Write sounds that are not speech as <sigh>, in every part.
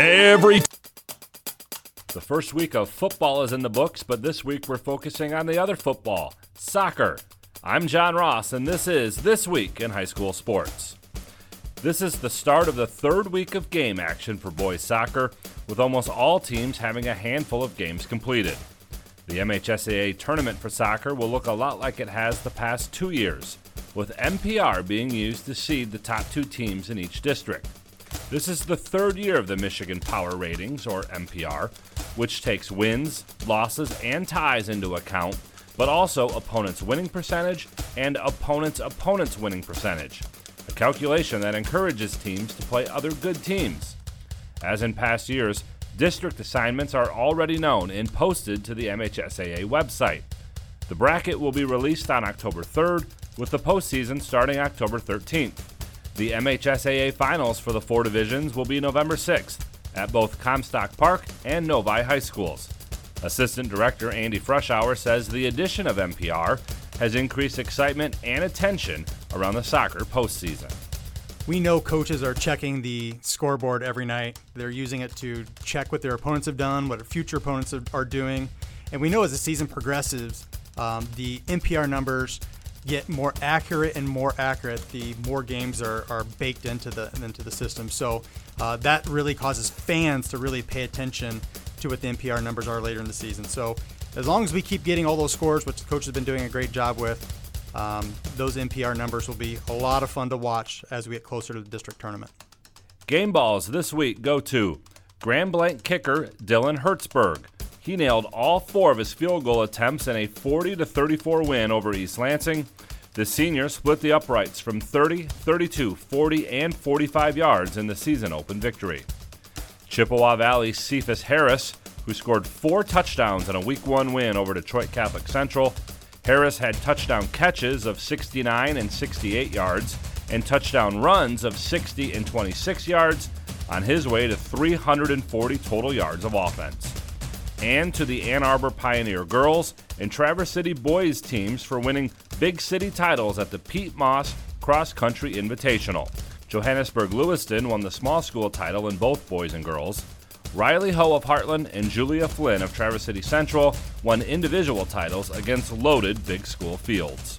every. <laughs> The first week of football is in the books, but this week we're focusing on the other football, soccer. I'm John Ross, and this is This Week in High School Sports. This is the start of the third week of game action for boys soccer, with almost all teams having a handful of games completed. The MHSAA tournament for soccer will look a lot like it has the past two years, with MPR being used to seed the top two teams in each district. This is the third year of the Michigan Power Ratings, or MPR, which takes wins, losses, and ties into account, but also opponents' winning percentage and opponents' opponents' winning percentage, a calculation that encourages teams to play other good teams. As in past years, district assignments are already known and posted to the MHSAA website. The bracket will be released on October 3rd, with the postseason starting October 13th. The MHSAA finals for the four divisions will be November 6th at both Comstock Park and Novi High Schools. Assistant Director Andy Freshour says the addition of MPR has increased excitement and attention around the soccer postseason. We know coaches are checking the scoreboard every night. They're using it to check what their opponents have done, what future opponents are doing. And we know as the season progresses, um, the MPR numbers get more accurate and more accurate the more games are, are baked into the into the system. So uh, that really causes fans to really pay attention to what the MPR numbers are later in the season. So as long as we keep getting all those scores, which the coach has been doing a great job with, um, those MPR numbers will be a lot of fun to watch as we get closer to the district tournament. Game balls this week go to Grand Blanc kicker Dylan Hertzberg. He nailed all four of his field goal attempts in a 40 34 win over East Lansing. The senior split the uprights from 30, 32, 40, and 45 yards in the season open victory. Chippewa Valley Cephas Harris, who scored four touchdowns in a Week 1 win over Detroit Catholic Central. Harris had touchdown catches of 69 and 68 yards and touchdown runs of 60 and 26 yards on his way to 340 total yards of offense. And to the Ann Arbor Pioneer girls and Traverse City boys teams for winning big city titles at the Pete Moss Cross Country Invitational. Johannesburg Lewiston won the small school title in both boys and girls. Riley Ho of Hartland and Julia Flynn of Traverse City Central won individual titles against loaded big school fields.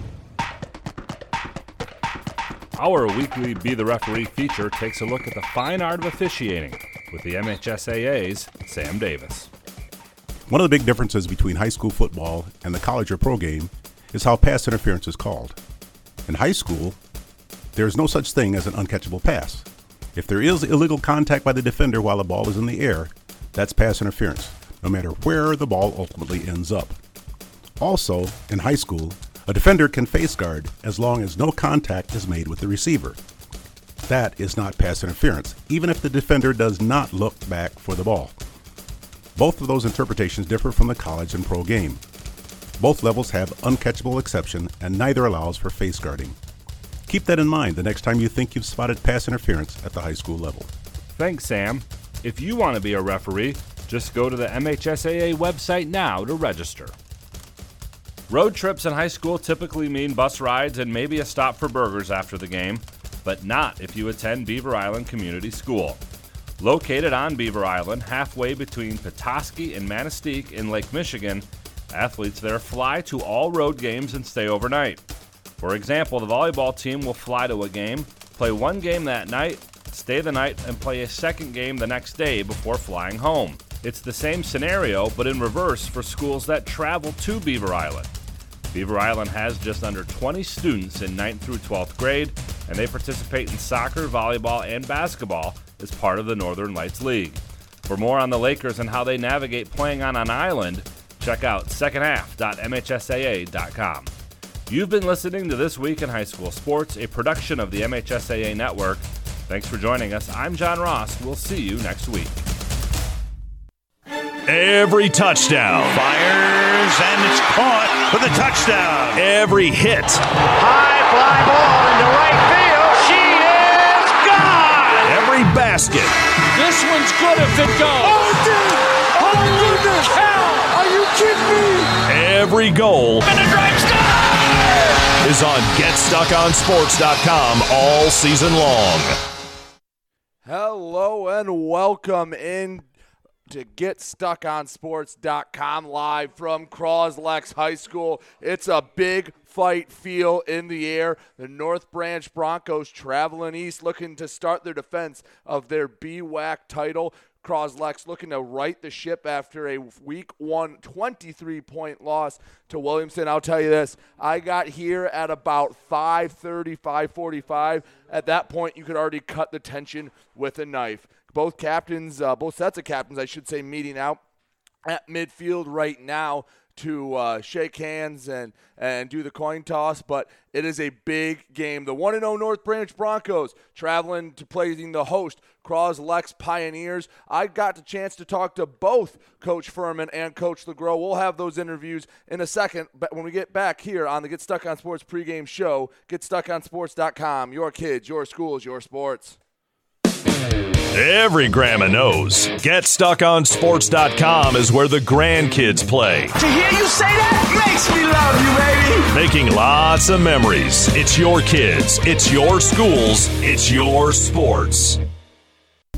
Our weekly Be the Referee feature takes a look at the fine art of officiating with the MHSAA's Sam Davis. One of the big differences between high school football and the college or pro game is how pass interference is called. In high school, there is no such thing as an uncatchable pass. If there is illegal contact by the defender while the ball is in the air, that's pass interference, no matter where the ball ultimately ends up. Also, in high school, a defender can face guard as long as no contact is made with the receiver. That is not pass interference, even if the defender does not look back for the ball. Both of those interpretations differ from the college and pro game. Both levels have uncatchable exception, and neither allows for face guarding. Keep that in mind the next time you think you've spotted pass interference at the high school level. Thanks, Sam. If you want to be a referee, just go to the MHSAA website now to register. Road trips in high school typically mean bus rides and maybe a stop for burgers after the game, but not if you attend Beaver Island Community School. Located on Beaver Island, halfway between Petoskey and Manistique in Lake Michigan, athletes there fly to all road games and stay overnight. For example, the volleyball team will fly to a game, play one game that night, stay the night, and play a second game the next day before flying home. It's the same scenario, but in reverse for schools that travel to Beaver Island. Beaver Island has just under 20 students in 9th through 12th grade, and they participate in soccer, volleyball, and basketball as part of the Northern Lights League. For more on the Lakers and how they navigate playing on an island, check out secondhalf.mhsaa.com. You've been listening to This Week in High School Sports, a production of the MHSAA Network. Thanks for joining us. I'm John Ross. We'll see you next week. Every touchdown. Fires and it's caught for the touchdown. Every hit. High fly ball into right field. She is gone. Every basket. This one's good if it goes. Oh, dude. Oh, Holy cow. Are you kidding me? Every goal. And the drive stop. Is on GetStuckOnSports.com all season long. Hello and welcome in to GetStuckOnSports.com live from Croslex High School. It's a big fight feel in the air. The North Branch Broncos traveling east looking to start their defense of their BWAC title. Croslex looking to right the ship after a week one 23 point loss to Williamston. I'll tell you this, I got here at about 5:30, 5:45. At that point, you could already cut the tension with a knife. Both captains, uh, both sets of captains, I should say, meeting out at midfield right now to uh, shake hands and and do the coin toss, but it is a big game. The 1 0 North Branch Broncos traveling to playing the host, Croslex Pioneers. I got the chance to talk to both Coach Furman and Coach LeGros. We'll have those interviews in a second, but when we get back here on the Get Stuck on Sports pregame show, getstuckonsports.com. Your kids, your schools, your sports. Every grandma knows. GetStuckOnSports.com is where the grandkids play. To hear you say that makes me love you, baby. Making lots of memories. It's your kids, it's your schools, it's your sports.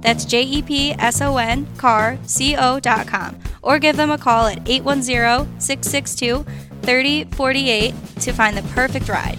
That's J E P S O N car C O.com. Or give them a call at 810 662 3048 to find the perfect ride.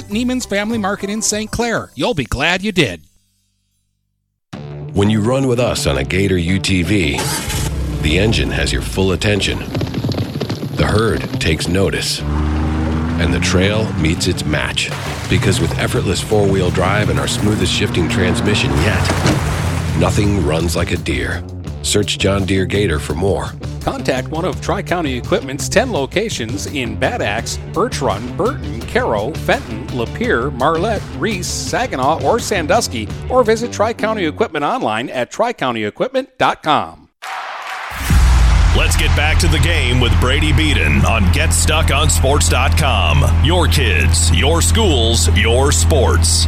Neiman's Family Market in St. Clair. You'll be glad you did. When you run with us on a Gator UTV, the engine has your full attention. The herd takes notice. And the trail meets its match. Because with effortless four wheel drive and our smoothest shifting transmission yet, nothing runs like a Deere. Search John Deere Gator for more. Contact one of Tri County Equipment's 10 locations in Bad Axe, Birch Run, Burton, Caro, Fenton, Lapeer, Marlette, Reese, Saginaw, or Sandusky, or visit Tri County Equipment online at tricountyequipment.com. Let's get back to the game with Brady Beaton on GetStuckOnSports.com. Your kids, your schools, your sports.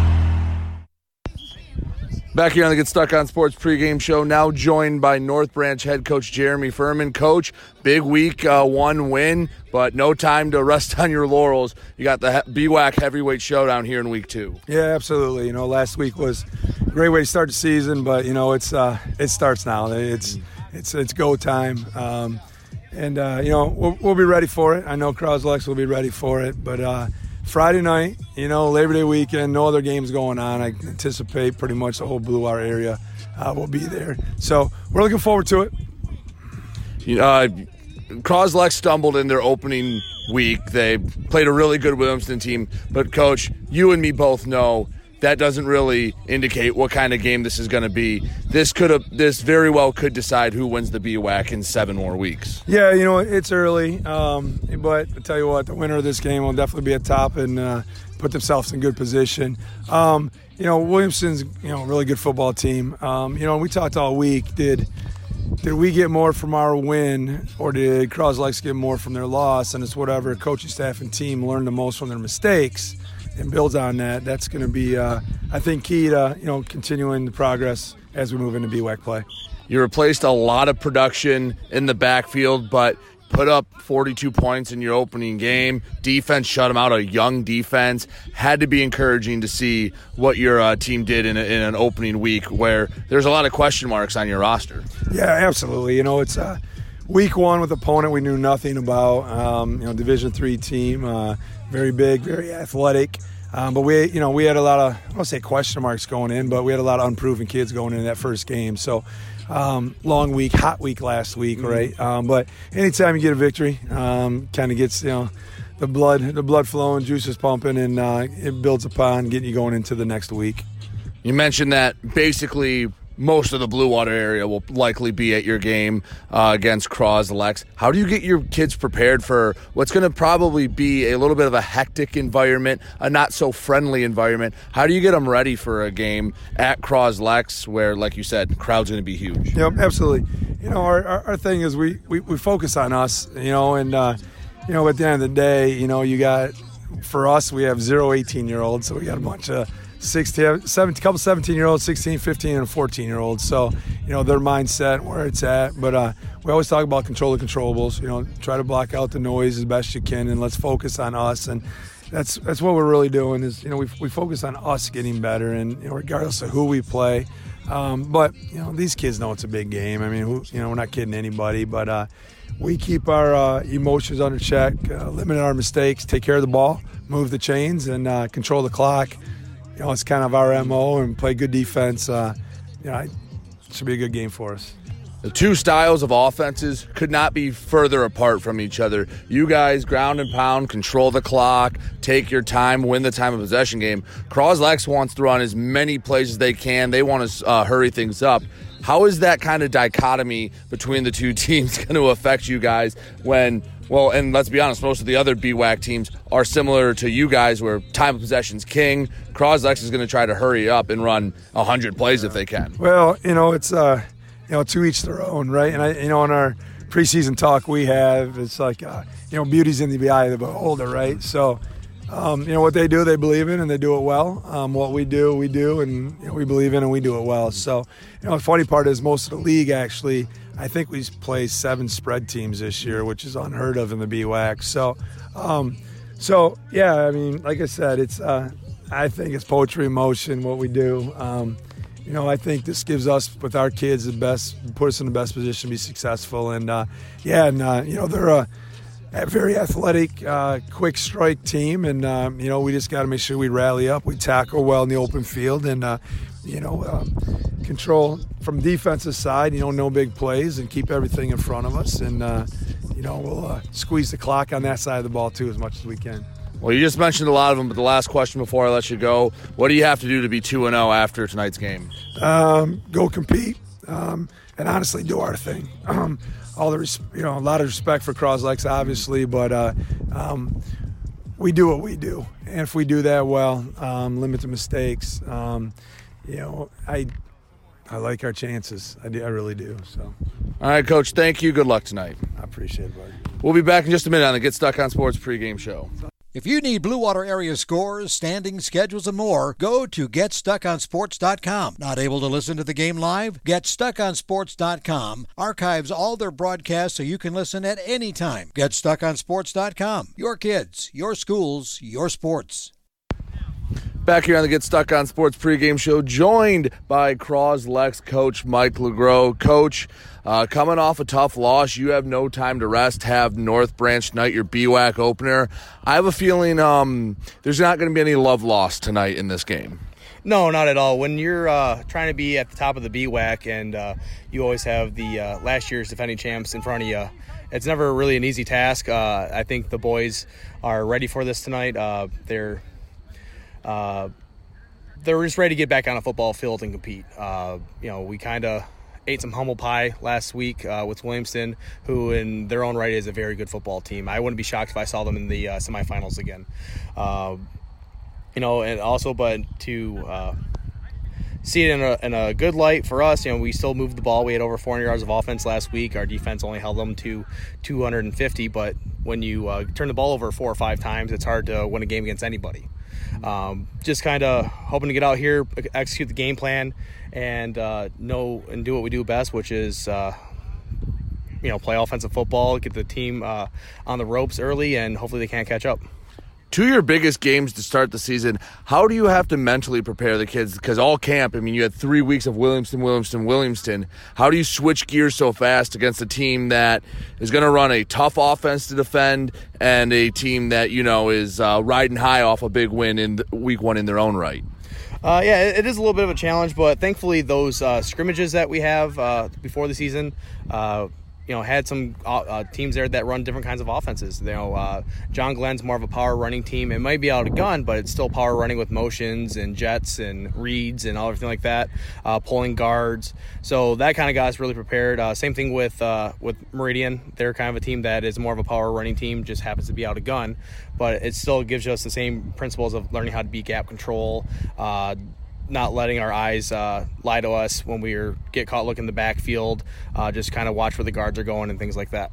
Back here on the Get Stuck on Sports pregame show, now joined by North Branch head coach Jeremy Furman. Coach, big week uh, one win, but no time to rest <laughs> on your laurels. You got the BWAC heavyweight showdown here in week two. Yeah, absolutely. You know, last week was a great way to start the season, but you know, it's uh, it starts now. It's it's it's go time. Um, and uh, you know we'll, we'll, be ready for it. I know Croslex will be ready for it, but uh, Friday night, you know, Labor Day weekend, no other games going on. I anticipate pretty much the whole Blue Water area uh, will be there. So we're looking forward to it. Uh, Croslex stumbled in their opening week. They played a really good Williamston team, but coach, you and me both know that doesn't really indicate what kind of game this is going to be. This could have, this very well could decide who wins the BWAC in seven more weeks. Yeah, you know it's early, um, but I tell you what, the winner of this game will definitely be at top and uh, put themselves in good position. Um, you know, Williamston's you know really good football team. Um, you know, we talked all week. Did did we get more from our win, or did Croslex get more from their loss? And it's whatever coaching staff and team learned the most from their mistakes and builds on that. That's going to be, uh, I think, key to you know continuing the progress as we move into BWAC play. You replaced a lot of production in the backfield, but put up 42 points in your opening game. Defense shut them out. A young defense had to be encouraging to see what your uh, team did in, a, in, an opening week, where there's a lot of question marks on your roster. Yeah, absolutely. You know, it's. Uh, week one with opponent we knew nothing about. Um, you know, Division three team. Uh, very big, very athletic. Um, but we, you know, we had a lot of I don't say question marks going in, but we had a lot of unproven kids going in that first game. So um, long week, hot week last week, mm-hmm. right? Um, but anytime you get a victory, um, kind of gets you know the blood, the blood flowing, juices pumping, and uh, it builds upon getting you going into the next week. You mentioned that basically most of the Blue Water area will likely be at your game uh, against Croslex. How do you get your kids prepared for what's going to probably be a little bit of a hectic environment, a not so friendly environment? How do you get them ready for a game at Croslex where, like you said, crowd's going to be huge? Yep, absolutely. You know, our, our, our thing is we, we, we, focus on us, you know, and, uh, you know, at the end of the day, you know, you got, for us, we have zero 18 year olds, so we got a bunch of 16, 17, couple 17 year olds, 16, 15, and 14 year olds. So, you know, their mindset, where it's at. But uh, we always talk about control the controllables. You know, try to block out the noise as best you can, and let's focus on us. And that's that's what we're really doing. Is you know we, we focus on us getting better, and you know, regardless of who we play. Um, but you know, these kids know it's a big game. I mean, who, you know, we're not kidding anybody, but. Uh, we keep our uh, emotions under check, uh, limit our mistakes, take care of the ball, move the chains, and uh, control the clock you know, it's kind of our MO and play good defense. Uh, you know, it should be a good game for us. The two styles of offenses could not be further apart from each other. You guys ground and pound, control the clock, take your time, win the time of possession game. Croslex wants to run as many plays as they can. They want to uh, hurry things up. How is that kind of dichotomy between the two <laughs> teams going to affect you guys when well, and let's be honest, most of the other BWAC teams are similar to you guys, where time of possession's king. Croslex is going to try to hurry up and run hundred plays if they can. Well, you know, it's uh, you know, to each their own, right? And I, you know, in our preseason talk we have, it's like, uh, you know, beauty's in the eye of the beholder, right? So, um, you know, what they do, they believe in, and they do it well. Um, what we do, we do, and you know, we believe in, and we do it well. So, you know, the funny part is most of the league actually I think we play seven spread teams this year, which is unheard of in the BWAC. So, um, so yeah, I mean, like I said, it's uh, I think it's poetry in motion what we do. Um, you know, I think this gives us with our kids the best, put us in the best position to be successful. And uh, yeah, and uh, you know they're a, a very athletic, uh, quick strike team, and um, you know we just got to make sure we rally up, we tackle well in the open field, and uh, you know, um, control from defensive side. You know, no big plays and keep everything in front of us. And uh, you know, we'll uh, squeeze the clock on that side of the ball too as much as we can. Well, you just mentioned a lot of them, but the last question before I let you go: What do you have to do to be two and zero oh after tonight's game? Um, go compete, um, and honestly, do our thing. Um, all the res- you know, a lot of respect for Croslex, obviously, but. Uh, um, we do what we do, and if we do that well, um, limit the mistakes, you know, I I like our chances. I, do, I really do. So. All right, Coach. Thank you. Good luck tonight. I appreciate it, buddy. We'll be back in just a minute on the Get Stuck on Sports pregame show. If you need Blue Water area scores, standings, schedules, and more, go to GetStuckOnSports.com. Not able to listen to the game live? GetStuckOnSports.com archives all their broadcasts so you can listen at any time. GetStuckOnSports.com. Your kids, your schools, your sports. Back here on the Get Stuck on Sports pregame show, joined by Croslex coach Mike LeGros. Coach, uh, coming off a tough loss, you have no time to rest. Have North Branch tonight, your BWAC opener. I have a feeling um, there's not going to be any love lost tonight in this game. No, not at all. When you're uh, trying to be at the top of the BWAC and uh, you always have the uh, last year's defending champs in front of you, it's never really an easy task. Uh, I think the boys are ready for this tonight. Uh, they're uh, they're just ready to get back on a football field and compete. Uh, you know, we kind of ate some humble pie last week uh, with Williamston, who in their own right is a very good football team. I wouldn't be shocked if I saw them in the uh, semifinals again. Uh, you know, and also, but to uh, see it in a, in a good light for us. You know, we still moved the ball. We had over 400 yards of offense last week. Our defense only held them to 250. But when you uh, turn the ball over four or five times, it's hard to win a game against anybody. Um, just kind of hoping to get out here, execute the game plan, and uh, know and do what we do best, which is. Uh, you know, play offensive football, get the team uh, on the ropes early, and hopefully they can't catch up of your biggest games to start the season. How do you have to mentally prepare the kids? Because all camp, I mean, you had three weeks of Williamston, Williamston, Williamston. How do you switch gears so fast against a team that is going to run a tough offense to defend and a team that you know is uh, riding high off a big win in week one in their own right? Uh, yeah, it is a little bit of a challenge, but thankfully those uh, scrimmages that we have uh, before the season uh, you know, had some uh, uh, teams there that run different kinds of offenses. You know, uh, John Glenn's more of a power running team. It might be out of gun, but it's still power running with motions and jets and reads and all everything like that, uh, pulling guards. So that kind of got us really prepared. Uh, same thing with uh, with Meridian. They're kind of a team that is more of a power running team, just happens to be out of gun, but it still gives us the same principles of learning how to beat gap control not letting our eyes uh, lie to us when we get caught looking in the backfield. Uh, just kind of watch where the guards are going and things like that.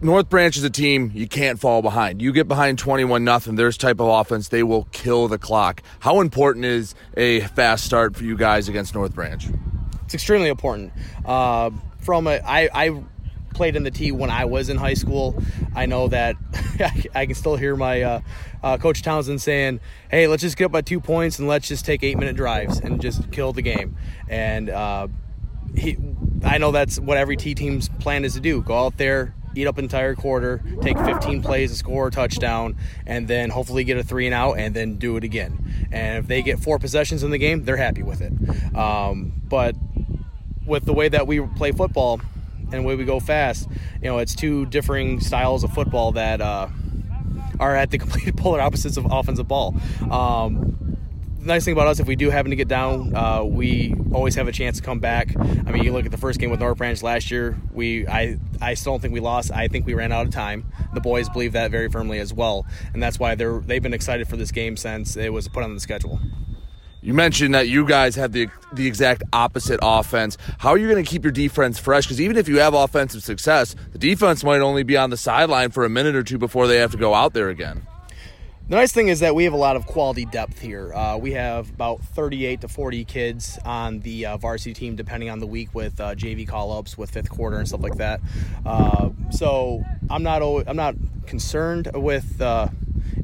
North Branch is a team you can't fall behind. You get behind 21 nothing, there's type of offense, they will kill the clock. How important is a fast start for you guys against North Branch? It's extremely important. Uh, from a, I, I played in the T when I was in high school. I know that <laughs> I can still hear my uh, uh, coach Townsend saying, "Hey, let's just get up by two points and let's just take eight minute drives and just kill the game." And uh, he, I know that's what every T team's plan is to do: go out there, eat up entire quarter, take 15 plays to score a touchdown, and then hopefully get a three and out, and then do it again. And if they get four possessions in the game, they're happy with it. Um, but with the way that we play football, and the way we go fast, you know, it's two differing styles of football that uh, are at the complete <laughs> polar opposites of offensive ball. Um, the nice thing about us, if we do happen to get down, uh, we always have a chance to come back. I mean, you look at the first game with North Branch last year. We, I, I still don't think we lost. I think we ran out of time. The boys believe that very firmly as well, and that's why they're they've been excited for this game since it was put on the schedule. You mentioned that you guys have the the exact opposite offense. How are you going to keep your defense fresh? Because even if you have offensive success, the defense might only be on the sideline for a minute or two before they have to go out there again. The nice thing is that we have a lot of quality depth here. Uh, we have about 38 to 40 kids on the uh, varsity team, depending on the week, with uh, JV call-ups, with fifth quarter and stuff like that. Uh, so I'm not always, I'm not concerned with uh,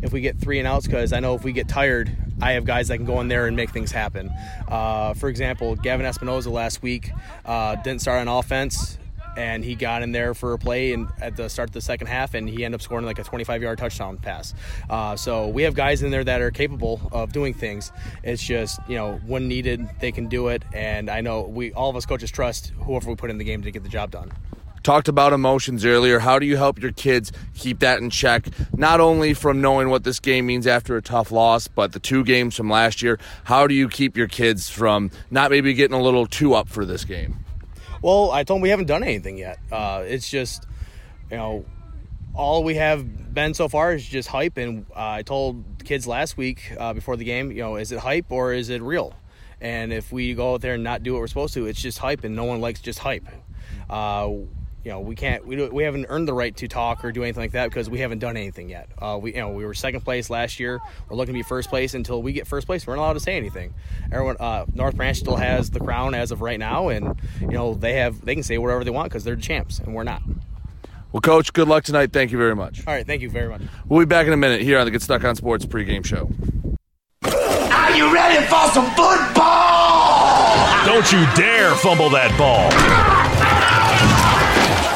if we get three and outs because I know if we get tired, I have guys that can go in there and make things happen. Uh, for example, Gavin Espinoza last week uh, didn't start on offense. And he got in there for a play and at the start of the second half, and he ended up scoring like a 25-yard touchdown pass. Uh, so we have guys in there that are capable of doing things. It's just you know when needed, they can do it. And I know we all of us coaches trust whoever we put in the game to get the job done talked about emotions earlier. How do you help your kids keep that in check? Not only from knowing what this game means after a tough loss, but the two games from last year. How do you keep your kids from not maybe getting a little too up for this game? Well, I told them we haven't done anything yet. Uh, it's just, you know, all we have been so far is just hype. And uh, I told kids last week uh, before the game, you know, is it hype or is it real? And if we go out there and not do what we're supposed to, it's just hype, and no one likes just hype. Uh, you know, we can't, we, do, we haven't earned the right to talk or do anything like that because we haven't done anything yet. Uh, we, you know, we were second place last year. We're looking to be first place until we get first place. We're not allowed to say anything. Everyone, uh, North Branch still has the crown as of right now, and you know they have, they can say whatever they want because they're the champs, and we're not. Well, Coach, good luck tonight. Thank you very much. All right, thank you very much. We'll be back in a minute here on the Get Stuck on Sports pregame show. Are you ready for some football? Don't you dare fumble that ball.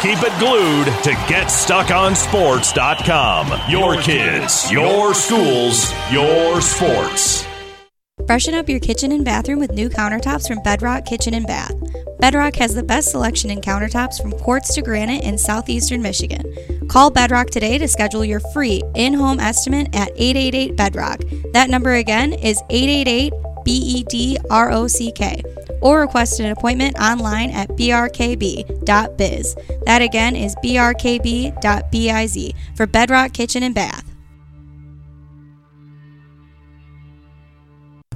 Keep it glued to GetStuckOnSports.com. Your kids, your schools, your sports. Freshen up your kitchen and bathroom with new countertops from Bedrock Kitchen and Bath. Bedrock has the best selection in countertops from quartz to granite in southeastern Michigan. Call Bedrock today to schedule your free in home estimate at 888 Bedrock. That number again is 888 B E D R O C K or request an appointment online at brkb.biz. That again is brkb.biz for Bedrock Kitchen and Bath.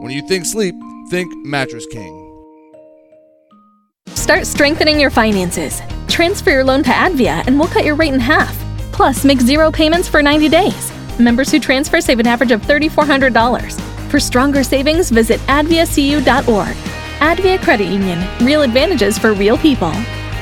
When you think sleep, think Mattress King. Start strengthening your finances. Transfer your loan to Advia and we'll cut your rate in half. Plus, make zero payments for 90 days. Members who transfer save an average of $3,400. For stronger savings, visit adviacu.org. Advia Credit Union. Real advantages for real people.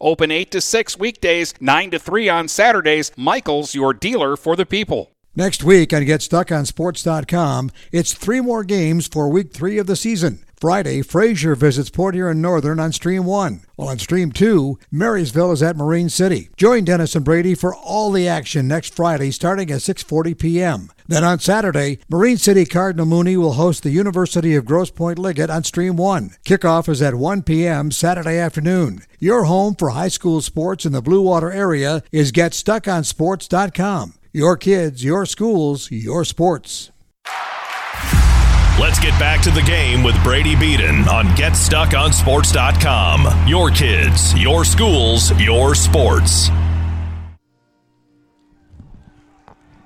Open 8 to 6 weekdays, 9 to 3 on Saturdays. Michaels, your dealer for the people. Next week on GetStuckOnSports.com, it's three more games for week three of the season. Friday, Fraser visits Port Huron Northern on Stream 1. While on Stream 2, Marysville is at Marine City. Join Dennis and Brady for all the action next Friday starting at 6.40 p.m. Then on Saturday, Marine City Cardinal Mooney will host the University of Grosse Pointe Liggett on Stream 1. Kickoff is at 1 p.m. Saturday afternoon. Your home for high school sports in the Blue Water area is GetStuckOnSports.com. Your kids, your schools, your sports. Let's get back to the game with Brady Beaton on GetStuckOnSports.com. Your kids, your schools, your sports.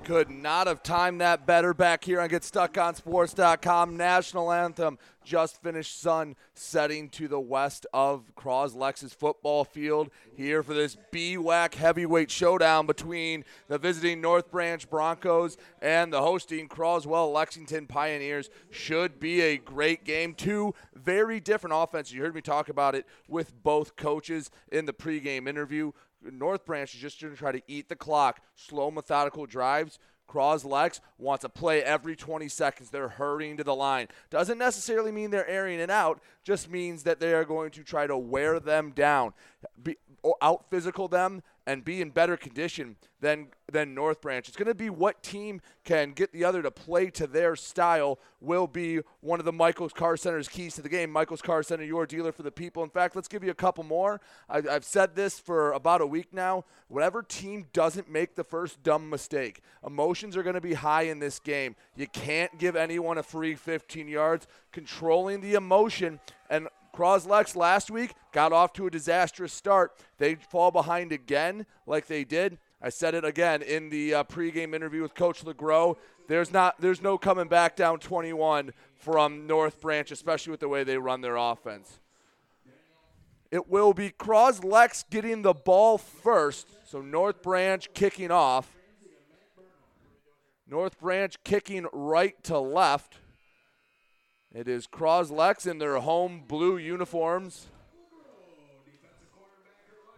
Could not have timed that better back here on GetStuckOnSports.com. National anthem just finished sun setting to the west of Croslex football field here for this BWAC heavyweight showdown between the visiting North Branch Broncos and the hosting Croswell Lexington Pioneers. Should be a great game. Two very different offenses. You heard me talk about it with both coaches in the pregame interview. North Branch is just going to try to eat the clock, slow, methodical drives. Croslex wants to play every 20 seconds. They're hurrying to the line. Doesn't necessarily mean they're airing it out, just means that they are going to try to wear them down, be, out physical them, and be in better condition than than North Branch. It's going to be what team can get the other to play to their style will be one of the Michaels Car Center's keys to the game. Michaels Car Center, your dealer for the people. In fact, let's give you a couple more. I, I've said this for about a week now. Whatever team doesn't make the first dumb mistake, emotions are going to be high in this game. You can't give anyone a free 15 yards. Controlling the emotion and Croslex last week got off to a disastrous start. They fall behind again, like they did. I said it again in the uh, pregame interview with Coach LeGros. There's not, there's no coming back down 21 from North Branch, especially with the way they run their offense. It will be Croslex getting the ball first, so North Branch kicking off. North Branch kicking right to left. It is Croslex in their home blue uniforms.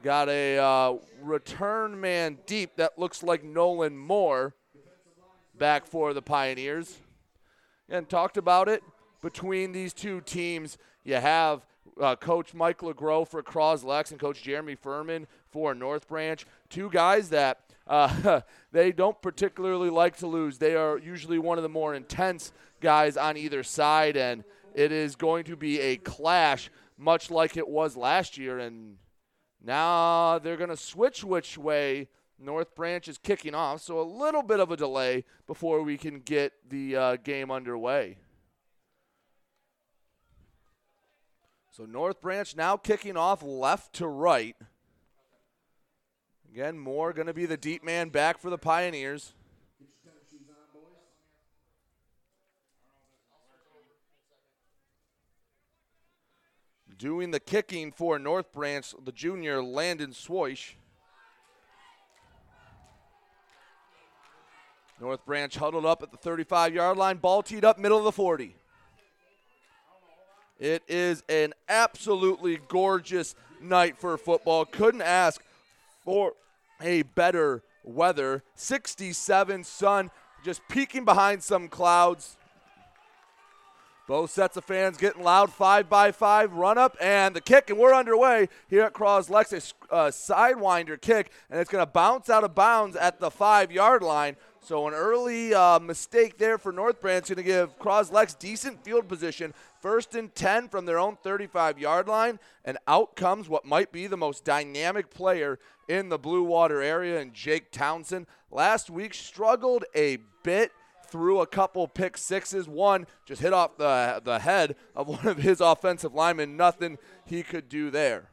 Got a uh, return man deep that looks like Nolan Moore back for the Pioneers. And talked about it between these two teams. You have uh, Coach Mike LeGros for Croslex and Coach Jeremy Furman for North Branch. Two guys that uh, <laughs> they don't particularly like to lose. They are usually one of the more intense guys on either side, and it is going to be a clash, much like it was last year. And now they're going to switch which way North Branch is kicking off, so a little bit of a delay before we can get the uh, game underway. So North Branch now kicking off left to right. Again, Moore going to be the deep man back for the Pioneers. Doing the kicking for North Branch, the junior Landon Swish. North Branch huddled up at the 35 yard line, ball teed up middle of the 40. It is an absolutely gorgeous night for football. Couldn't ask for a better weather. 67 sun just peeking behind some clouds. Both sets of fans getting loud. Five by five run up and the kick, and we're underway here at Croslex. A uh, sidewinder kick, and it's going to bounce out of bounds at the five yard line. So an early uh, mistake there for North Branch going to give Croslex decent field position. First and 10 from their own 35 yard line. And out comes what might be the most dynamic player in the Blue Water area, and Jake Townsend. Last week struggled a bit threw a couple pick sixes. One just hit off the, the head of one of his offensive linemen. Nothing he could do there.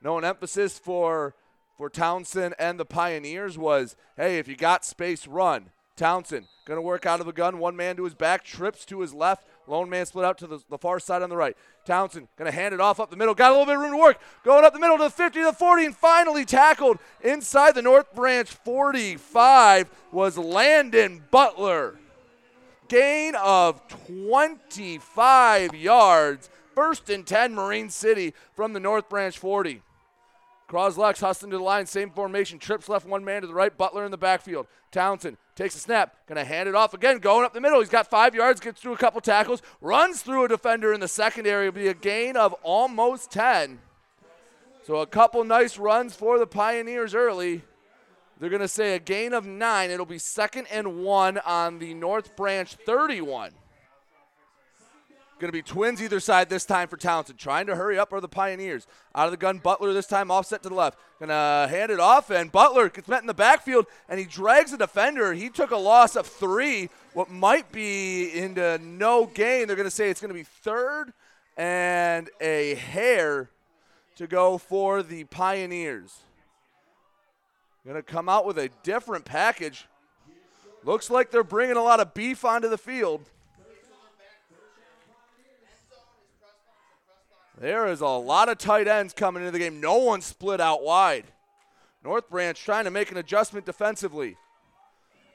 No, an emphasis for for Townsend and the Pioneers was, hey, if you got space, run. Townsend going to work out of the gun. One man to his back, trips to his left. Lone man split out to the, the far side on the right. Townsend going to hand it off up the middle. Got a little bit of room to work. Going up the middle to the 50 to the 40 and finally tackled inside the North Branch 45 was Landon Butler. Gain of 25 yards. First and 10 Marine City from the North Branch 40. Croslex hustling to the line, same formation. Trips left, one man to the right. Butler in the backfield. Townsend takes a snap, gonna hand it off again, going up the middle. He's got five yards, gets through a couple tackles, runs through a defender in the secondary. It'll be a gain of almost 10. So a couple nice runs for the Pioneers early. They're gonna say a gain of nine. It'll be second and one on the North Branch 31. Going to be twins either side this time for Townsend. Trying to hurry up are the Pioneers. Out of the gun, Butler this time offset to the left. Going to hand it off, and Butler gets met in the backfield, and he drags the defender. He took a loss of three, what might be into no gain. They're going to say it's going to be third and a hair to go for the Pioneers. Going to come out with a different package. Looks like they're bringing a lot of beef onto the field. There is a lot of tight ends coming into the game. No one split out wide. North Branch trying to make an adjustment defensively.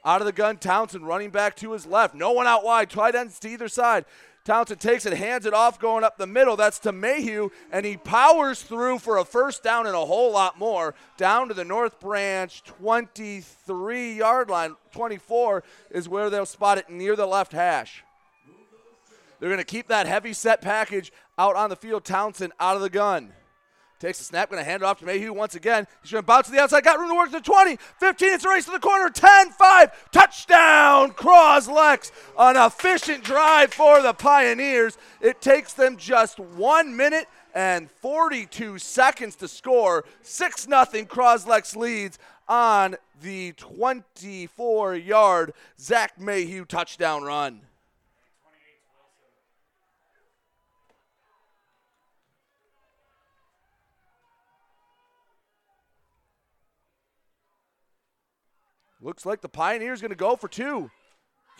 Out of the gun, Townsend running back to his left. No one out wide. Tight ends to either side. Townsend takes it, hands it off, going up the middle. That's to Mayhew, and he powers through for a first down and a whole lot more. Down to the North Branch 23 yard line. 24 is where they'll spot it near the left hash. They're going to keep that heavy set package out on the field. Townsend out of the gun. Takes the snap, going to hand it off to Mayhew once again. He's going to bounce to the outside, got room to work to the 20, 15, it's a race to the corner, 10, 5, touchdown, Croslex. An efficient drive for the Pioneers. It takes them just one minute and 42 seconds to score. 6 0 Croslex leads on the 24 yard Zach Mayhew touchdown run. Looks like the Pioneers going to go for two.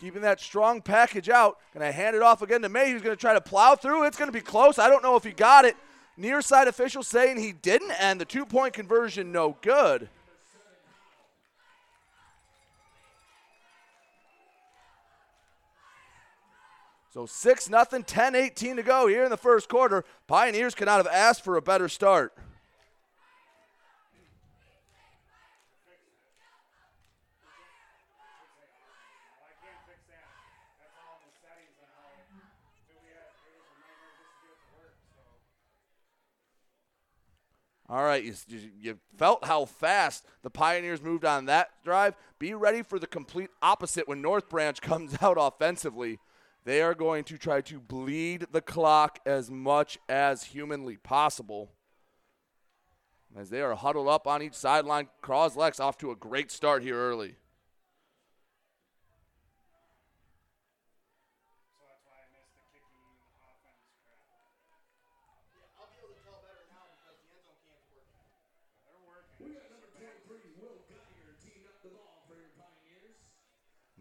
Keeping that strong package out. Going to hand it off again to May. He's going to try to plow through. It's going to be close. I don't know if he got it. Near side official saying he didn't, and the two point conversion no good. So 6 nothing, 10 18 to go here in the first quarter. Pioneers could not have asked for a better start. All right, you, you, felt how fast the Pioneers moved on that drive. Be ready for the complete opposite when North Branch <laughs> comes out offensively. They are going to try to bleed the clock as much as humanly possible. As they are huddled up on each sideline, Croslex off to a great start here early.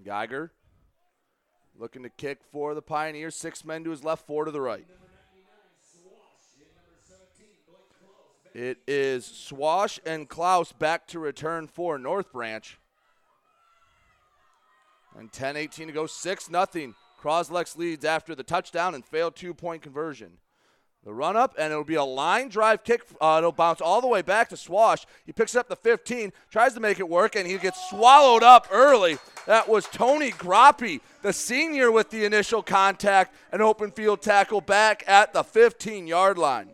Geiger looking to kick for the Pioneers. Six men to his left, four to the right. It is Swash and Klaus back to return for North Branch. And 10 18 to go, 6 0. Croslex leads after the touchdown and failed two point conversion. The run up, and it'll be a line drive kick. Uh, it'll bounce all the way back to Swash. He picks up the 15, tries to make it work, and he gets swallowed up early. That was Tony Groppi, the senior, with the initial contact and open field tackle back at the 15 yard line.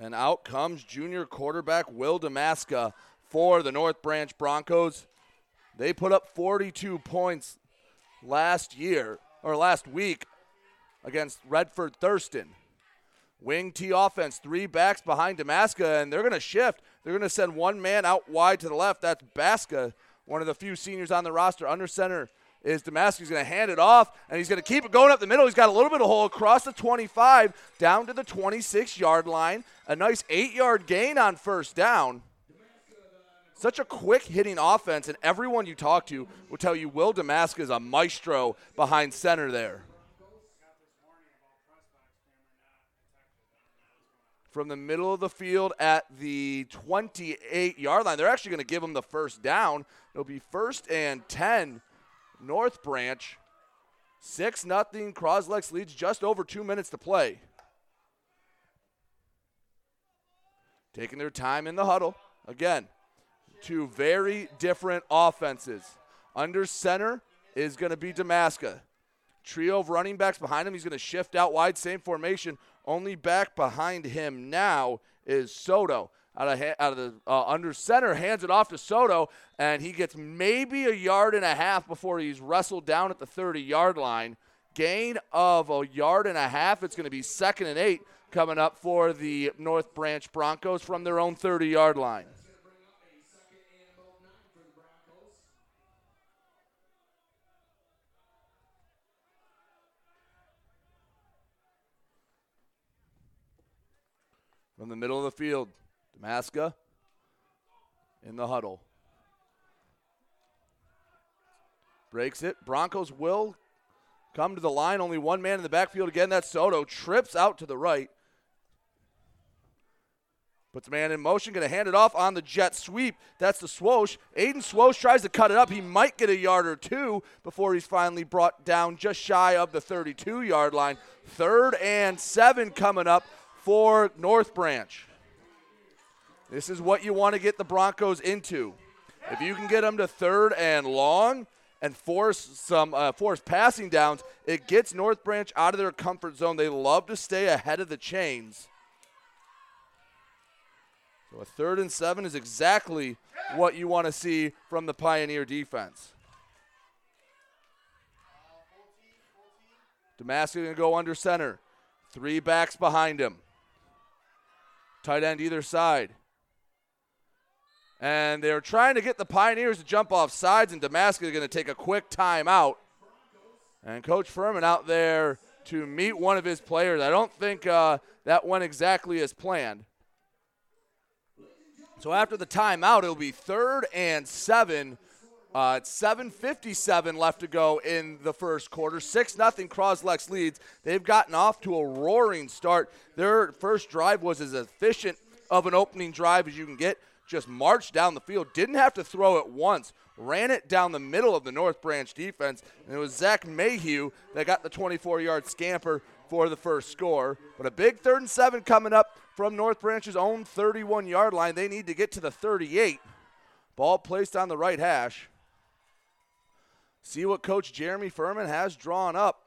And out comes junior quarterback Will Damaska for the North Branch Broncos. They put up 42 points last year or last week against Redford Thurston. Wing T offense, three backs behind Damaska, and they're going to shift. They're going to send one man out wide to the left. That's Basca, one of the few seniors on the roster. Under center is Damaska. Going to hand it off, and he's going to keep it going up the middle. He's got a little bit of hole across the 25 down to the 26 yard line. A nice eight yard gain on first down. Such a quick hitting offense, and everyone you talk to will tell you Will Damaska is a maestro behind center there. From the middle of the field at the 28 yard line, they're actually going to give him the first down. It'll be first and 10 North Branch. 6 nothing. Croslex leads just over two minutes to play. Taking their time in the huddle. Again, two very different offenses. Under center is going to be Damaska. Trio of running backs behind him. He's going to shift out wide, same formation. Only back behind him now is Soto out of out of the uh, under center, hands it off to Soto, and he gets maybe a yard and a half before he's wrestled down at the 30 yard line. Gain of a yard and a half. It's going to be second and eight coming up for the North Branch Broncos from their own 30 yard line. From the middle of the field, Damaska in the huddle. Breaks it. Broncos will come to the line. Only one man in the backfield again. That's Soto. Trips out to the right. Puts man in motion, going to hand it off on the jet sweep. That's the swoosh. Aiden Swosh tries to cut it up. He might get a yard or two before he's finally brought down just shy of the 32 yard line. Third and seven coming up for North Branch. This is what you want to get the Broncos into. If you can get them to third and long and force some uh, force passing downs, it gets North Branch out of their comfort zone. They love to stay ahead of the chains. So a third and seven is exactly what you want to see from the Pioneer defense. Damaska going to go under center. Three backs behind him. Tight end either side. And they're trying to get the Pioneers to jump off sides, and Damaska is going to take a quick timeout. And Coach Furman out there to meet one of his players. I don't think uh, that went exactly as planned. So after the timeout, it'll be third and seven. Uh, it's 7:57 left to go in the first quarter. Six nothing. Croslex leads. They've gotten off to a roaring start. Their first drive was as efficient of an opening drive as you can get. Just marched down the field. Didn't have to throw it once. Ran it down the middle of the North Branch defense, and it was Zach Mayhew that got the 24-yard scamper for the first score. But a big third and seven coming up from North Branch's own 31 yard line. They need to get to the 38. Ball placed on the right hash. See what Coach Jeremy Furman has drawn up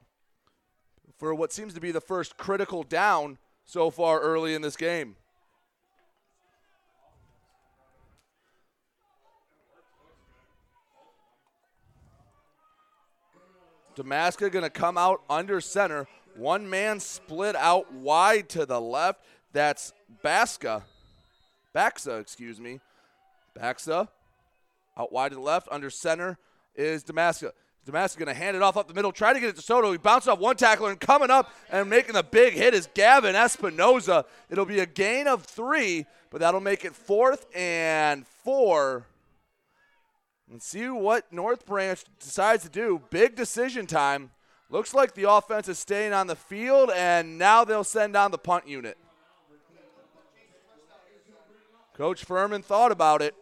for what seems to be the first critical down so far early in this game. Damaska going to come out under center. One man split out wide to the left. That's Baska. Baxa, excuse me. Baxa out wide to the left. Under center is Damaska. Damaska going to hand it off up the middle, try to get it to Soto. He bounced off one tackler and coming up and making the big hit is Gavin Espinoza. It'll be a gain of three, but that'll make it fourth and four. And see what North Branch decides to do. Big decision time. Looks like the offense is staying on the field, and now they'll send down the punt unit. Coach Furman thought about it.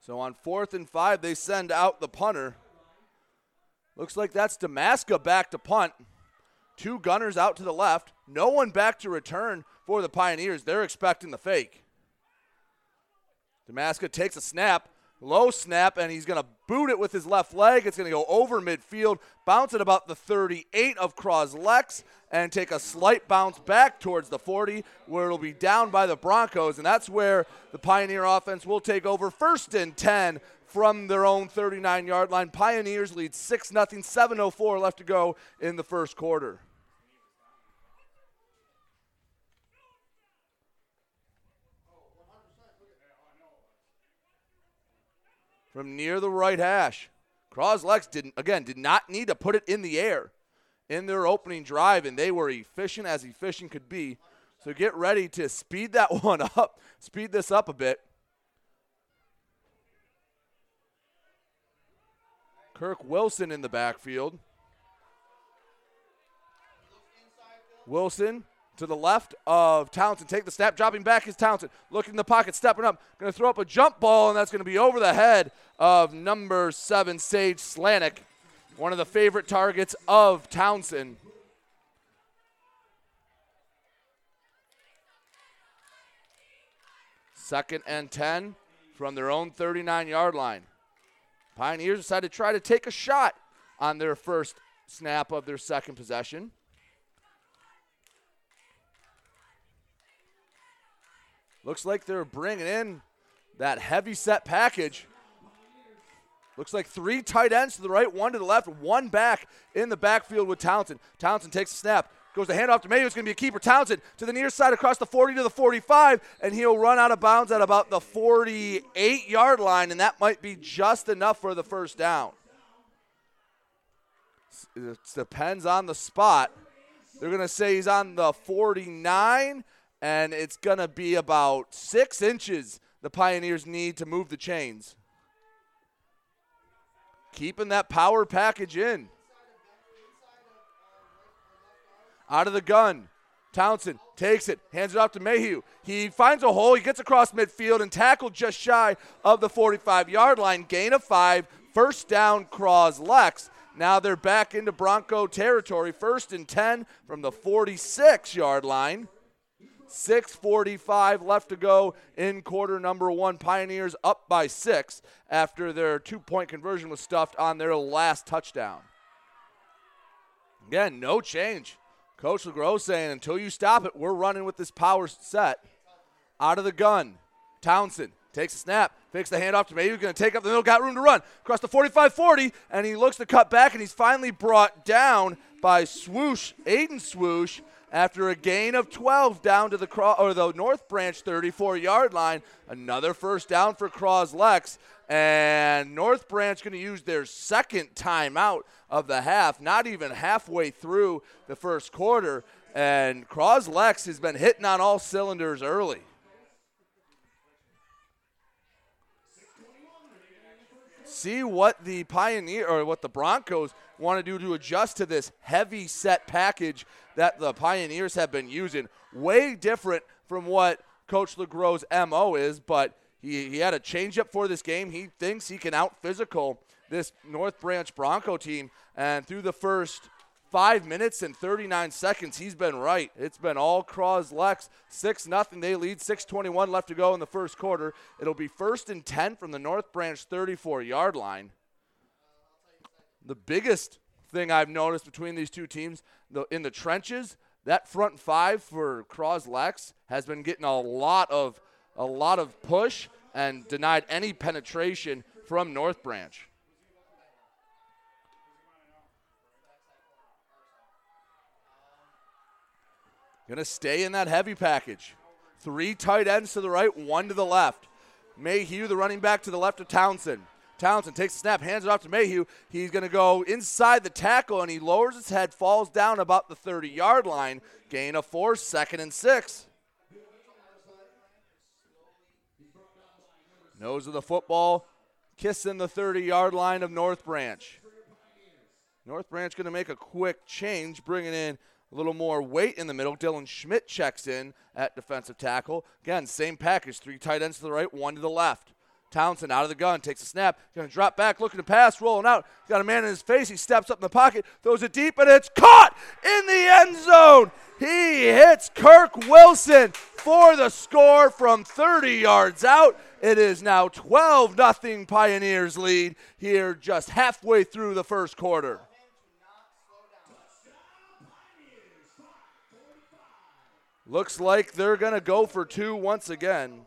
So on fourth and five, they send out the punter. Looks like that's Damaska back to punt. Two gunners out to the left. No one back to return for the Pioneers. They're expecting the fake. Damaska takes a snap, low snap, and he's going to boot it with his left leg. It's going to go over midfield, bounce at about the 38 of Croslex, and take a slight bounce back towards the 40, where it'll be down by the Broncos. And that's where the Pioneer offense will take over first and 10 from their own 39 yard line. Pioneers lead 6 0, 7.04 left to go in the first quarter. From near the right hash. Croslex didn't again did not need to put it in the air in their opening drive, and they were efficient as efficient could be. So get ready to speed that <laughs> one up, speed this up a bit. Kirk Wilson in the backfield. Wilson to the left of Townsend. Take the snap, dropping back is Townsend. Looking in the pocket, stepping up. Going to throw up a jump ball, and that's going to be over the head of number seven, Sage Slanik, one of the favorite targets of Townsend. Second and 10 from their own 39 yard line. Pioneers decide to try to take a shot on their first snap of their second possession. Looks like they're bringing in that heavy set package. Looks like three tight ends to the right, one to the left, one back in the backfield with Townsend. Townsend takes a snap, goes the handoff to Mayhew. It's going to be a keeper. Townsend to the near side across the 40 to the 45, and he'll run out of bounds at about the 48 yard line, and that might be just enough for the first down. It depends on the spot. They're going to say he's on the 49 and it's going to be about six inches the Pioneers need to move the chains. Keeping that power package in. Out of the gun. Townsend takes it, hands it off to Mayhew. He finds a hole, he gets across midfield and tackled just shy of the 45 yard line. Gain of five, first down, Croslex. Now they're back into Bronco territory, first and 10 from the 46 yard line. 6.45 left to go in quarter number one. Pioneers up by six after their two point conversion was stuffed on their last touchdown. Again, no change. Coach LeGros saying, until you stop it, we're running with this power set. Out of the gun. Townsend takes a snap, fakes the handoff to Mayhew, going to take up the middle, got room to run. Across the 45 40, and he looks to cut back, and he's finally brought down by Swoosh, Aiden Swoosh, after a gain of 12 down to the or the North Branch 34 yard line. Another first down for Croslex. And North Branch going to use their second timeout of the half, not even halfway through the first quarter. And Croslex has been hitting on all cylinders early. See what the Pioneer or what the Broncos want to do to adjust to this heavy set package that the Pioneers have been using. Way different from what Coach LeGros' MO is, but he, he had a changeup for this game. He thinks he can out physical this North Branch Bronco team. And through the first five minutes and 39 seconds, he's been right. It's been all Croslex. 6 nothing. They lead 6.21 left to go in the first quarter. It'll be first and 10 from the North Branch 34 yard line. The biggest thing I've noticed between these two teams the, in the trenches, that front five for Croslex has been getting a lot of a lot of push and denied any penetration from North Branch. Going to stay in that heavy package. Three tight ends to the right, one to the left. Mayhew, the running back, to the left of Townsend. Townsend takes the snap, hands it off to Mayhew. He's going to go inside the tackle, and he lowers his head, falls down about the 30 yard line. Gain of four, second and six. Nose of the football, kissing the 30 yard line of North Branch. North Branch going to make a quick change, bringing in a little more weight in the middle. Dylan Schmidt checks in at defensive tackle. Again, same package. Three tight ends to the right, one to the left. Townsend out of the gun, takes a snap, going to drop back, looking to pass, rolling out. he Got a man in his face. He steps up in the pocket, throws it deep, and it's caught in the end zone. He hits Kirk Wilson for the score from 30 yards out. It is now 12 0 Pioneers lead here just halfway through the first quarter. Looks like they're going to go for two once again.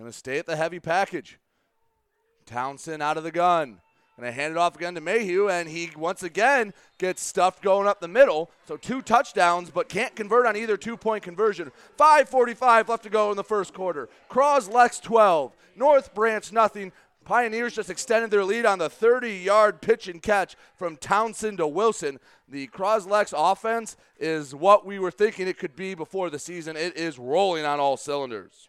Going to stay at the heavy package. Townsend out of the gun. Going to hand it off again to Mayhew, and he once again gets stuffed going up the middle. So two touchdowns, but can't convert on either two point conversion. 5.45 left to go in the first quarter. Croslex 12, North Branch nothing. Pioneers just extended their lead on the 30 yard pitch and catch from Townsend to Wilson. The Croslex offense is what we were thinking it could be before the season. It is rolling on all cylinders.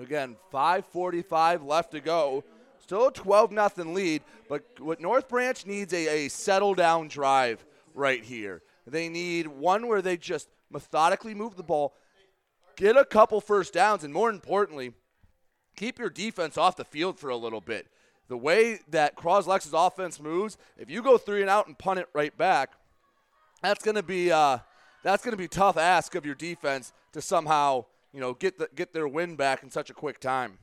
Again, 5:45 left to go. Still a 12 nothing lead, but what North Branch needs a, a settle down drive right here. They need one where they just methodically move the ball, get a couple first downs, and more importantly, keep your defense off the field for a little bit. The way that Croslex's offense moves, if you go three and out and punt it right back, that's going to be uh, that's going to be tough ask of your defense to somehow you know, get the, get their win back in such a quick time.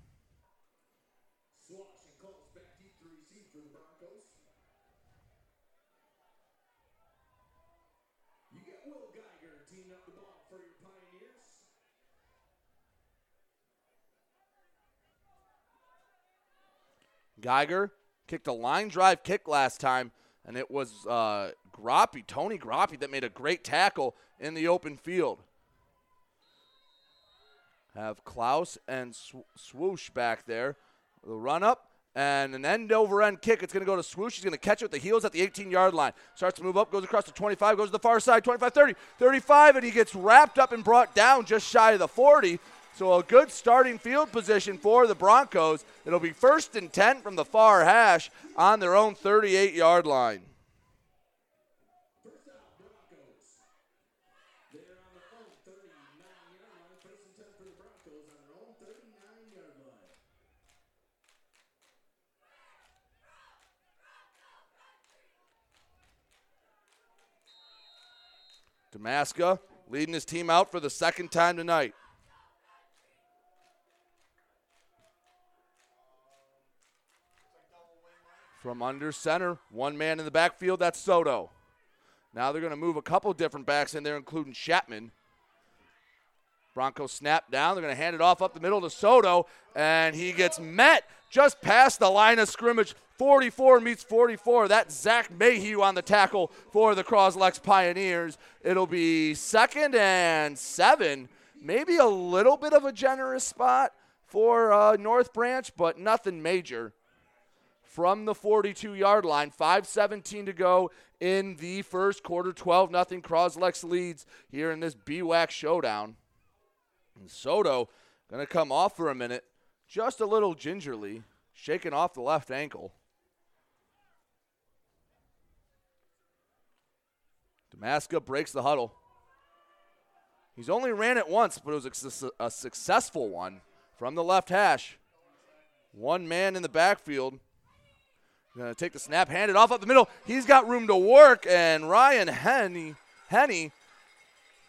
Geiger kicked a line drive kick last time, and it was uh, Tony Groppy, that made a great tackle in the open field. Have Klaus and Swoosh back there The run up and an end over end kick. It's going to go to Swoosh. He's going to catch it with the heels at the 18 yard line. Starts to move up, goes across to 25, goes to the far side, 25, 30, 35, and he gets wrapped up and brought down just shy of the 40. So a good starting field position for the Broncos. It'll be first and 10 from the far hash on their own 38 yard line. Damaska leading his team out for the second time tonight. From under center, one man in the backfield, that's Soto. Now they're going to move a couple different backs in there, including Chapman. Broncos snap down. They're going to hand it off up the middle to Soto, and he gets met just past the line of scrimmage. 44 meets 44. That's Zach Mayhew on the tackle for the Croslex Pioneers. It'll be second and seven. Maybe a little bit of a generous spot for uh, North Branch, but nothing major. From the 42 yard line, 5.17 to go in the first quarter. 12 0 Croslex leads here in this BWAC showdown. And Soto going to come off for a minute, just a little gingerly, shaking off the left ankle. Damaska breaks the huddle. He's only ran it once, but it was a, a successful one from the left hash. One man in the backfield. Gonna take the snap, hand it off up the middle. He's got room to work, and Ryan Henny, Henny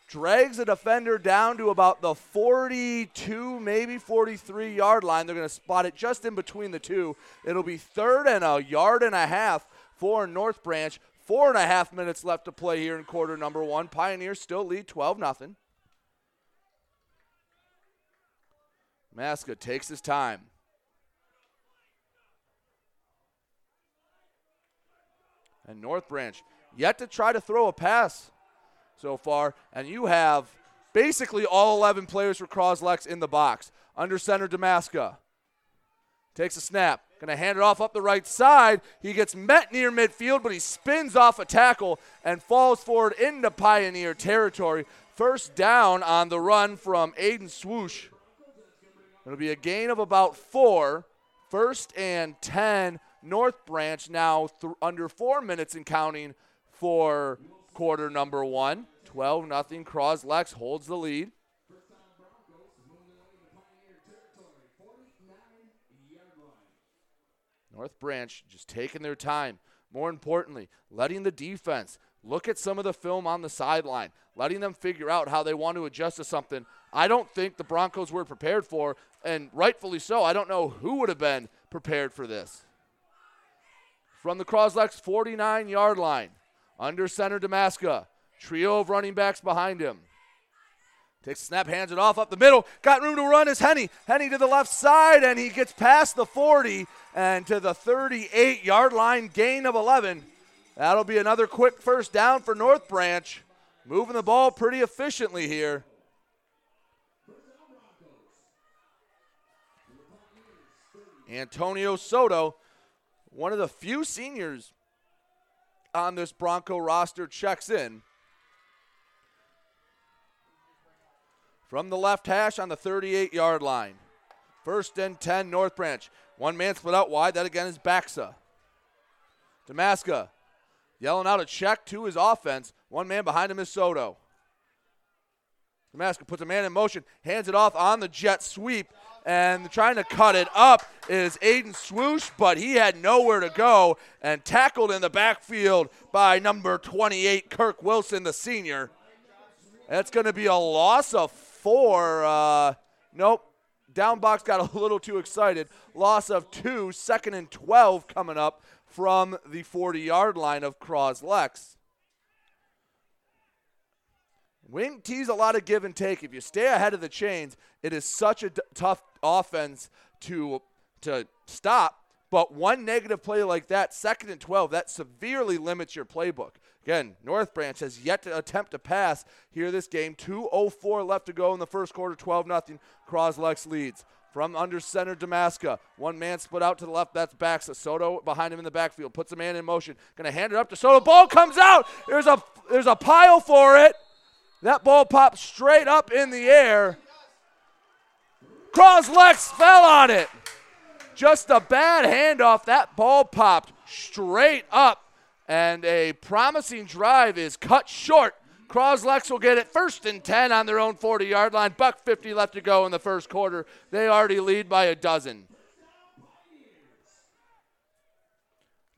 drags a defender down to about the 42, maybe 43 yard line. They're to spot it just in between the two. It'll be third and a yard and a half for North Branch. Four and a half minutes left to play here in quarter number one. Pioneers still lead 12 0. Maska takes his time. And North Branch yet to try to throw a pass so far. And you have basically all 11 players for Croslex in the box. Under center, Damaska. Takes a snap. Going to hand it off up the right side. He gets met near midfield, but he spins off a tackle and falls forward into Pioneer territory. First down on the run from Aiden Swoosh. It'll be a gain of about four. First and 10 North Branch now th- under four minutes and counting for quarter number one. 12 nothing. Croslex holds the lead. North Branch just taking their time. More importantly, letting the defense look at some of the film on the sideline, letting them figure out how they want to adjust to something I don't think the Broncos were prepared for, and rightfully so. I don't know who would have been prepared for this from the Croslex 49 yard line. Under center, Damaska. Trio of running backs behind him. Takes snap, hands it off up the middle. Got room to run is Henny. Henny to the left side, and he gets past the 40 and to the 38 yard line, gain of 11. That'll be another quick first down for North Branch. Moving the ball pretty efficiently here. Antonio Soto one of the few seniors on this Bronco roster checks in. From the left hash on the 38 yard line. First and 10, North Branch. One man split out wide. That again is Baxa. Damaska yelling out a check to his offense. One man behind him is Soto. Damaska puts a man in motion, hands it off on the jet sweep, and trying to cut it up is Aiden Swoosh, but he had nowhere to go and tackled in the backfield by number 28, Kirk Wilson, the senior. That's going to be a loss of four. Uh, nope. Down box got a little too excited. Loss of two, second and 12 coming up from the 40 yard line of Croslex. Wing tees a lot of give and take. If you stay ahead of the chains, it is such a d- tough offense to to stop. But one negative play like that, second and 12, that severely limits your playbook. Again, North Branch has yet to attempt to pass here this game. 2.04 left to go in the first quarter, 12 0. Croslex leads. from under center, Damaska. One man split out to the left. That's Baxa. Soto behind him in the backfield. Puts a man in motion. Going to hand it up to Soto. Ball comes out. There's a there's a pile for it. That ball pops straight up in the air. Croslex fell on it. Just a bad handoff. That ball popped straight up, and a promising drive is cut short. Croslex will get it first and 10 on their own 40 yard line. Buck 50 left to go in the first quarter. They already lead by a dozen.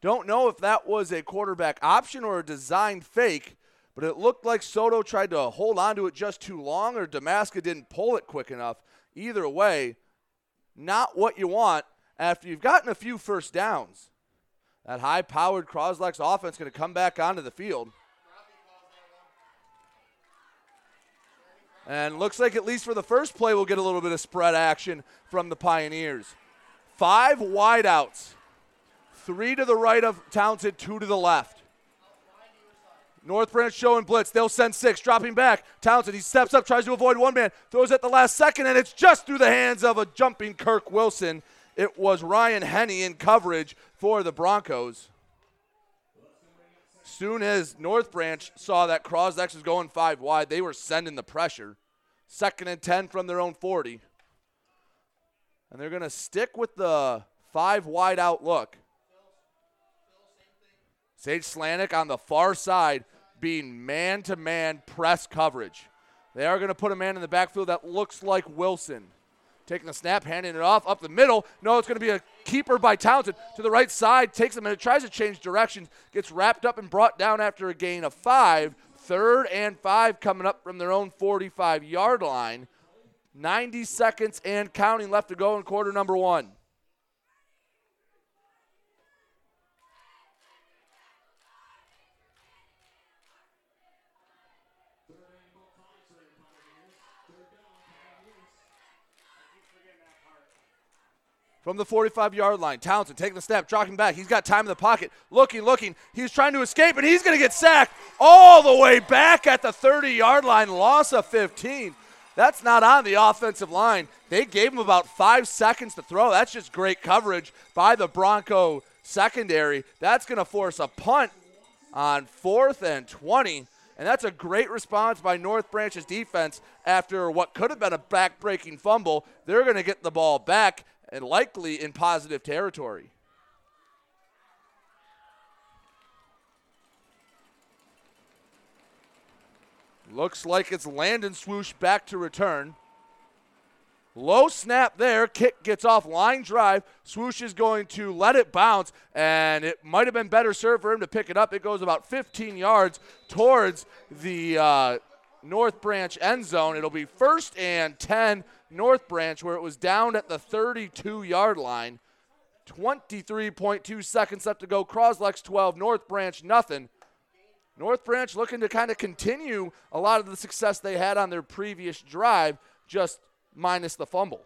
Don't know if that was a quarterback option or a design fake, but it looked like Soto tried to hold on to it just too long or Damaska didn't pull it quick enough. Either way, not what you want after you've gotten a few first downs. That high powered Croslex offense going to come back onto the field. And looks like at least for the first play, we'll get a little bit of spread action from the Pioneers. Five wideouts, three to the right of Townsend, two to the left. North Branch showing blitz. They'll send six, dropping back. Townsend, he steps up, tries to avoid one man, throws at the last second, and it's just through the hands of a jumping Kirk Wilson. It was Ryan Henney in coverage for the Broncos. Soon as North Branch saw that Croslex was going five wide, they were sending the pressure. Second and 10 from their own 40. And they're going to stick with the five wide out look. Sage Slanik on the far side being man to man press coverage. They are going to put a man in the backfield that looks like Wilson. Taking the snap, handing it off up the middle. No, it's going to be a keeper by Townsend to the right side. Takes a minute, tries to change directions, gets wrapped up and brought down after a gain of five. Third and five coming up from their own 45 yard line. 90 seconds and counting left to go in quarter number one. From the 45 yard line. Townsend taking the step, dropping back. He's got time in the pocket. Looking, looking. He's trying to escape, and he's going to get sacked all the way back at the 30 yard line. Loss of 15. That's not on the offensive line. They gave him about five seconds to throw. That's just great coverage by the Bronco secondary. That's going to force a punt on fourth and 20. And that's a great response by North Branch's defense after what could have been a back-breaking fumble. They're going to get the ball back and likely in positive territory. Looks like it's Landon Swoosh back to return. Low snap there. Kick gets off line drive. Swoosh is going to let it bounce, and it might have been better served for him to pick it up. It goes about 15 yards towards the uh, North Branch end zone. It'll be first and 10 North Branch, where it was down at the 32 yard line. 23.2 seconds left to go. Croslex 12, North Branch nothing. North Branch looking to kind of continue a lot of the success they had on their previous drive, just minus the fumble.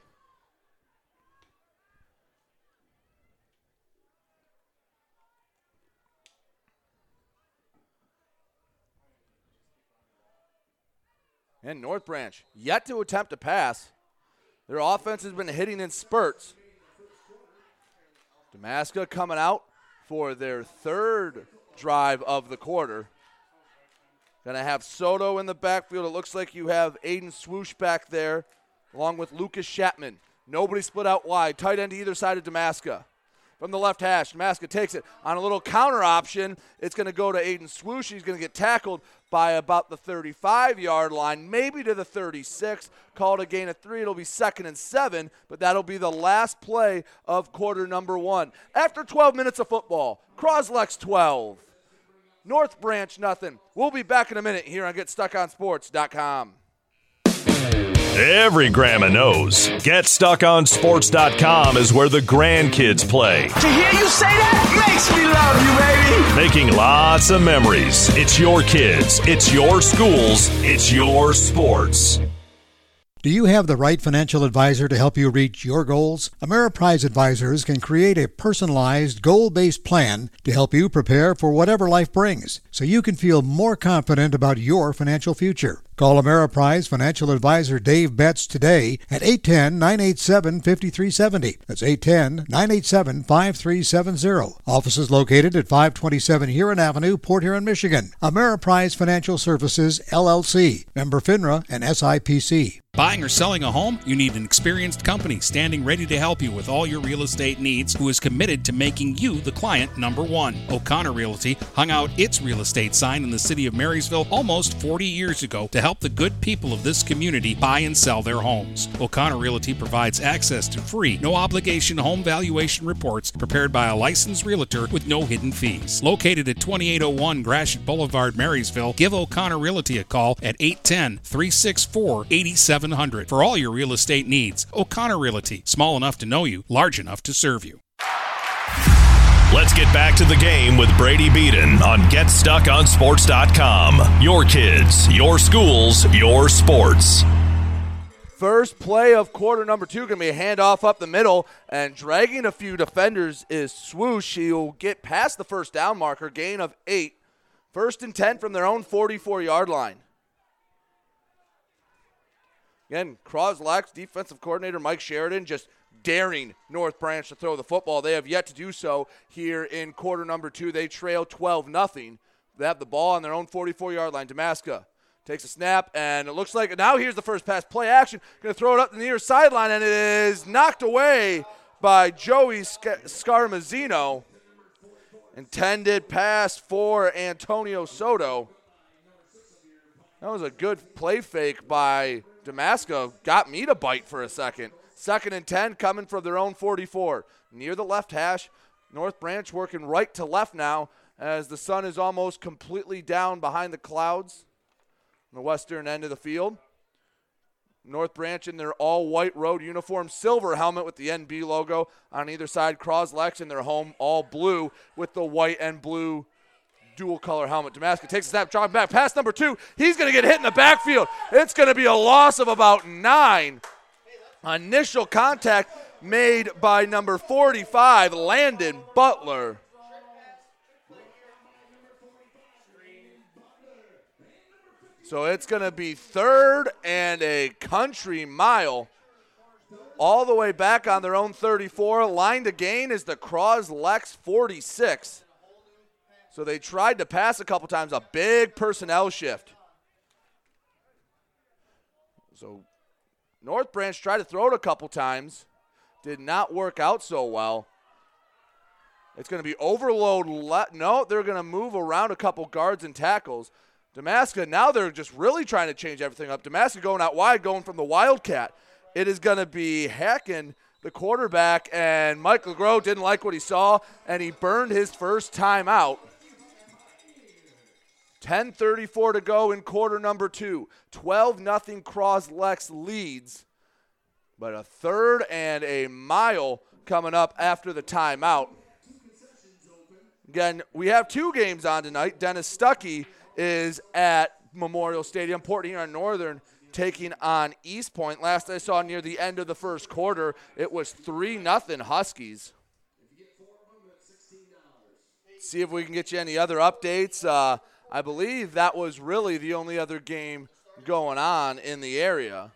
And North Branch yet to attempt a pass. Their offense has been hitting in spurts. Damaska coming out for their third drive of the quarter. To have Soto in the backfield. It looks like you have Aiden Swoosh back there, along with Lucas Chapman. Nobody split out wide. Tight end to either side of Damaska from the left hash. Damaska takes it on a little counter option. It's going to go to Aiden Swoosh. He's going to get tackled by about the 35 yard line, maybe to the 36. Called a gain of three. It'll be second and seven, but that'll be the last play of quarter number one. After 12 minutes of football, Croslex 12. North Branch nothing. We'll be back in a minute here on GetStuckOnSports.com. Every grandma knows. GetStuckOnSports.com is where the grandkids play. To hear you say that makes me love you, baby. Making lots of memories. It's your kids, it's your schools, it's your sports. Do you have the right financial advisor to help you reach your goals? Ameriprise Advisors can create a personalized, goal based plan to help you prepare for whatever life brings so you can feel more confident about your financial future. Call Ameriprise financial advisor Dave Betts today at 810 987 5370. That's 810 987 5370. Office is located at 527 Huron Avenue, Port Huron, Michigan. Ameriprise Financial Services, LLC. Member FINRA and SIPC. Buying or selling a home? You need an experienced company standing ready to help you with all your real estate needs who is committed to making you the client number one. O'Connor Realty hung out its real estate sign in the city of Marysville almost 40 years ago to help the good people of this community buy and sell their homes. O'Connor Realty provides access to free, no obligation home valuation reports prepared by a licensed realtor with no hidden fees. Located at 2801 Gratiot Boulevard, Marysville, give O'Connor Realty a call at 810 364 8700 for all your real estate needs. O'Connor Realty, small enough to know you, large enough to serve you. Let's get back to the game with Brady Beaton on GetStuckOnSports.com. Your kids, your schools, your sports. First play of quarter number two going to be a handoff up the middle, and dragging a few defenders is Swoosh. He'll get past the first down marker, gain of eight. First and 10 from their own 44 yard line. Again, Croslex defensive coordinator Mike Sheridan just daring North Branch to throw the football. They have yet to do so here in quarter number two. They trail 12 nothing. They have the ball on their own 44 yard line. Damaska takes a snap, and it looks like now here's the first pass. Play action. Going to throw it up the near sideline, and it is knocked away by Joey Scarmazzino. Intended pass for Antonio Soto. That was a good play fake by Damaska. Got me to bite for a second. Second and 10 coming from their own 44. Near the left hash. North Branch working right to left now as the sun is almost completely down behind the clouds on the western end of the field. North Branch in their all white road uniform, silver helmet with the NB logo on either side. Croslex in their home all blue with the white and blue dual color helmet. Damaska takes a snap, dropping back. Pass number two. He's going to get hit in the backfield. It's going to be a loss of about nine. Initial contact made by number 45, Landon Butler. So it's going to be third and a country mile. All the way back on their own 34. Line to gain is the Croslex 46. So they tried to pass a couple times, a big personnel shift. So North Branch tried to throw it a couple times, did not work out so well. It's going to be overload. Le- no, they're going to move around a couple guards and tackles. Damaska, now they're just really trying to change everything up. Damaska going out wide, going from the Wildcat. It is going to be Hacken, the quarterback, and Mike LeGros didn't like what he saw, and he burned his first time out. 10:34 to go in quarter number 2. 12 nothing Croslex leads. But a third and a mile coming up after the timeout. Again, we have two games on tonight. Dennis Stuckey is at Memorial Stadium, Port Huron Northern taking on Eastpointe. Last I saw near the end of the first quarter, it was 3 nothing Huskies. See if we can get you any other updates. Uh, I believe that was really the only other game going on in the area.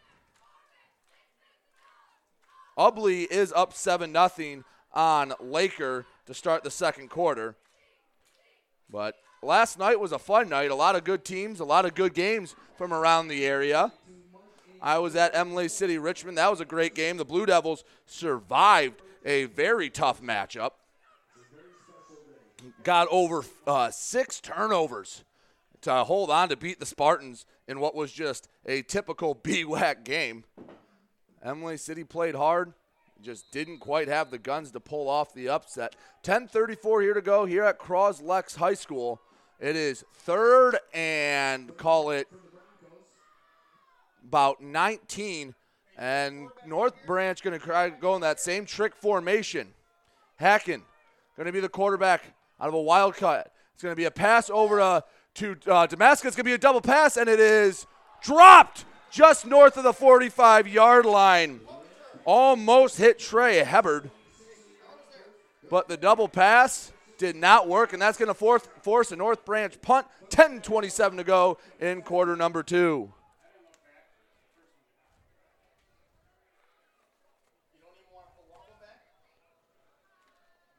Ubly is up 7 0 on Laker to start the second quarter. But last night was a fun night. A lot of good teams, a lot of good games from around the area. I was at Imlay City Richmond. That was a great game. The Blue Devils survived a very tough matchup got over uh, six turnovers to hold on to beat the Spartans in what was just a typical <laughs> BWAC game. Imlay City played hard, just didn't quite have the guns to pull off the upset. 10:34 here to go here at Croslex High School. It is third and call it about 19, and North Branch going to go in that same trick formation. Hacken going to be the quarterback out of a Wildcat. It's going to be a pass over to, to uh, Damaska. It's going to be a double pass, and it is dropped just north of the 45 yard line. Almost hit Trey Hebard. But the double pass did not work, and that's going to force, force a North Branch punt. 10 27 to go in quarter number two.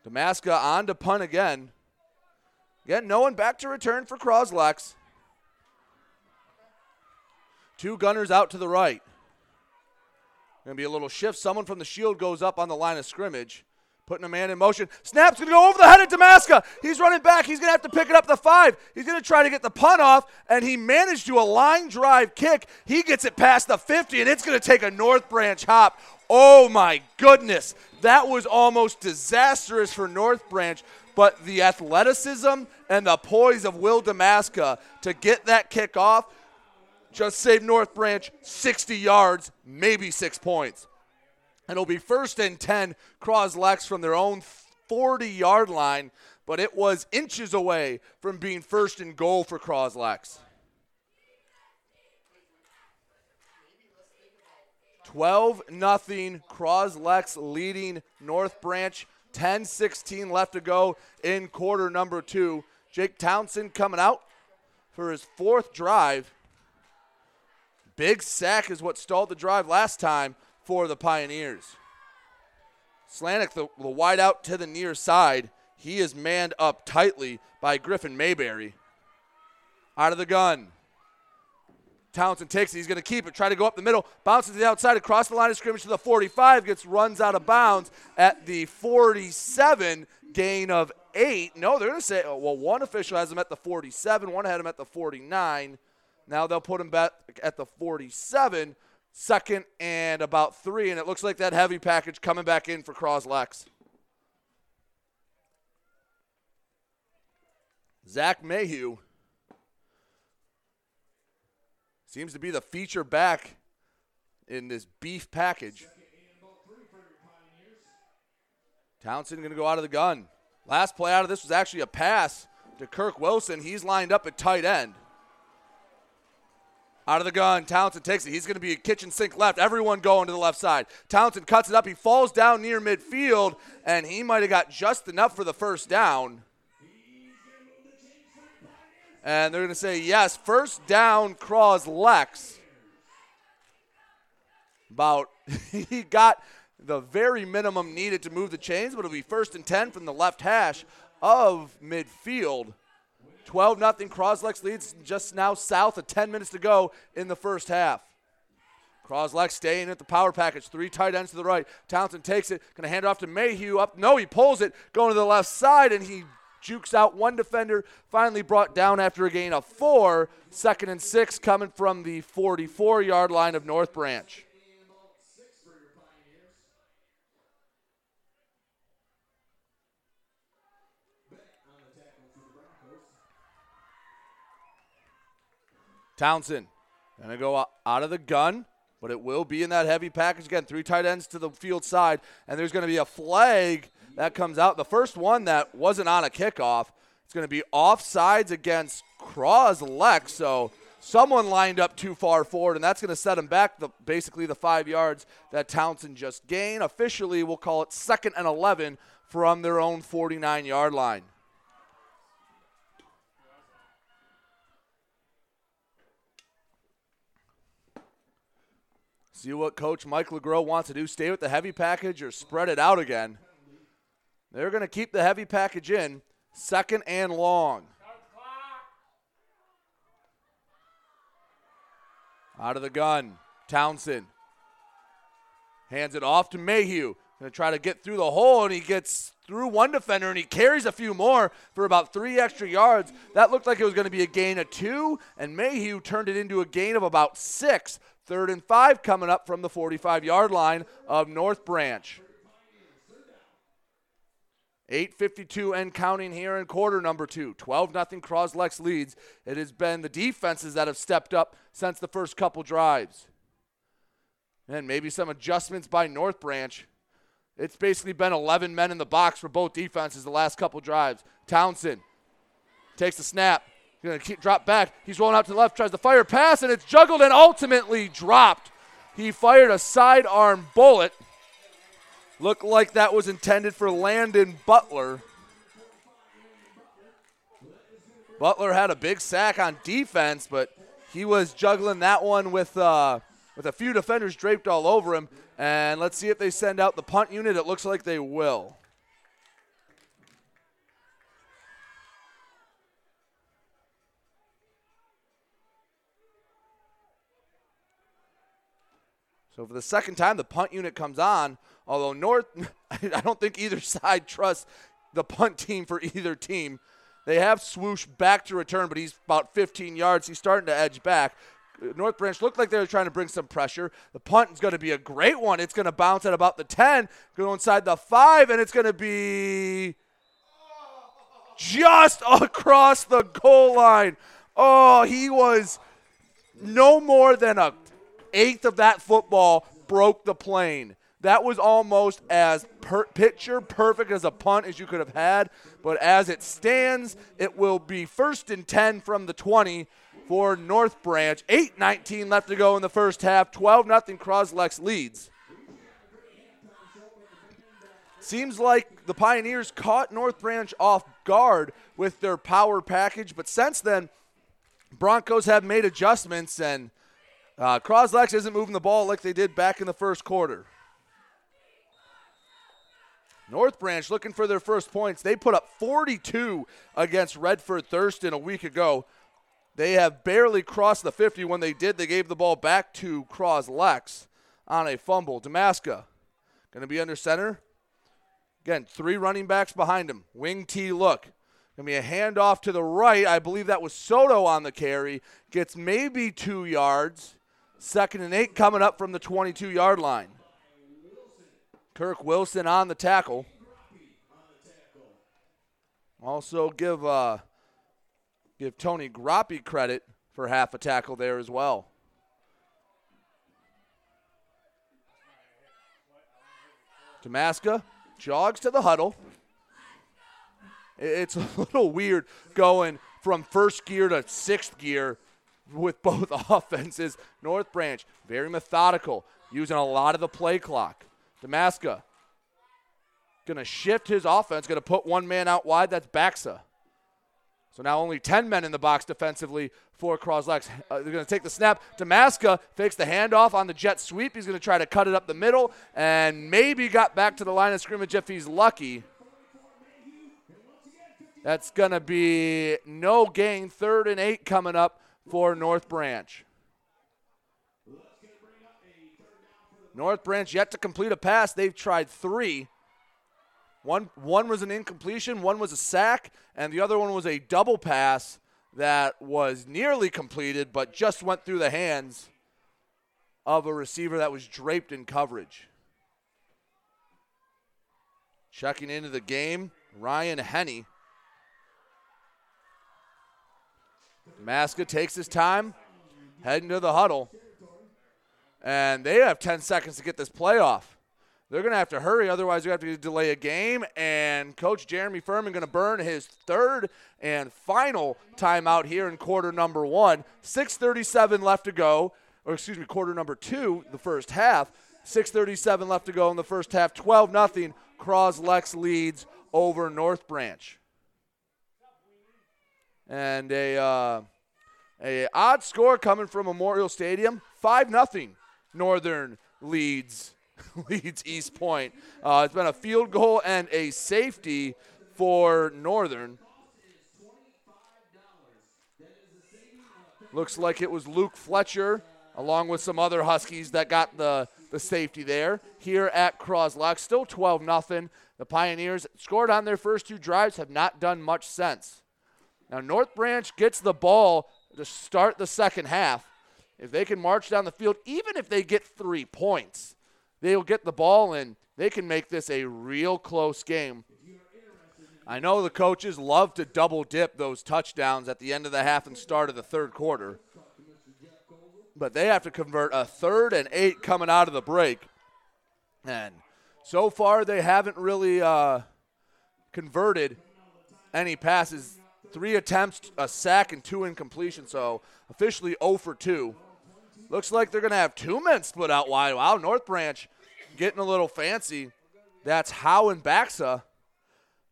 Damaska on to punt again. Again, no one back to return for Croslex. Two gunners out to the right. Gonna be a little shift. Someone from the shield goes up on the line of scrimmage, putting a man in motion. Snap's gonna go over the head of Damaska. He's running back. He's gonna have to pick it up the five. He's gonna try to get the punt off, and he managed to a line drive kick. He gets it past the 50, and it's gonna take a North Branch hop. Oh my goodness. That was almost disastrous for North Branch, but the athleticism and the poise of Will Damaska to get that kick off just saved North Branch 60 yards, maybe six points. And it'll be first and 10, Croslex from their own 40 yard line, but it was inches away from being first and goal for Croslex. 12 nothing. Croslex leading North Branch. 10 16 left to go in quarter number two. Jake Townsend coming out for his fourth drive. Big sack is what stalled the drive last time for the Pioneers. Slanik, the, the wide out to the near side. He is manned up tightly by Griffin Mayberry. Out of the gun. Townsend takes it. He's going to keep it. Try to go up the middle. Bounces to the outside across the line of scrimmage to the 45. Gets runs out of bounds at the 47. Gain of eight. No, they're going to say, oh, well, one official has him at the 47. One had him at the 49. Now they'll put him back at the 47. Second and about three. And it looks like that heavy package coming back in for Croslex. Zach Mayhew seems to be the feature back in this beef package. Townsend going to go out of the gun. Last play out of this was actually a pass to Kirk Wilson. He's lined up at tight end. Out of the gun, Townsend takes it. He's going to be a kitchen sink left. Everyone going to the left side. Townsend cuts it up. He falls down near midfield, and he might have got just enough for the first down. And they're going to say, yes, first down, Croslex. About, <laughs> he got the very minimum needed to move the chains, but it'll be first and 10 from the left hash of midfield. 12 0 Croslex leads just now south of 10 minutes to go in the first half. Croslex staying at the power package. Three tight ends to the right. Townsend takes it. Going to hand it off to Mayhew. Up. No, he pulls it. Going to the left side, and he jukes out one defender. Finally brought down after a gain of four. Second and six coming from the 44 yard line of North Branch. Townsend to go out of the gun, but it will be in that heavy package again. Three tight ends to the field side, and there's going to be a flag that comes out. The first one that wasn't on a kickoff. It's going to be offsides against Croslex. So someone lined up too far forward, and that's going to set him back the, basically the five yards that Townsend just gained. Officially, we'll call it second and 11 from their own 49 yard line. See what Coach Mike LeGros wants to do. Stay with the heavy package or spread it out again. They're going to keep the heavy package in. Second and long. Out of the gun. Townsend. Hands it off to Mayhew. Going to try to get through the hole, and he gets through one defender, and he carries a few more for about three extra yards. That looked like it was going to be a gain of two, and Mayhew turned it into a gain of about six. Third and five coming up from the 45 yard line of North Branch. 8.52 and counting here in quarter number two. 12 0 Croslex leads. It has been the defenses that have stepped up since the first couple drives. And maybe some adjustments by North Branch. It's basically been 11 men in the box for both defenses the last couple drives. Townsend takes the snap, He's Going to drop back. He's rolling out to the left, tries to fire a pass, and it's juggled and ultimately dropped. He fired a sidearm bullet. Looked like that was intended for Landon Butler. Butler had a big sack on defense, but he was juggling that one with uh, with a few defenders draped all over him. And let's see if they send out the punt unit. It looks like they will. So for the second time, the punt unit comes on. Although North, <laughs> I don't think either side trusts the punt team for either team. They have swoosh back to return, but he's about 15 yards. He's starting to edge back. North Branch looked like they were trying to bring some pressure. The punt is going to be a great one. It's going to bounce at about the 10, go inside the 5, and it's going to be just across the goal line. Oh, he was no more than a eighth of that football broke the plane. That was almost as per- picture perfect as a punt as you could have had. But as it stands, it will be first and 10 from the 20 for North Branch. 8 19 left to go in the first half. 12 0 Croslex leads. Seems like the Pioneers caught North Branch off guard with their power package, but since then, Broncos have made adjustments, and uh, Croslex isn't moving the ball like they did back in the first quarter. North Branch looking for their first points. They put up 42 against Redford Thurston a week ago. They have barely crossed the 50. When they did, they gave the ball back to Croslex on a fumble. Damaska going to be under center. Again, three running backs behind him. Wing T look. Going to be a handoff to the right. I believe that was Soto on the carry. Gets maybe two yards. Second and eight coming up from the 22 yard line. Kirk Wilson on the tackle. Also give uh, give Tony Groppe credit for half a tackle there as well. Damaska jogs to the huddle. It's <laughs> a little weird going from first gear to sixth gear with both <laughs> offenses. North Branch, very methodical, using a lot of the play clock. Damaska going to shift his offense, going to put one man out wide. That's Baxa. So now only 10 men in the box defensively for Croslex. Uh, they're going to take the snap. Damaska fakes the handoff on the jet sweep. He's going to try to cut it up the middle and maybe got back to the line of scrimmage if he's lucky. That's going to be no gain. Third and eight coming up for North Branch. North Branch yet to complete a pass. They've tried three. One, one was an incompletion, one was a sack, and the other one was a double pass that was nearly completed but just went through the hands of a receiver that was draped in coverage. Checking into the game, Ryan Henney. Maska takes his time, heading to the huddle. And they have 10 seconds to get this playoff. They're going to have to hurry, otherwise, you have to delay a game. And Coach Jeremy Furman going to burn his third and final timeout here in quarter number one. 6:37 left to go, or excuse me, quarter number two, the first half. 6:37 left to go in the first half. 12 nothing. Croslex leads over North Branch. And a uh, a odd score coming from Memorial Stadium. Five nothing. Northern leads <laughs> leads Eastpointe. Uh, it's been a field goal and a safety for Northern. Looks like it was Luke Fletcher, along with some other Huskies, that got the, the safety there. Here at Croslex, still 12 0. The Pioneers scored on their first two drives, have not done much since. Now, North Branch gets the ball to start the second half. If they can march down the field, even if they get three points, they'll get the ball and they can make this a real close game. I know the coaches love to double dip those touchdowns at the end of the half and start of the third quarter. But they have to convert a third and eight coming out of the break. And so far, they haven't really uh, converted any passes. Three attempts, a sack, and two incompletion. So officially 0 for 2. Looks like they're going to have two men split out wide. Wow, North Branch getting a little fancy. That's Howe and Baxa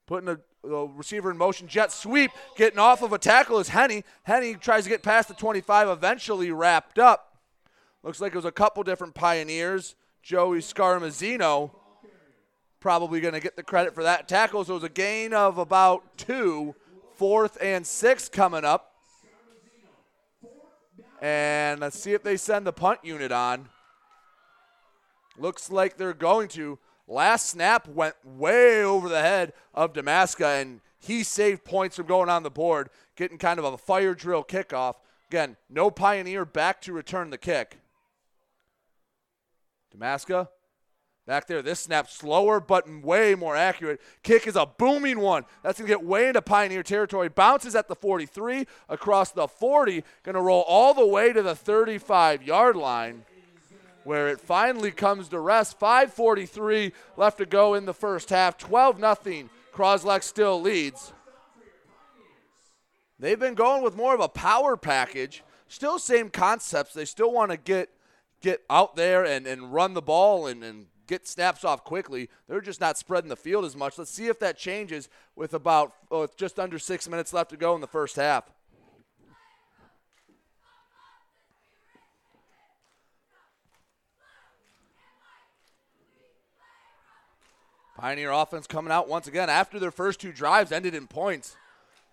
putting a, a, receiver in motion. Jet sweep, getting off of a tackle is Henny. Henny tries to get past the 25, eventually wrapped up. Looks like it was a couple different pioneers. Joey Scarmazzino probably going to get the credit for that tackle. So it was a gain of about two. Fourth and sixth coming up. And let's see if they send the punt unit on. Looks like they're going to. Last snap went way over the head of Damaska, and he saved points from going on the board, getting kind of a fire drill kickoff. Again, no Pioneer back to return the kick. Damaska back there. This snap slower but way more accurate. Kick is a booming one. That's going to get way into Pioneer territory. Bounces at the 43 across the 40. Going to roll all the way to the 35 yard line where it finally comes to rest. 5:43 left to go in the first half. 12 nothing. Croslex still leads. They've been going with more of a power package. Still same concepts. They still want to get get out there and, and run the ball and, and get snaps off quickly. They're just not spreading the field as much. Let's see if that changes with about oh, just under six minutes left to go in the first half. Pioneer offense coming out once again after their first two drives ended in points.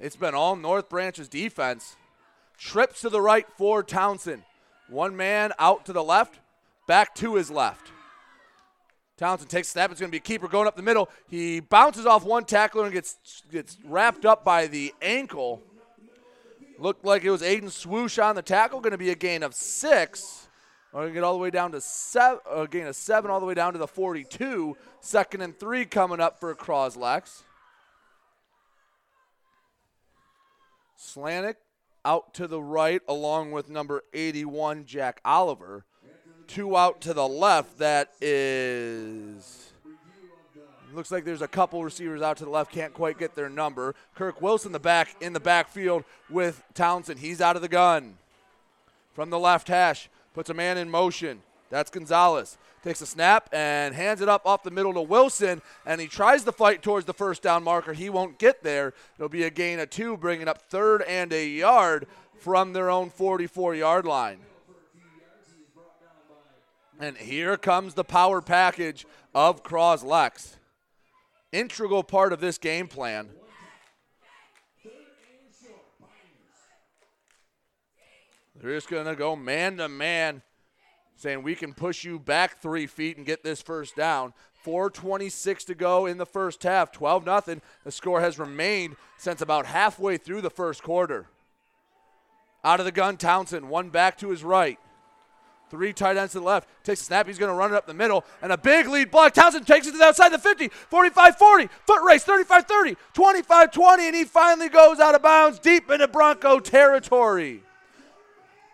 It's been all North Branch's defense. Trips to the right for Townsend. One man out to the left, back to his left. Townsend takes a snap. It's going to be a keeper going up the middle. He bounces off one tackler and gets gets wrapped up by the ankle. Looked like it was Aiden Swoosh on the tackle. Going to be a gain of six. We're going to get all the way down to seven. A gain of seven all the way down to the 42. Second and three coming up for Croslex. Slanik out to the right along with number 81, Jack Oliver. Two out to the left. That is. Looks like there's a couple receivers out to the left. Can't quite get their number. Kirk Wilson the back in the backfield with Townsend. He's out of the gun. From the left hash. Puts a man in motion. That's Gonzalez. Takes a snap and hands it up off the middle to Wilson, and he tries to fight towards the first down marker. He won't get there. It'll be a gain of two, bringing up third and a yard from their own 44 yard line. And here comes the power package of Croslex. Integral part of this game plan. They're just going to go man to man, saying we can push you back three feet and get this first down. 426 to go in the first half. 12 nothing. The score has remained since about halfway through the first quarter. Out of the gun, Townsend. One back to his right. Three tight ends to the left. Takes a snap. He's going to run it up the middle. And a big lead block. Townsend takes it to the outside the 50, 45 40. Foot race 35 30, 25 20. And he finally goes out of bounds deep into Bronco territory.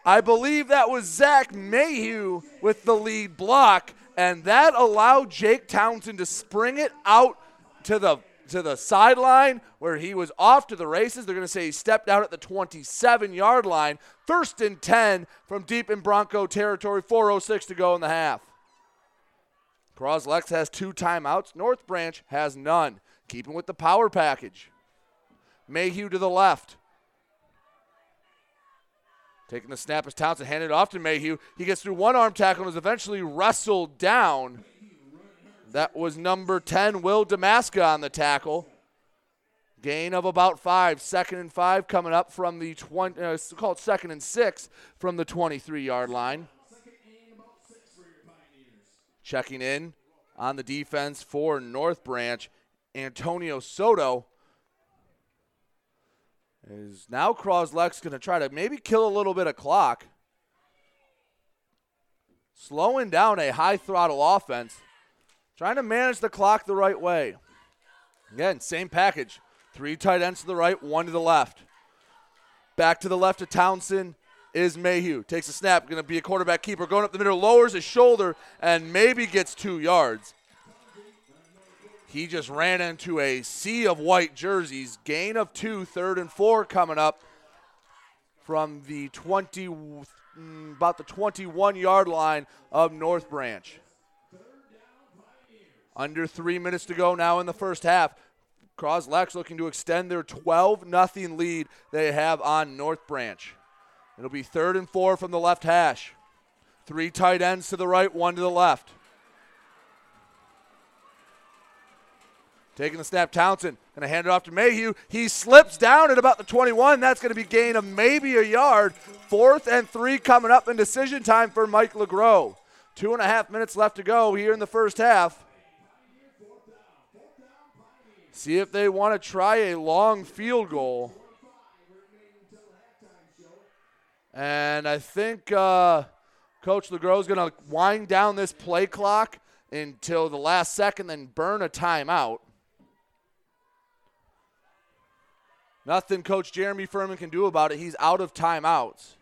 I believe that was Zach Mayhew with the lead block, and that allowed Jake Townsend to spring it out to the to the sideline where he was off to the races. They're going to say he stepped out at the 27 yard line. First and 10 from deep in Bronco territory. 4.06 to go in the half. Croslex has two timeouts. North Branch has none. Keeping with the power package. Mayhew to the left. Taking the snap as Townsend handed off to Mayhew. He gets through one arm tackle and is eventually wrestled down. That was number 10, Will Damaska on the tackle. Gain of about five. Second and five coming up from the 20, uh, second and six from the 23 yard line. Checking in on the defense for North Branch, Antonio Soto. Is now Croslex going to try to maybe kill a little bit of clock. Slowing down a high throttle offense. Trying to manage the clock the right way. Again, same package. Three tight ends to the right, one to the left. Back to the left of Townsend is Mayhew. Takes a snap, going to be a quarterback keeper. Going up the middle, lowers his shoulder, and maybe gets two yards. He just ran into a sea of white jerseys. Gain of two, third and four coming up from the 20, mm, about the 21 yard line of North Branch. Under three minutes to go now in the first half. Croslex looking to extend their 12 0 lead they have on North Branch. It'll be third and four from the left hash. Three tight ends to the right, one to the left. Taking the snap, Townsend. Going to hand it off to Mayhew. He slips down at about the 21. That's going to be gain of maybe a yard. Fourth and three coming up in decision time for Mike LeGros. Two and a half minutes left to go here in the first half. See if they want to try a long field goal. And I think uh, Coach LeGros is going to wind down this play clock until the last second, then burn a timeout. Nothing Coach Jeremy Furman can do about it. He's out of timeouts.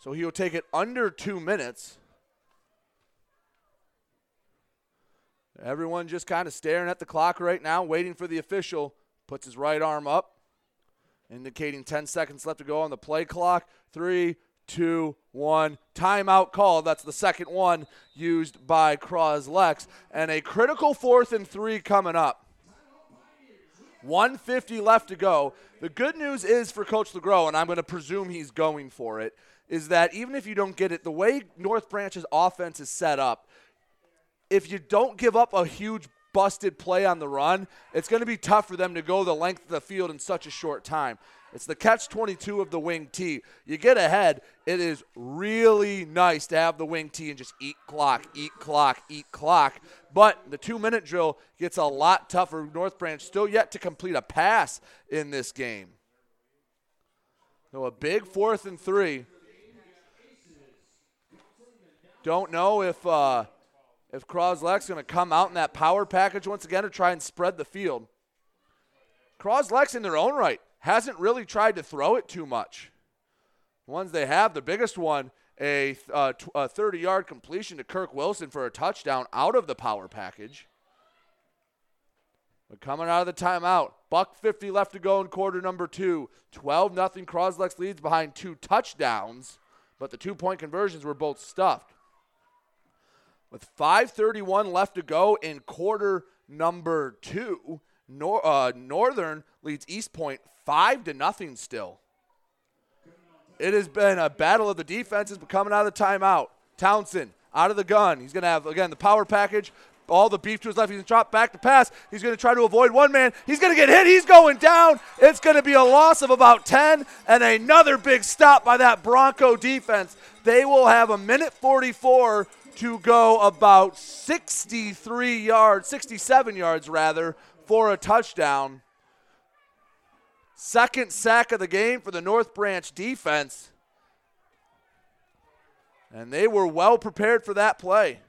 So he'll take it under two minutes. Everyone just kind of staring at the clock right now, waiting for the official. Puts his right arm up, indicating 10 seconds left to go on the play clock. Three, two, one. Timeout call. That's the second one used by Croslex. And a critical fourth and three coming up. 150 left to go. The good news is for Coach LeGros, and I'm going to presume he's going for it, is that even if you don't get it, the way North Branch's offense is set up, if you don't give up a huge busted play on the run, it's going to be tough for them to go the length of the field in such a short time. It's the catch 22 of the wing T. You get ahead, it is really nice to have the wing T and just eat clock, eat clock, eat clock. But the two minute drill gets a lot tougher. North Branch still yet to complete a pass in this game. So a big fourth and three. Don't know if uh, if Croslex going to come out in that power package once again or try and spread the field. Croslex in their own right hasn't really tried to throw it too much. The ones they have, the biggest one, a 30 uh, yard completion to Kirk Wilson for a touchdown out of the power package. But coming out of the timeout, buck 50 left to go in quarter number two. 12 nothing. Croslex leads behind two touchdowns, but the two point conversions were both stuffed. With 5:31 left to go in quarter number two, Nor- uh, Northern leads Eastpointe five to nothing still. It has been a battle of the defenses, but coming out of the timeout, Townsend out of the gun. He's going to have, again, the power package. All the beef to his left. He's going to drop back to pass. He's going to try to avoid one man. He's going to get hit. He's going down. It's going to be a loss of about 10 and another big stop by that Bronco defense. They will have a minute 44 to go about 63 yards, 67 yards rather, for a touchdown. Second sack of the game for the North Branch defense. And they were well prepared for that play.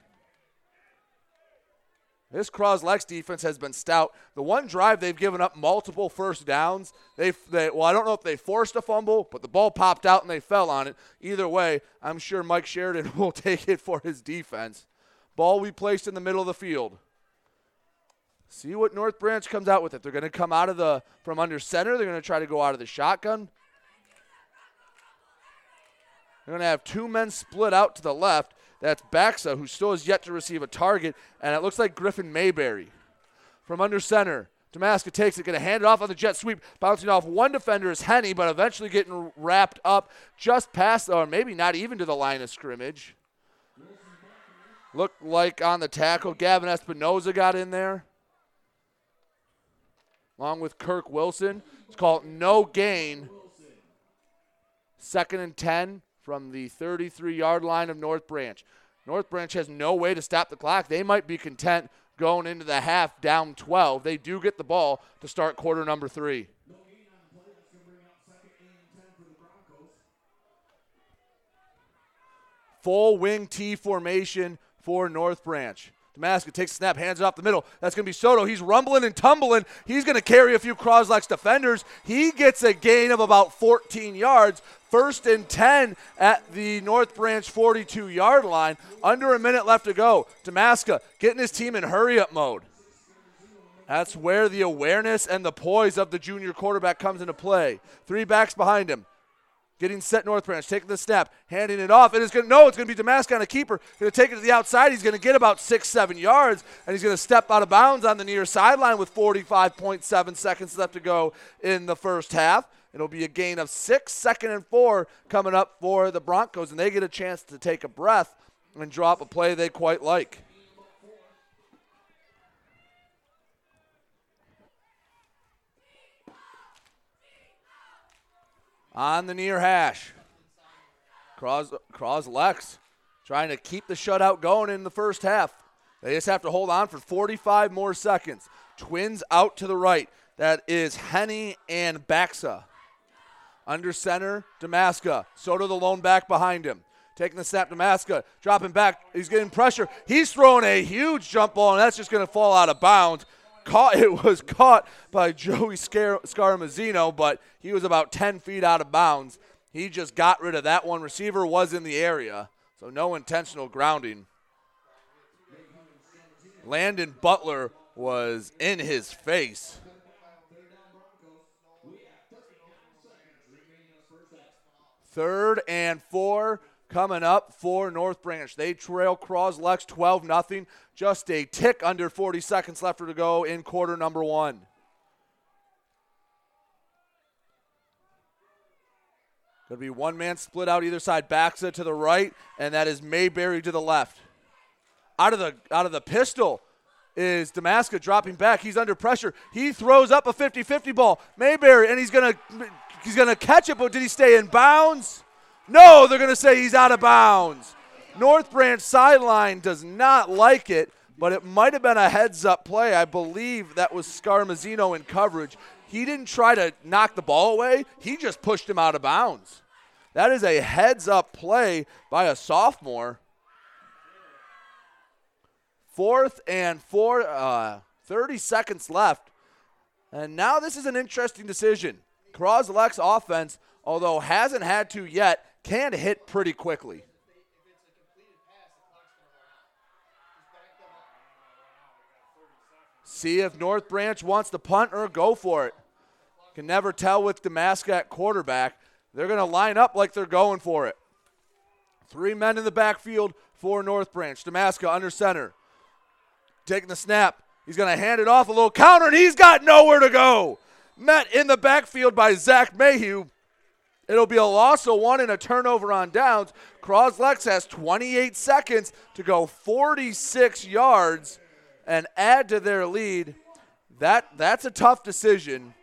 This Croslex defense has been stout. The one drive they've given up multiple first downs. They, they well, I don't know if they forced a fumble, but the ball popped out and they fell on it. Either way, I'm sure Mike Sheridan <laughs> will take it for his defense. Ball we placed in the middle of the field. See what North Branch comes out with it. They're going to come out of the from under center. They're going to try to go out of the shotgun. They're going to have two men split out to the left. That's Baxa, who still has yet to receive a target, and it looks like Griffin Mayberry. From under center, Damaska takes it, going to hand it off on the jet sweep, bouncing off one defender is Henny, but eventually getting wrapped up just past, or maybe not even to the line of scrimmage. Looked like on the tackle, Gavin Espinoza got in there along with Kirk Wilson. It's called no gain. Second and 10 from the 33 yard line of North Branch. North Branch has no way to stop the clock. They might be content going into the half down 12. They do get the ball to start quarter number three. Full wing T formation for North Branch. Damaska takes snap, hands it off the middle. That's going to be Soto. He's rumbling and tumbling. He's going to carry a few Croslex defenders. He gets a gain of about 14 yards. First and 10 at the North Branch 42 yard line. Under a minute left to go. Damaska getting his team in hurry up mode. That's where the awareness and the poise of the junior quarterback comes into play. Three backs behind him. Getting set North Branch, taking the snap, handing it off. And it's going to, no, it's going to be Damaska on a keeper. Going to take it to the outside. He's going to get about six, seven yards, and he's going to step out of bounds on the near sideline with 45.7 seconds left to go in the first half. It'll be a gain of six, second and four coming up for the Broncos, and they get a chance to take a breath and drop a play they quite like. On the near hash. Cross, Cross Lex trying to keep the shutout going in the first half. They just have to hold on for 45 more seconds. Twins out to the right. That is Henny and Baxa. Under center, Damaska. Soto the lone back behind him. Taking the snap, Damaska. Dropping back. He's getting pressure. He's throwing a huge jump ball, and that's just going to fall out of bounds. Caught, <laughs> it was caught by Joey Scar- Scarmazino, but he was about 10 feet out of bounds. He just got rid of that one. Receiver was in the area, so no intentional grounding. Landon Butler was in his face. Third and four coming up for North Branch. They trail Croslex 12 0. Just a tick under 40 seconds left to go in quarter number one. Going to be one man split out either side. Baxa to the right, and that is Mayberry to the left. Out of the out of the pistol is Damaska dropping back. He's under pressure. He throws up a 50-50 ball. Mayberry, and he's gonna he's gonna catch it, but did he stay in bounds? No, they're gonna say he's out of bounds. North Branch sideline does not like it, but it might have been a heads up play. I believe that was Scarmazino in coverage. He didn't try to knock the ball away, he just pushed him out of bounds. That is a heads up play by a sophomore. Fourth and four, uh, 30 seconds left. And now this is an interesting decision. Croslex offense, although hasn't had to yet, can hit pretty quickly. See if North Branch wants to punt or go for it. Can never tell with Damaska at quarterback. They're going to line up like they're going for it. Three men in the backfield for North Branch. Damaska under center. Taking the snap. He's going to hand it off a little counter, and he's got nowhere to go. Met in the backfield by Zach Mayhew. It'll be a loss of one and a turnover on downs. Croslex has 28 seconds to go 46 yards and add to their lead. That that's a tough decision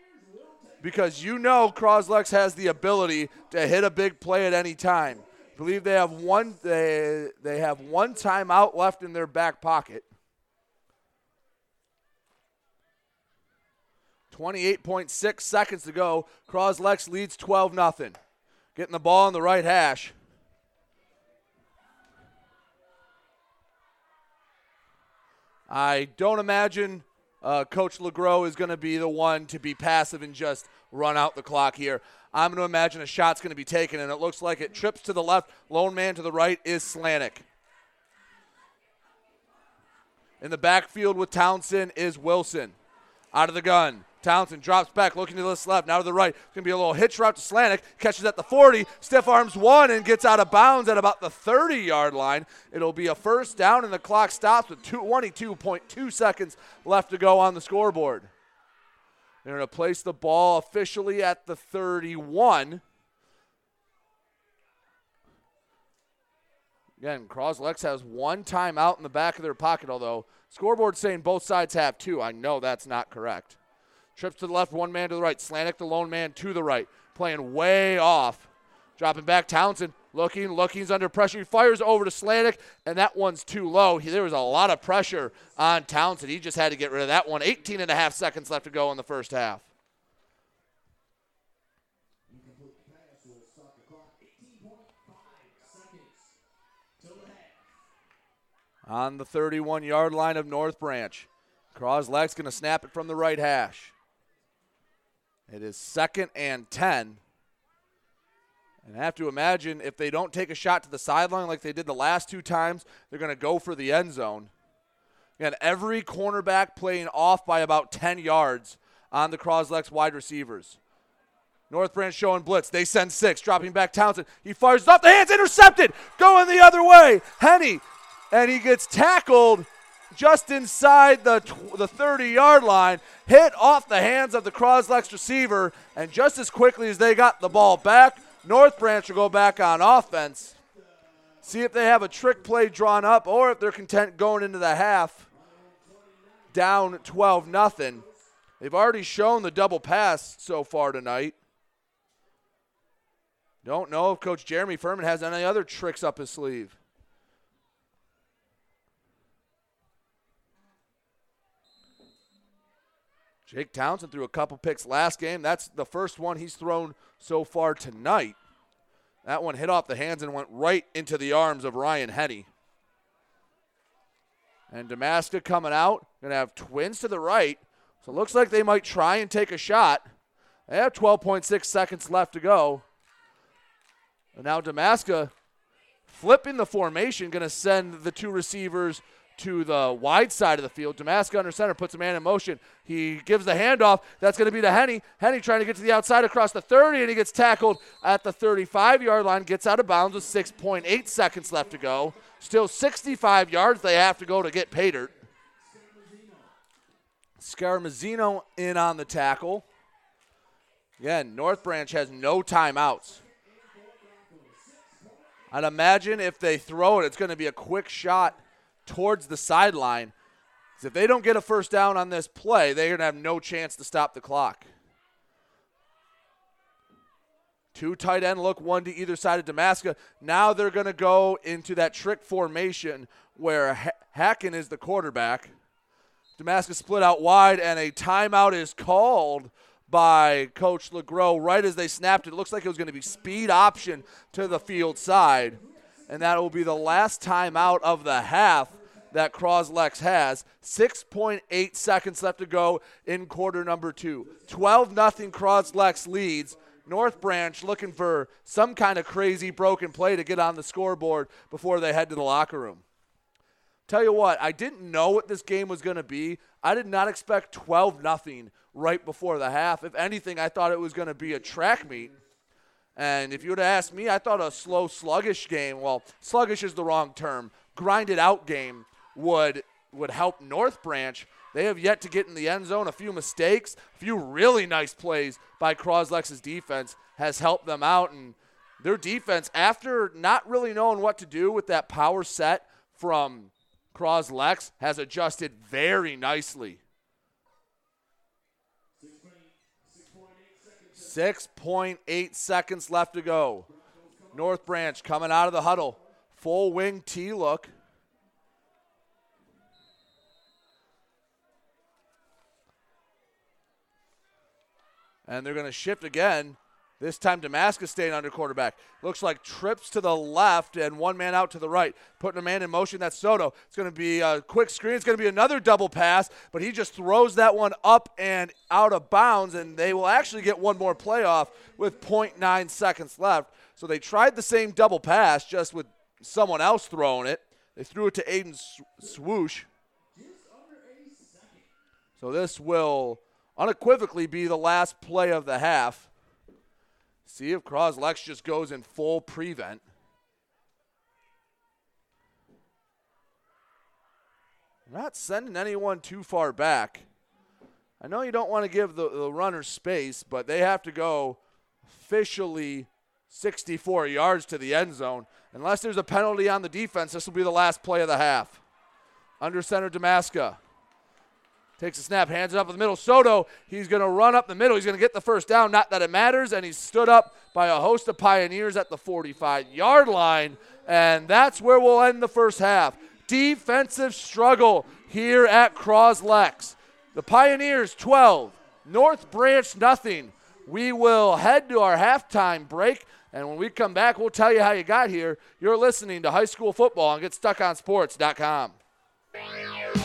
because you know Croslex has the ability to hit a big play at any time. I believe they have one they they have one timeout left in their back pocket. 28.6 seconds to go. Croslex leads 12 0. Getting the ball on the right hash. I don't imagine uh, Coach LeGros is going to be the one to be passive and just run out the clock here. I'm going to imagine a shot's going to be taken, and it looks like it trips to the left. Lone man to the right is Slanik. In the backfield with Townsend is Wilson. Out of the gun. Townsend drops back, looking to the left, now to the right. It's going to be a little hitch route to Slanik. Catches at the 40, stiff arms one, and gets out of bounds at about the 30 yard line. It'll be a first down, and the clock stops with 22.2 seconds left to go on the scoreboard. They're going to place the ball officially at the 31. Again, Croslex has one timeout in the back of their pocket, although scoreboard saying both sides have two. I know that's not correct. Trips to the left, one man to the right. Slanik, the lone man to the right. Playing way off. Dropping back, Townsend looking, looking, he's under pressure. He fires over to Slanik, and that one's too low. He, there was a lot of pressure on Townsend. He just had to get rid of that one. 18 and a half seconds left to go in the first half. On the 31 yard line of North Branch. Croslex going to snap it from the right hash. It is second and 10. And I have to imagine if they don't take a shot to the sideline like they did the last two times, they're going to go for the end zone. Again, every cornerback playing off by about 10 yards on the Croslex wide receivers. North Branch showing blitz. They send six, dropping back Townsend. He fires off the hands, intercepted, going the other way. Henny, and he gets tackled just inside the, the 30 yard line, hit off the hands of the Croslex receiver, and just as quickly as they got the ball back, North Branch will go back on offense. See if they have a trick play drawn up or if they're content going into the half down 12 nothing. They've already shown the double pass so far tonight. Don't know if Coach Jeremy Furman has any other tricks up his sleeve. Jake Townsend threw a couple picks last game. That's the first one he's thrown so far tonight. That one hit off the hands and went right into the arms of Ryan Henney. And Damaska coming out, to have twins to the right. So it looks like they might try and take a shot. They have 12.6 seconds left to go. And now Damaska flipping the formation, to send the two receivers to the wide side of the field. Damaska under center puts a man in motion. He gives the handoff. That's going to be to Henny. Henny trying to get to the outside across the 30, and he gets tackled at the 35 yard line, gets out of bounds with 6.8 seconds left to go. Still 65 yards they have to go to get pay dirt. Scaramazino in on the tackle. Again, North Branch has no timeouts. I'd imagine if they throw it, it's going to be a quick shot towards the sideline. If they don't get a first down on this play, they're going to have no chance to stop the clock. Two tight end look, one to either side of Damaska. Now they're going to go into that trick formation where Hacken is the quarterback. Damaska split out wide, and a timeout is called by Coach LeGros right as they snapped it. It looks like it was going to be speed option to the field side. And that will be the last timeout of the half that Croslex has. 6.8 seconds left to go in quarter number two. 12 0 Croslex leads. North Branch looking for some kind of crazy broken play to get on the scoreboard before they head to the locker room. Tell you what, I didn't know what this game was going to be. I did not expect 12 nothing right before the half. If anything, I thought it was going to be a track meet. And if you would have asked me, I thought a slow, sluggish game, well, sluggish is the wrong term, grinded out game would would help North Branch. They have yet to get in the end zone. A few mistakes, a few really nice plays by Croslex's defense has helped them out. And their defense, after not really knowing what to do with that power set from Croslex, has adjusted very nicely. 6.8 seconds left to go. North Branch coming out of the huddle. Full wing T look. And they're going to shift again. This time Damaska staying under quarterback. Looks like trips to the left and one man out to the right. Putting a man in motion. That's Soto. It's going to be a quick screen. It's going to be another double pass, but he just throws that one up and out of bounds, and they will actually get one more playoff with 0.9 seconds left. So they tried the same double pass just with someone else throwing it. They threw it to Aiden Swoosh. So this will unequivocally be the last play of the half. See if Croslex just goes in full prevent. Not sending anyone too far back. I know you don't want to give the, the runner space, but they have to go officially 64 yards to the end zone. Unless there's a penalty on the defense, this will be the last play of the half. Under center, Damaska. Takes a snap, hands it up in the middle. Soto, he's going to run up the middle. He's going to get the first down. Not that it matters. And he's stood up by a host of Pioneers at the 45 yard line. And that's where we'll end the first half. Defensive struggle here at Croslex. The Pioneers 12, North Branch nothing. We will head to our halftime break. And when we come back, we'll tell you how you got here. You're listening to high school football on GetStuckOnSports.com.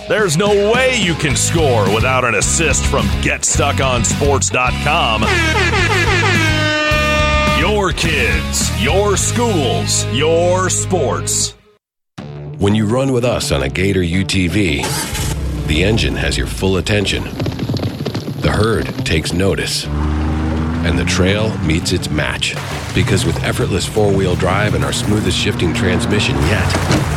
There's no way you can score without an assist from GetStuckOnSports.com. Your kids, your schools, your sports. When you run with us on a Gator UTV, the engine has your full attention. The herd takes notice. And the trail meets its match. Because with effortless four wheel drive and our smoothest shifting transmission yet,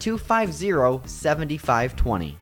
250 7520.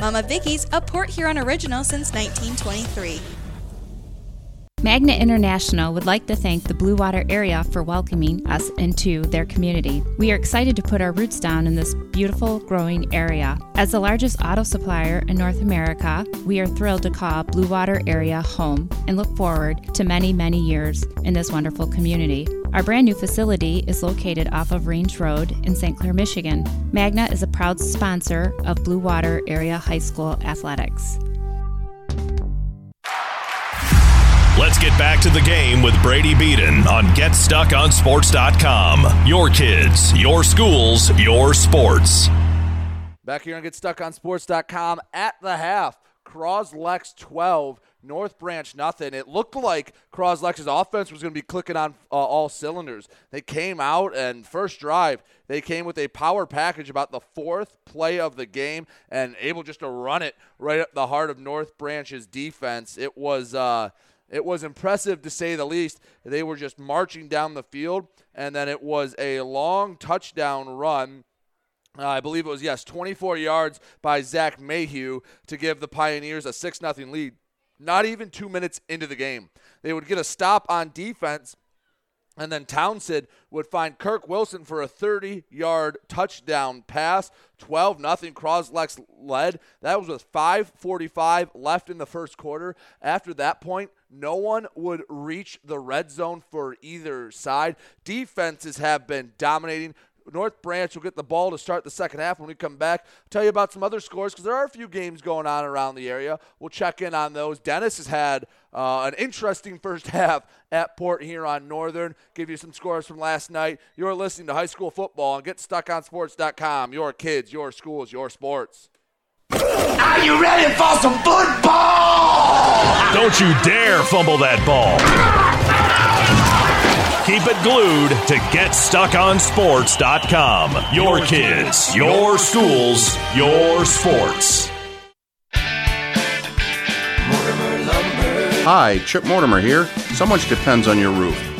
Mama Vicky's, a Port Huron original since 1923. Magna International would like to thank the Blue Water area for welcoming us into their community. We are excited to put our roots down in this beautiful, growing area. As the largest auto supplier in North America, we are thrilled to call Blue Water area home and look forward to many, many years in this wonderful community. Our brand new facility is located off of Range Road in St. Clair, Michigan. Magna is a proud sponsor of Blue Water Area High School athletics. Let's get back to the game with Brady Beaton on GetStuckOnSports.com. Your kids, your schools, your sports. Back here on GetStuckOnSports.com at the half. Croslex 12, North Branch nothing. It looked like Croslex's offense was going to be clicking on uh, all cylinders. They came out and first drive, they came with a power package about the fourth play of the game and able just to run it right up the heart of North Branch's defense. It was uh, it was impressive to say the least. They were just marching down the field, and then it was a long touchdown run. Uh, I believe it was, yes, 24 yards by Zach Mayhew to give the Pioneers a 6 0 lead. Not even two minutes into the game. They would get a stop on defense, and then Townsend would find Kirk Wilson for a 30 yard touchdown pass. 12 nothing. Croslex led. That was with 5.45 left in the first quarter. After that point, no one would reach the red zone for either side. Defenses have been dominating. North Branch will get the ball to start the second half when we come back. I'll tell you about some other scores because there are a few games going on around the area. We'll check in on those. Dennis has had uh, an interesting <laughs> first half at Port Huron Northern. Give you some scores from last night. You're listening to high school football and get stuck on sports.com. Your kids, your schools, your sports. Are you ready for some football? Don't you dare fumble that ball. Keep it glued to GetStuckOnSports.com. Your kids, your schools, your sports. Hi, Chip Mortimer here. So much depends on your roof.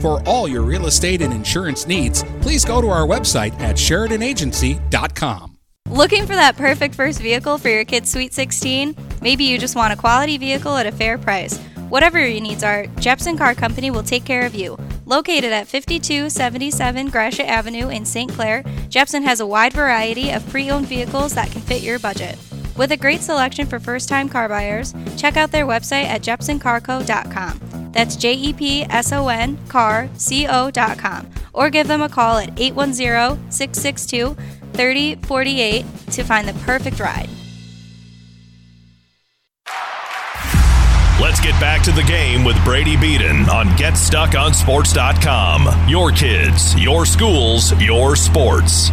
For all your real estate and insurance needs, please go to our website at SheridanAgency.com. Looking for that perfect first vehicle for your kid's Sweet 16? Maybe you just want a quality vehicle at a fair price. Whatever your needs are, Jepson Car Company will take care of you. Located at 5277 Gratiot Avenue in St. Clair, Jepson has a wide variety of pre owned vehicles that can fit your budget. With a great selection for first time car buyers, check out their website at jepsoncarco.com. That's J E P S O N car C O.com. Or give them a call at 810 662 3048 to find the perfect ride. Let's get back to the game with Brady Beaton on GetStuckOnSports.com. Your kids, your schools, your sports.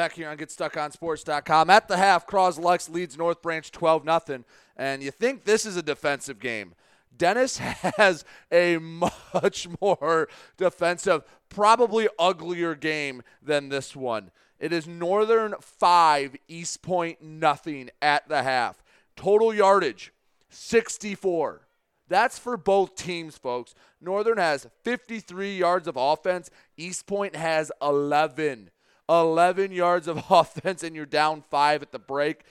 Back here on GetStuckOnSports.com. At the half, Croslex leads North Branch 12 0. And you think this is a defensive game. Dennis <laughs> has a much more defensive, probably uglier game than this one. It is Northern 5, Eastpointe nothing at the half. Total yardage 64. That's for both teams, folks. Northern has 53 yards of offense, Eastpointe has 11. 11 yards of <laughs> offense, and you're down five at the break.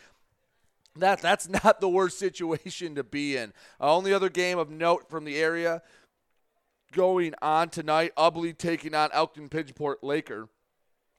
That, that's not the worst situation to be in. Uh, only other game of note from the area going on tonight Ubly taking on Elkton Pidgeport Laker,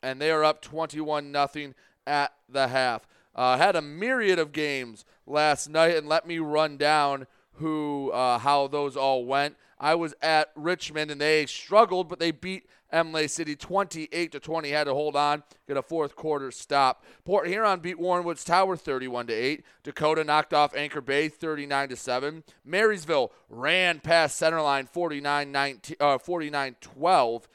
and they are up 21 nothing at the half. Uh, had a myriad of games last night, and let me run down who uh, how those all went. I was at Richmond, and they struggled, but they beat Imlay City 28 to 20. Had to hold on, get a fourth quarter stop. Port Huron beat Warren Woods Tower 31 to 8. Dakota knocked off Anchor Bay 39 to 7. Marysville ran past Centerline 49 19, uh, 49 12.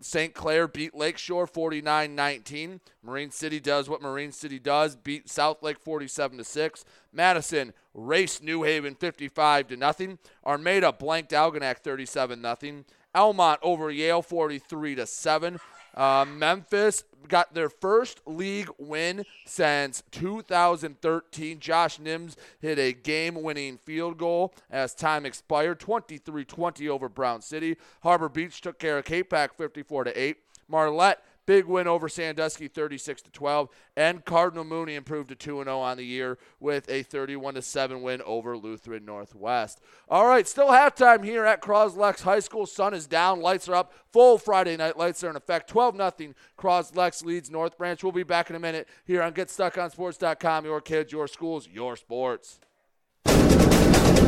St. Clair beat Lakeshore 49-19. Marine City does what Marine City does, beat South Lake 47 to 6. Madison raced New Haven 55 to nothing. Armada blanked Algonac 37 nothing. Almont over Yale 43 to 7. Uh, Memphis got their first league win since 2013. Josh Nims hit a game winning field goal as time expired 23 20 over Brown City. Harbor Beach took care of Capac 54 8. Marlette Big win over Sandusky 36 to 12 and Cardinal Mooney improved to 2 0 on the year with a 31 to 7 win over Lutheran Northwest. All right, still halftime here at Croslex High School. Sun is down, lights are up. Full Friday night lights are in effect. 12 0 Croslex leads North Branch. We'll be back in a minute here on GetStuckOnSports.com. Your kids, your schools, your sports.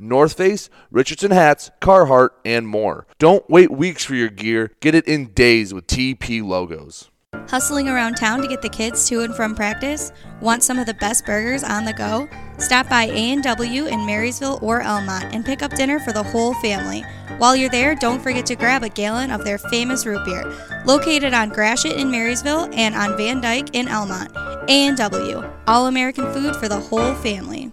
North Face, Richardson hats, Carhartt, and more. Don't wait weeks for your gear. Get it in days with TP logos. Hustling around town to get the kids to and from practice? Want some of the best burgers on the go? Stop by A&W in Marysville or Almont and pick up dinner for the whole family. While you're there, don't forget to grab a gallon of their famous root beer. Located on Gratiot in Marysville and on Van Dyke in Almont. A&W, all American food for the whole family.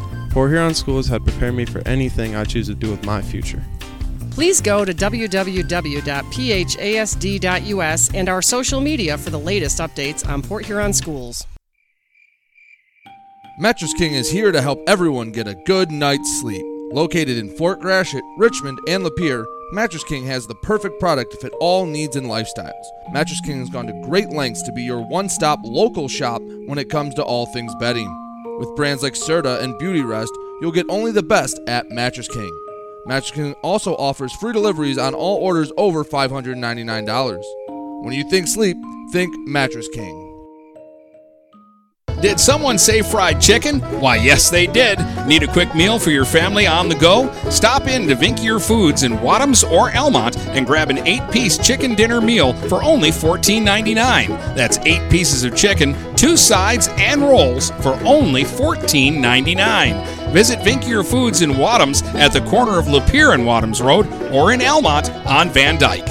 Port Huron Schools had prepared me for anything I choose to do with my future. Please go to www.phasd.us and our social media for the latest updates on Port Huron schools. Mattress King is here to help everyone get a good night's sleep. Located in Fort Gratiot, Richmond, and Lapeer, Mattress King has the perfect product to fit all needs and lifestyles. Mattress King has gone to great lengths to be your one stop local shop when it comes to all things bedding. With brands like Serta and Beauty Rest, you'll get only the best at Mattress King. Mattress King also offers free deliveries on all orders over $599. When you think sleep, think Mattress King. Did someone say fried chicken? Why, yes, they did. Need a quick meal for your family on the go? Stop in to Vinckier Foods in Wadhams or Almont and grab an eight piece chicken dinner meal for only $14.99. That's eight pieces of chicken, two sides, and rolls for only $14.99. Visit Vinckier Foods in Wadhams at the corner of Lapeer and Wadhams Road or in Elmont on Van Dyke.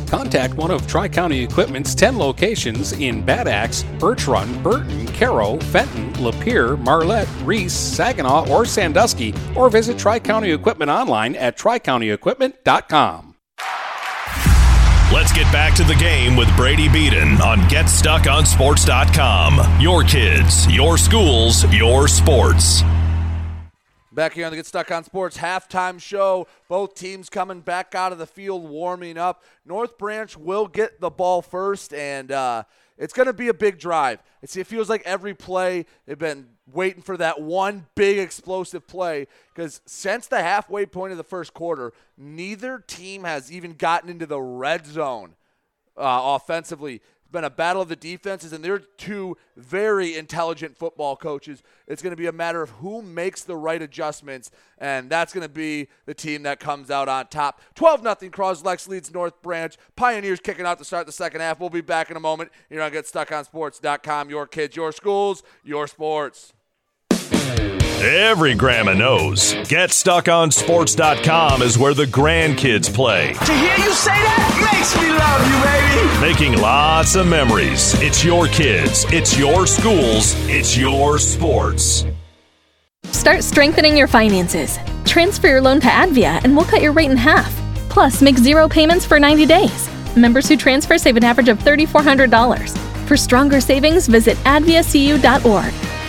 Contact one of Tri County Equipment's 10 locations in Bad Axe, Birch Run, Burton, Caro, Fenton, Lapeer, Marlette, Reese, Saginaw, or Sandusky, or visit Tri County Equipment online at tricountyequipment.com. Let's get back to the game with Brady Beaton on GetStuckOnSports.com. Your kids, your schools, your sports. Back here on the Get Stuck on Sports halftime show. Both teams coming back out of the field, warming up. North Branch will get the ball first, and uh, it's going to be a big drive. It's, it feels like every play they've been waiting for that one big explosive play because since the halfway point of the first quarter, neither team has even gotten into the red zone uh, offensively been a battle of the defenses, and they're two very intelligent football coaches. It's going to be a matter of who makes the right adjustments, and that's going to be the team that comes out on top. 12 0 Croslex leads North Branch. Pioneers kicking out to start the second half. We'll be back in a moment. You're not get stuck on GetStuckOnSports.com. Your kids, your schools, your sports. Every grandma knows. GetStuckOnSports.com is where the grandkids play. To hear you say that makes me love you, baby. Making lots of memories. It's your kids, it's your schools, it's your sports. Start strengthening your finances. Transfer your loan to Advia and we'll cut your rate in half. Plus, make zero payments for 90 days. Members who transfer save an average of $3,400. For stronger savings, visit adviacu.org.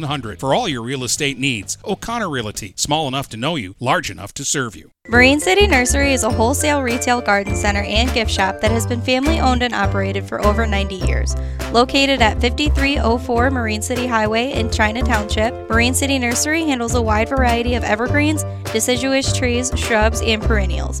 8700 for all your real estate needs. O'Connor Realty, small enough to know you, large enough to serve you. Marine City Nursery is a wholesale retail garden center and gift shop that has been family owned and operated for over 90 years. Located at 5304 Marine City Highway in China Township, Marine City Nursery handles a wide variety of evergreens, deciduous trees, shrubs, and perennials.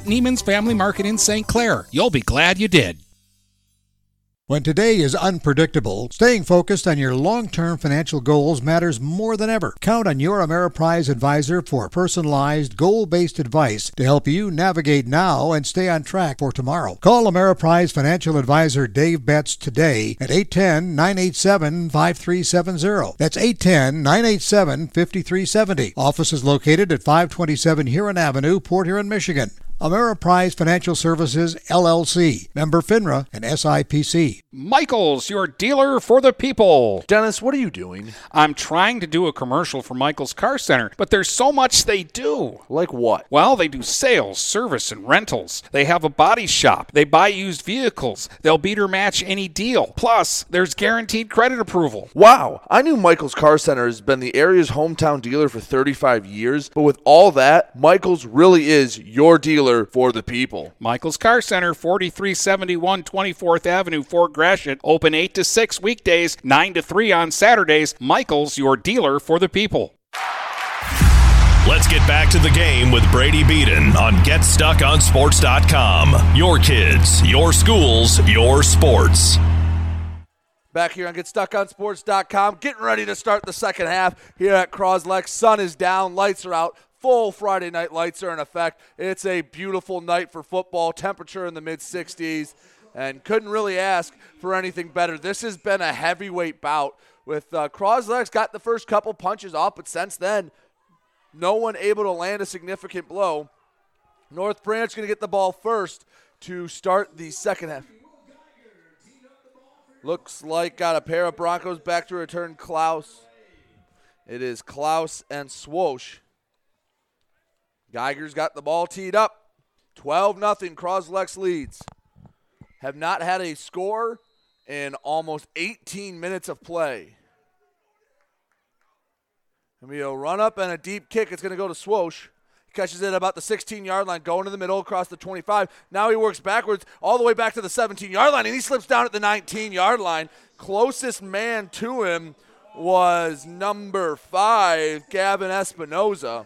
Neiman's Family Market in St. Clair. You'll be glad you did. When today is unpredictable, staying focused on your long term financial goals matters more than ever. Count on your Ameriprise advisor for personalized, goal based advice to help you navigate now and stay on track for tomorrow. Call Ameriprise financial advisor Dave Betts today at 810 987 5370. That's 810 987 5370. Office is located at 527 Huron Avenue, Port Huron, Michigan. Ameriprise Financial Services, LLC, member FINRA and SIPC. Michaels, your dealer for the people. Dennis, what are you doing? I'm trying to do a commercial for Michaels Car Center, but there's so much they do. Like what? Well, they do sales, service, and rentals. They have a body shop. They buy used vehicles. They'll beat or match any deal. Plus, there's guaranteed credit approval. Wow, I knew Michaels Car Center has been the area's hometown dealer for 35 years, but with all that, Michaels really is your dealer for the people. Michaels Car Center, 4371 24th Avenue, Fort Gratiot. Open 8 to 6 weekdays, 9 to 3 on Saturdays. Michaels, your dealer for the people. Let's get back to the game with Brady Beaton on GetStuckOnSports.com. Your kids, your schools, your sports. Back here on GetStuckOnSports.com, getting ready to start the second half here at Croslex. Sun is down, lights are out. Full Friday night lights are in effect. It's a beautiful night for football. Temperature in the mid 60s, and couldn't really ask for anything better. This has been a heavyweight bout with uh, Croslex got the first couple punches off, but since then, no one able to land a significant blow. North Branch going to get the ball first to start the second half. Looks like got a pair of Broncos back to return Klaus. It is Klaus and Swosh. Geiger's got the ball teed up. 12 nothing. Croslex leads. Have not had a score in almost 18 minutes of play. Gonna be a run up and a deep kick. It's going to go to Swosh. He catches it about the 16 yard line, going to the middle across the 25. Now he works backwards all the way back to the 17 yard line, and he slips down at the 19 yard line. Closest man to him was number five, Gavin Espinoza.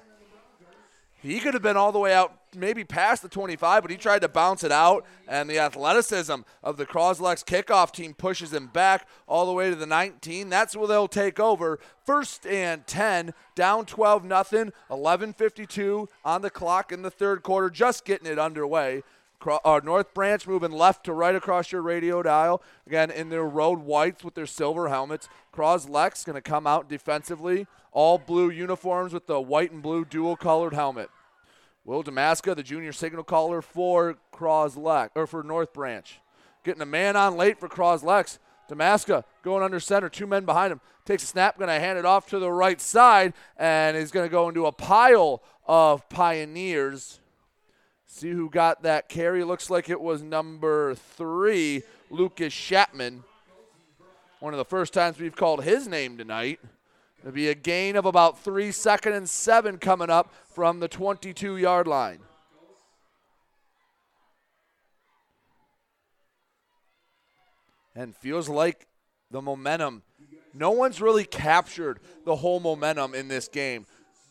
He could have been all the way out, maybe past the 25, but he tried to bounce it out, and the athleticism of the Croslex kickoff team pushes him back all the way to the 19. That's where they'll take over. First and 10, down 12 nothing, 11:52 on the clock in the third quarter, just getting it underway. Uh, North Branch moving left to right across your radio dial. Again, in their road whites with their silver helmets. Croslex going to come out defensively. All blue uniforms with the white and blue dual colored helmet. Will Damaska, the junior signal caller for Croslex or for North Branch, getting a man on late for Croslex. Damaska going under center, two men behind him. Takes a snap, going to hand it off to the right side, and is going to go into a pile of Pioneers. See who got that carry. Looks like it was number three, Lucas Chapman. One of the first times we've called his name tonight. It'll be a gain of about three, second and seven coming up from the 22 yard line. And feels like the momentum. No one's really captured the whole momentum in this game.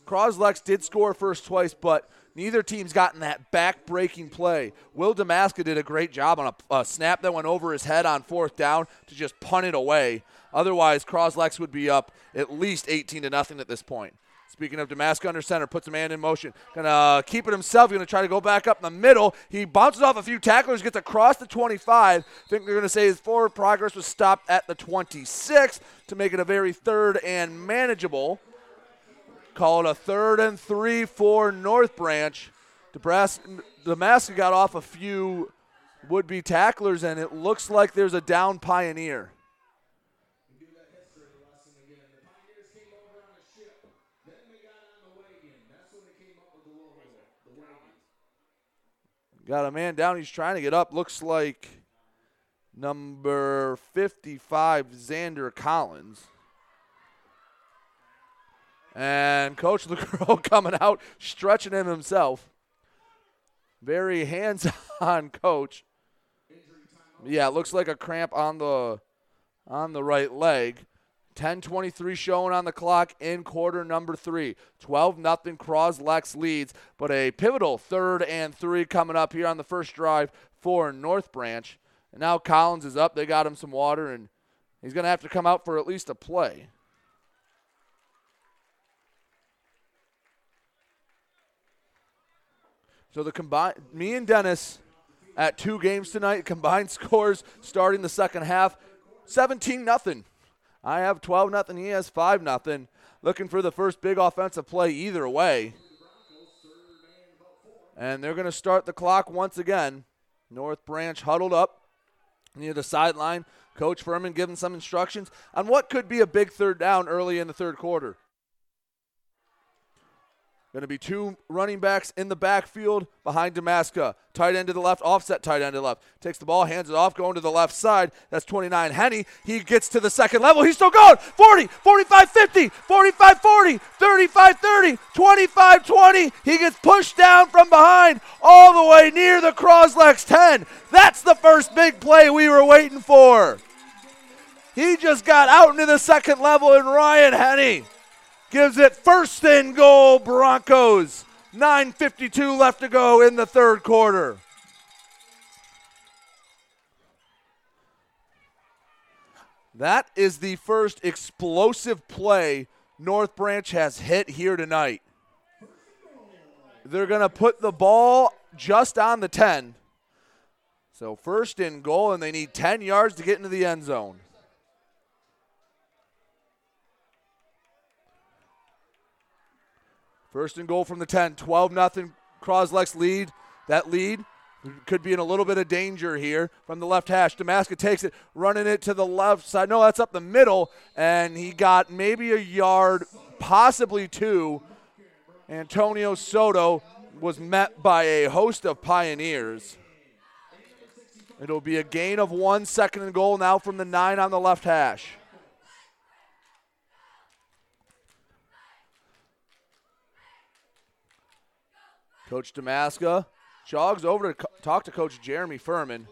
Croslex did score first twice, but neither team's gotten that back-breaking play. Will Damaska did a great job on a, a, snap that went over his head on fourth down to just punt it away. Otherwise, Croslex would be up at least 18 to nothing at this point. Speaking of Damaska under center, puts a man in motion. Gonna uh, keep it himself. Gonna try to go back up in the middle. He bounces off a few tacklers, gets across the 25. think they're gonna say his forward progress was stopped at the 26 to make it a very third and manageable. Call it a third and three for North Branch. Damaska got off a few would-be tacklers, and it looks like there's a down Pioneer. Got a man down. He's trying to get up. Looks like number 55, Xander Collins. And Coach <laughs> LeGros coming out, stretching him himself. Very hands on <laughs> coach. Yeah, looks like a cramp on the on the right leg. 10-23 showing on the clock in quarter number three. 12 nothing Croslex leads, but a pivotal third and three coming up here on the first drive for North Branch. And now Collins is up. They got him some water, and he's going to have to come out for at least a play. So the combined, me and Dennis at two games tonight, combined <laughs> scores starting the second half, 17 nothing. I have 12 nothing. He has 5 nothing. Looking for the first big offensive play either way. And they're going to start the clock once again. North Branch huddled up near the sideline. Coach Furman giving some instructions on what could be a big third down early in the third quarter. Going to be two running backs in the backfield behind Damaska. Tight end to the left, offset tight end to the left. Takes the ball, hands it off, going to the left side. That's 29 Henny. He gets to the second level. He's still going. 40, 45 50, 45 40, 35 30, 25 20. He gets pushed down from behind all the way near the Croslex 10. That's the first big play we were waiting for. He just got out into the second level, and Ryan Henny gives it first and goal, Broncos. 9.52 left to go in the third quarter. That is the first explosive play North Branch has hit here tonight. They're going to put the ball just on the 10. So first and goal, and they need 10 yards to get into the end zone. First and goal from the 10. 12 nothing. Croslex lead. That lead could be in a little bit of danger here from the left hash. Damaska takes it, running it to the left side. No, that's up the middle, and he got maybe a yard, possibly two. Antonio Soto was met by a host of Pioneers. It'll be a gain of one, second and goal now from the nine on the left hash. Coach Damaska jogs over to talk to Coach Jeremy Furman.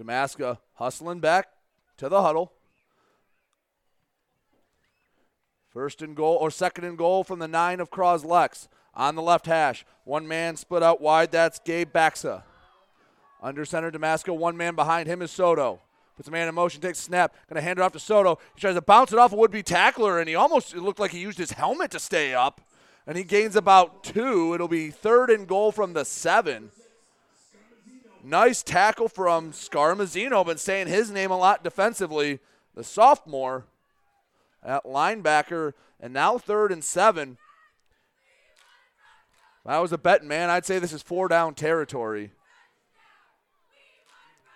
Damaska hustling back to the huddle. First and goal, or second and goal from the nine of Croslex on the left hash. One man split out wide. That's Gabe Baxa. Under center, Damaska. One man behind him is Soto. Puts a man in motion, takes a snap, gonna hand it off to Soto. He tries to bounce it off a would-be tackler, and he almost it looked like he used his helmet to stay up. And he gains about two. It'll be third and goal from the seven. Nice tackle from Scarmazino, Been saying his name a lot defensively. The sophomore at linebacker, and now third and seven. If I was a betting man, I'd say this is four down territory.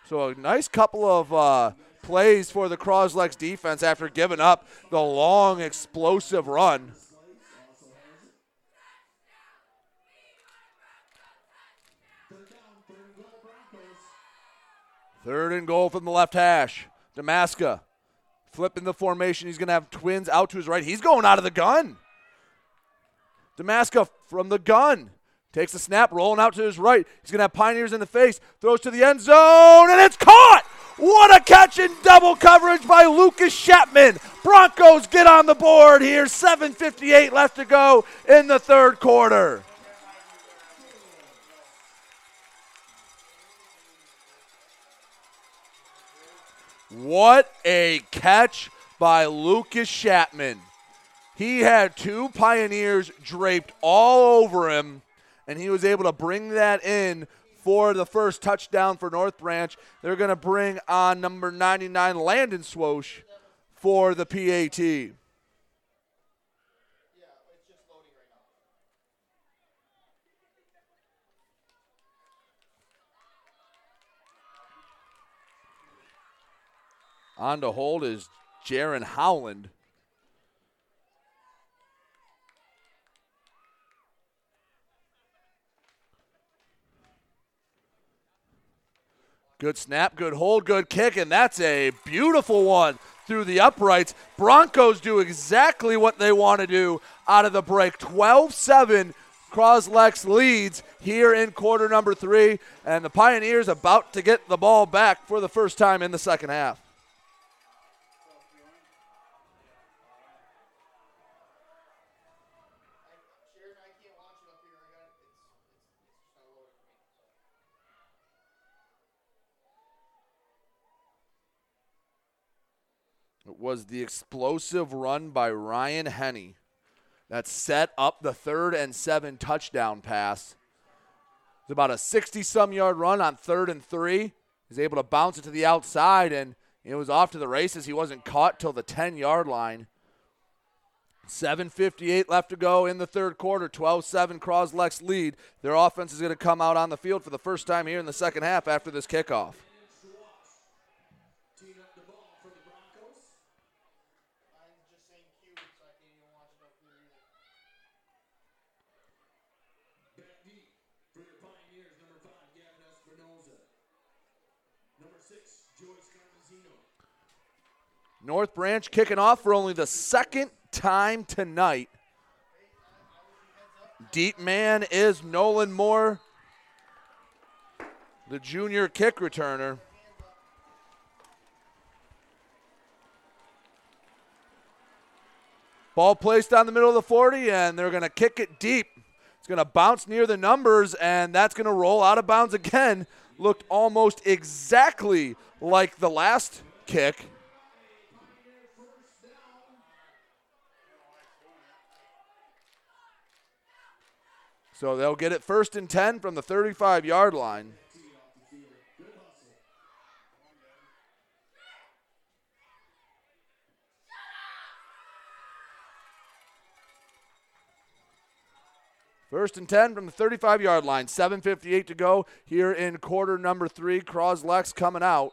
So a nice couple of uh, plays for the Croslex defense after giving up the long, explosive run. Third and goal from the left hash. Damaska flipping the formation. He's going to have twins out to his right. He's going out of the gun. Damaska from the gun. Takes the snap, rolling out to his right. He's going to have Pioneers in the face. Throws to the end zone, and it's caught! What a catch in double coverage by Lucas Chapman. Broncos get on the board here. 7.58 left to go in the third quarter. What a catch by Lucas Chapman. He had two Pioneers draped all over him, and he was able to bring that in for the first touchdown for North Branch. They're going to bring on number 99, Landon Swosh, for the PAT. On to hold is Jaron Howland. Good snap, good hold, good kick, and that's a beautiful one through the uprights. Broncos do exactly what they want to do out of the break. 12 7. Croslex leads here in quarter number three, and the Pioneers about to get the ball back for the first time in the second half. Was the explosive run by Ryan Henney that set up the third and seven touchdown pass. It's about a 60 some yard run on third and three. He's able to bounce it to the outside, and it was off to the races. He wasn't caught till the 10 yard line. 7.58 left to go in the third quarter. 12 7 Croslex lead. Their offense is going to come out on the field for the first time here in the second half after this kickoff. North Branch kicking off for only the second time tonight. Deep man is Nolan Moore, the junior kick returner. Ball placed on the middle of the 40, and they're going to kick it deep. It's going to bounce near the numbers, and that's going to roll out of bounds again. Looked almost exactly like the last kick. So they'll get it first and 10 from the 35 yard line. First and 10 from the 35 yard line. 7.58 to go here in quarter number three. Croslex coming out.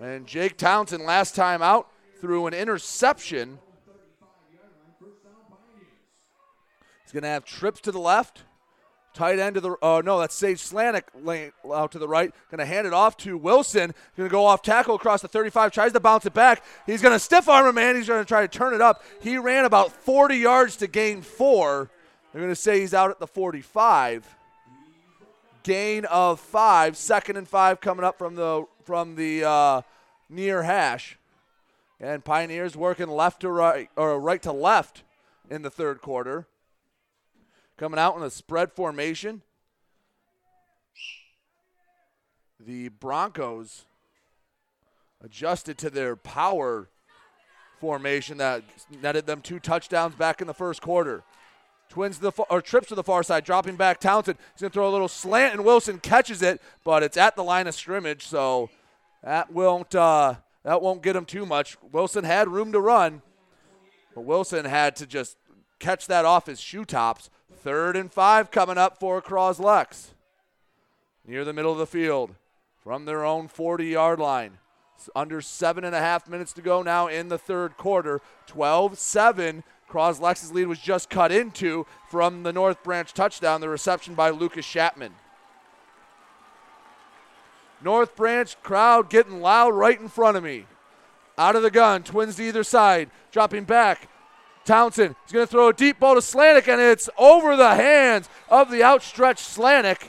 And Jake Townsend, last time out, threw an interception He's going to have trips to the left. Tight end to the oh no, that's Sage Slanik out to the right. Going to hand it off to Wilson. Going to go off tackle across the 35. Tries to bounce it back. He's going to stiff arm a man. He's going to try to turn it up. He ran about 40 yards to gain four. They're going to say he's out at the 45. Gain of five. Second and five coming up from the from the uh, near hash. And Pioneers working left to right or right to left in the third quarter coming out in a spread formation. The Broncos adjusted to their power formation that netted them two touchdowns back in the first quarter. Twins to the or trips to the far side, dropping back. Townsend he's gonna throw a little slant, and Wilson catches it, but it's at the line of scrimmage, so that won't uh, that won't get him too much. Wilson had room to run, but Wilson had to just catch that off his shoe tops. Third and five coming up for Croslex. Near the middle of the field from their own 40 yard line. It's under seven and a half minutes to go now in the third quarter. 12 7. Croslex's lead was just cut into from the North Branch touchdown, the reception by Lucas Chapman. North Branch crowd getting loud right in front of me. Out of the gun, twins to either side, dropping back. Townsend is going to throw a deep ball to Slanik, and it's over the hands of the outstretched Slanik.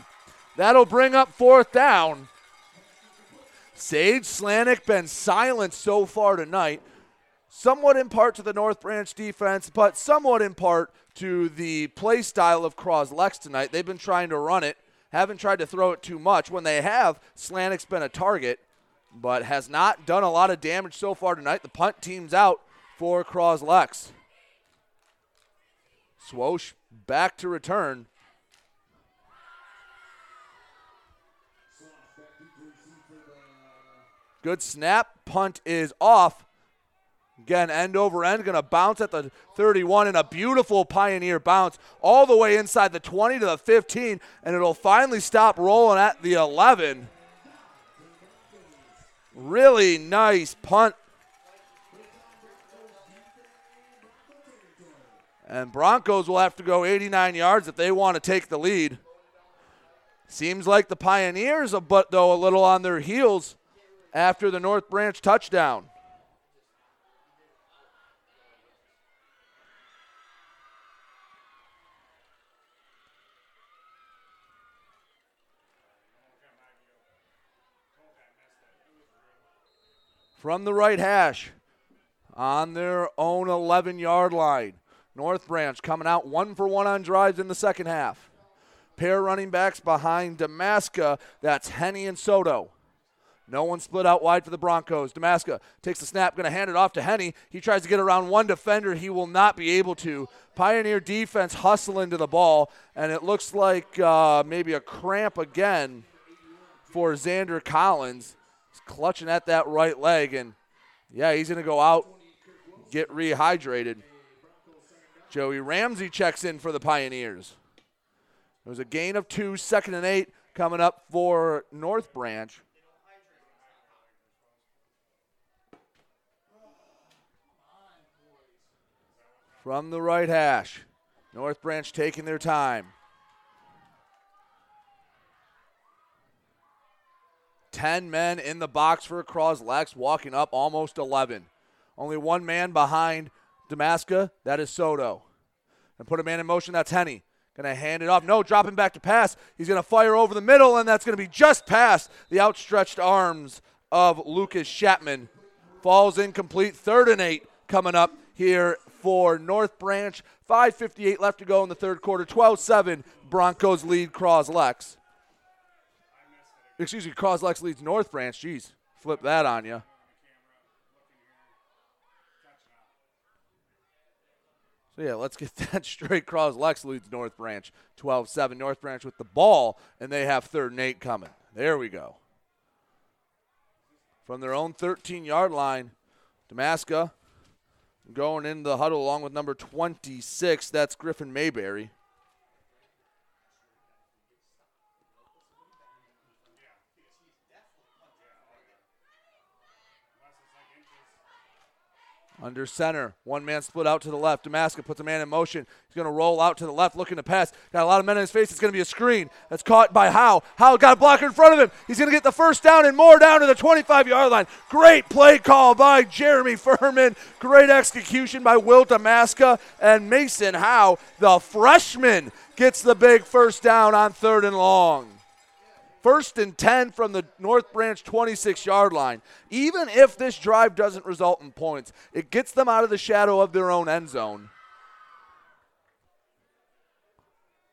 That'll bring up fourth down. Sage Slanik been silent so far tonight, somewhat in part to the North Branch defense, but somewhat in part to the play style of Croslex tonight. They've been trying to run it, haven't tried to throw it too much. When they have, Slanik's been a target, but has not done a lot of damage so far tonight. The punt team's out for Croslex. Swosh back to return. Good snap. Punt is off. Again, end over end, going to bounce at the 31 and a beautiful Pioneer bounce all the way inside the 20 to the 15, and it'll finally stop rolling at the 11. Really nice punt. And Broncos will have to go 89 yards if they want to take the lead. Seems like the Pioneers, but though a little on their heels after the North Branch touchdown. From the right hash on their own 11 yard line. North Branch coming out one for one on drives in the second half. Pair running backs behind Damaska. That's Henny and Soto. No one split out wide for the Broncos. Damaska takes the snap, going to hand it off to Henny. He tries to get around one defender. He will not be able to. Pioneer defense hustling to the ball, and it looks like uh, maybe a cramp again for Xander Collins. He's clutching at that right leg, and yeah, he's going to go out, get rehydrated. Joey Ramsey checks in for the Pioneers. It was a gain of two, second and eight coming up for North Branch. from the right hash. North Branch taking their time. 10 men in the box for Cross Croslex, walking up almost 11. Only one man behind Damaska, that is Soto. And put a man in motion, that's Henny. Going to hand it off. No, dropping back to pass. He's going to fire over the middle, and that's going to be just past the outstretched arms of Lucas Chapman. Falls incomplete. Third and eight coming up here for North Branch. 5.58 left to go in the third quarter. 12 7. Broncos lead Croslex. Excuse me, Croslex leads North Branch. Jeez, flip that on you. Yeah, let's get <laughs> that straight. Croslex leads North Branch 12 7. North Branch with the ball, and they have third and eight coming. There we go. From their own 13 yard line, Damaska going into the huddle along with number 26. That's Griffin Mayberry. Under center, one man split out to the left. Damaska puts a man in motion. He's going to roll out to the left, looking to pass. Got a lot of men in his face. It's going to be a screen. That's caught by Howe. Howe got a blocker in front of him. He's going to get the first down and more down to the 25 yard line. Great play call by Jeremy Furman. Great execution by Will Damaska and Mason Howe. The freshman gets the big first down on third and long. First and 10 from the North Branch 26 yard line. Even if this drive doesn't result in points, it gets them out of the shadow of their own end zone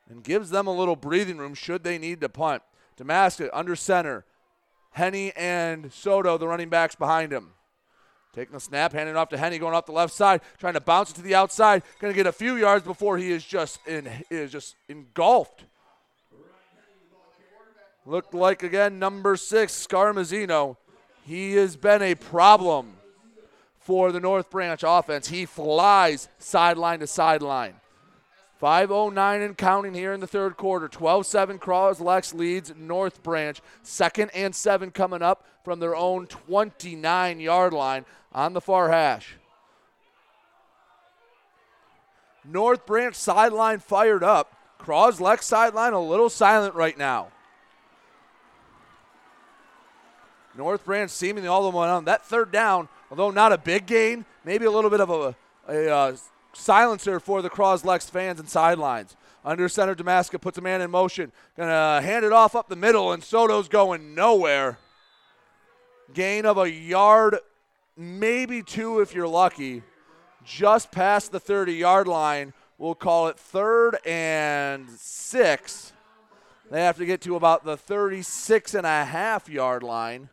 and gives them a little breathing room should they need to punt. Damaska under center. Henny and Soto, the running backs behind him. Taking the snap, handing it off to Henny, going off the left side, trying to bounce it to the outside. Going to get a few yards before he is just in is just engulfed Looked like again number six, Scarmazino. He has been a problem for the North Branch offense. He flies sideline to sideline. 5.09 and counting here in the third quarter. 12 7 Croslex leads North Branch. Second and seven coming up from their own 29 yard line on the far hash. North Branch sideline fired up. Croslex sideline a little silent right now. North Branch seemingly all the way on. That third down, although not a big gain, maybe a little bit of a, a uh, silencer for the Croslex fans and sidelines. Under center, Damaska puts a man in motion. Gonna hand it off up the middle, and Soto's going nowhere. Gain of a yard, maybe two if you're lucky. Just past the 30 yard line. We'll call it third and six. They have to get to about the 36 and a half yard line.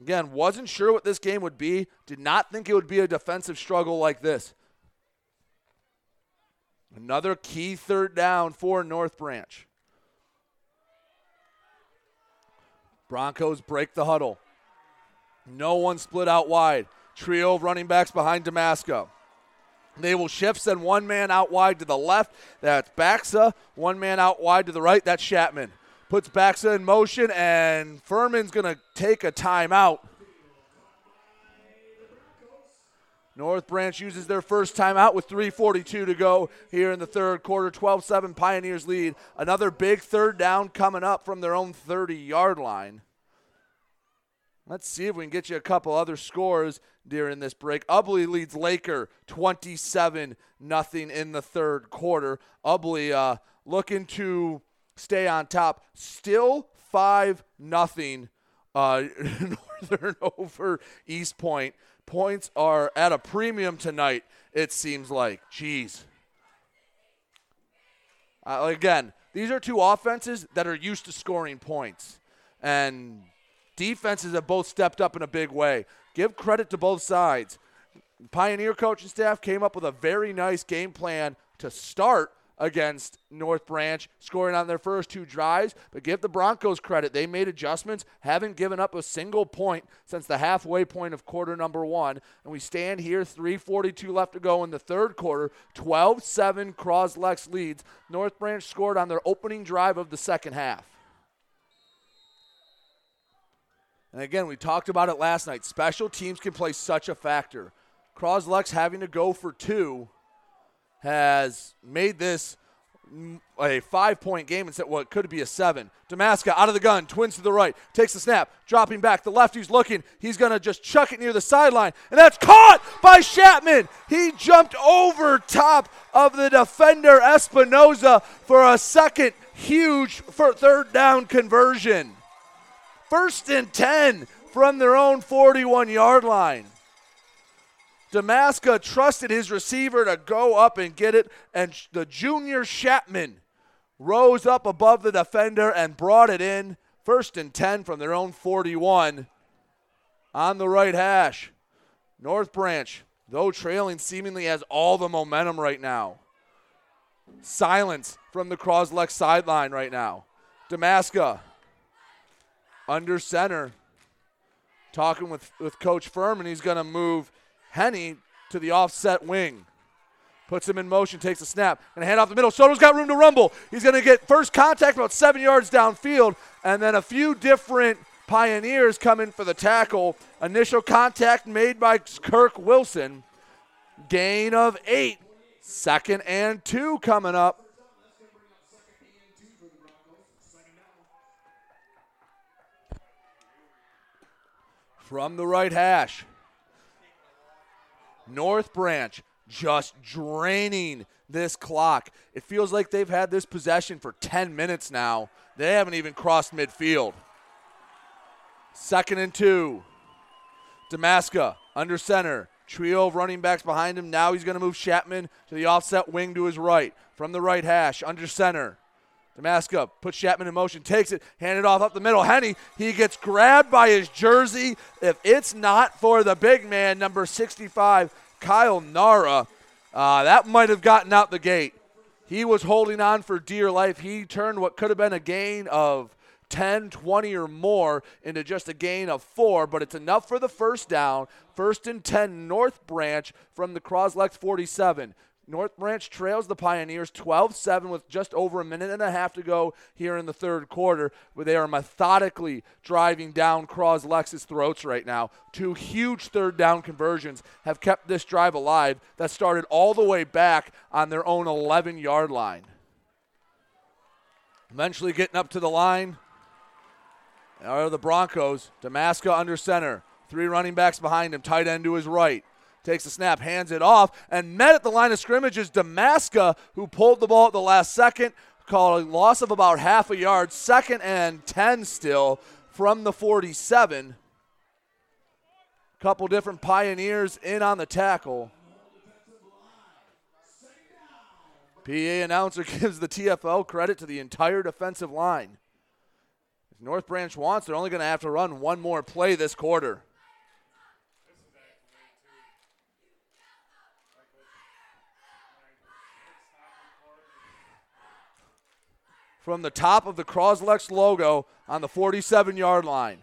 Again, wasn't sure what this game would be. Did not think it would be a defensive struggle like this. Another key third down for North Branch. Broncos break the huddle. No one split out wide. Trio of running backs behind Damaska. They will shift, send one man out wide to the left. That's Baxa. One man out wide to the right. That's Chapman puts Baxa in motion, and Furman's going to take a timeout. North Branch uses their first timeout with 3.42 to go here in the third quarter. 12 7 Pioneers lead. Another big third down coming up from their own 30 yard line. Let's see if we can get you a couple other scores during this break. Ubly leads Laker 27 nothing in the third quarter. Ubly uh, looking to stay on top. Still 5 nothing uh, <laughs> Northern <laughs> over Eastpointe. Points are at a premium tonight, it seems like. Jeez. Uh, again, these are two offenses that are used to scoring points. And defenses have both stepped up in a big way. Give credit to both sides. Pioneer coaching staff came up with a very nice game plan to start against North Branch, scoring on their first two drives. But give the Broncos credit. They made adjustments, haven't given up a single point since the halfway point of quarter number one. And we stand here, 3.42 left to go in the third quarter, 12 7 Croslex leads. North Branch scored on their opening drive of the second half. And again, we talked about it last night. Special teams can play such a factor. Croslex having to go for two has made this a five point game instead what could be a seven. Damaska out of the gun, twins to the right, takes the snap, dropping back. The lefty's looking. He's going to just chuck it near the sideline. And that's caught by Chapman. He jumped over top of the defender Espinoza for a second huge for third down conversion. First and 10 from their own 41 yard line. Damaska trusted his receiver to go up and get it, and the junior Chapman rose up above the defender and brought it in. First and 10 from their own 41 on the right hash. North Branch, though trailing, seemingly has all the momentum right now. Silence from the Croslex sideline right now. Damaska under center, talking with, with Coach Furman. He's going to move Henny to the offset wing. Puts him in motion, takes a snap, and a hand off the middle. Soto's got room to rumble. He's going to get first contact about seven yards downfield, and then a few different Pioneers come in for the tackle. Initial contact made by Kirk Wilson. Gain of eight. Second and two coming up. From the right hash. North Branch just draining this clock. It feels like they've had this possession for 10 minutes now. They haven't even crossed midfield. Second and two. Damaska under center. Trio of running backs behind him. Now he's going to move Chapman to the offset wing to his right. From the right hash, under center. Damaska puts Chapman in motion, takes it, handed off up the middle. Henny, he gets grabbed by his jersey. If it's not for the big man, number 65, Kyle Nara, uh, that might have gotten out the gate. He was holding on for dear life. He turned what could have been a gain of 10, 20 or more into just a gain of four, but it's enough for the first down. First and 10, North Branch from the Croslex 47. North Branch trails the Pioneers 12 7 with just over a minute and a half to go here in the third quarter, where they are methodically driving down Cros-Lex's throats right now. Two huge third down conversions have kept this drive alive that started all the way back on their own 11 yard line. Eventually getting up to the line are the Broncos. Damaska under center. Three running backs behind him. Tight end to his right. Takes the snap, hands it off, and met at the line of scrimmage is Damaska, who pulled the ball at the last second. Called a loss of about half a yard. Second and 10 still from the 47. Couple different pioneers in on the tackle. PA announcer <laughs> gives the TFL credit to the entire defensive line. If North Branch wants, they're only going to have to run one more play this quarter. From the top of the Croslex logo on the 47 yard line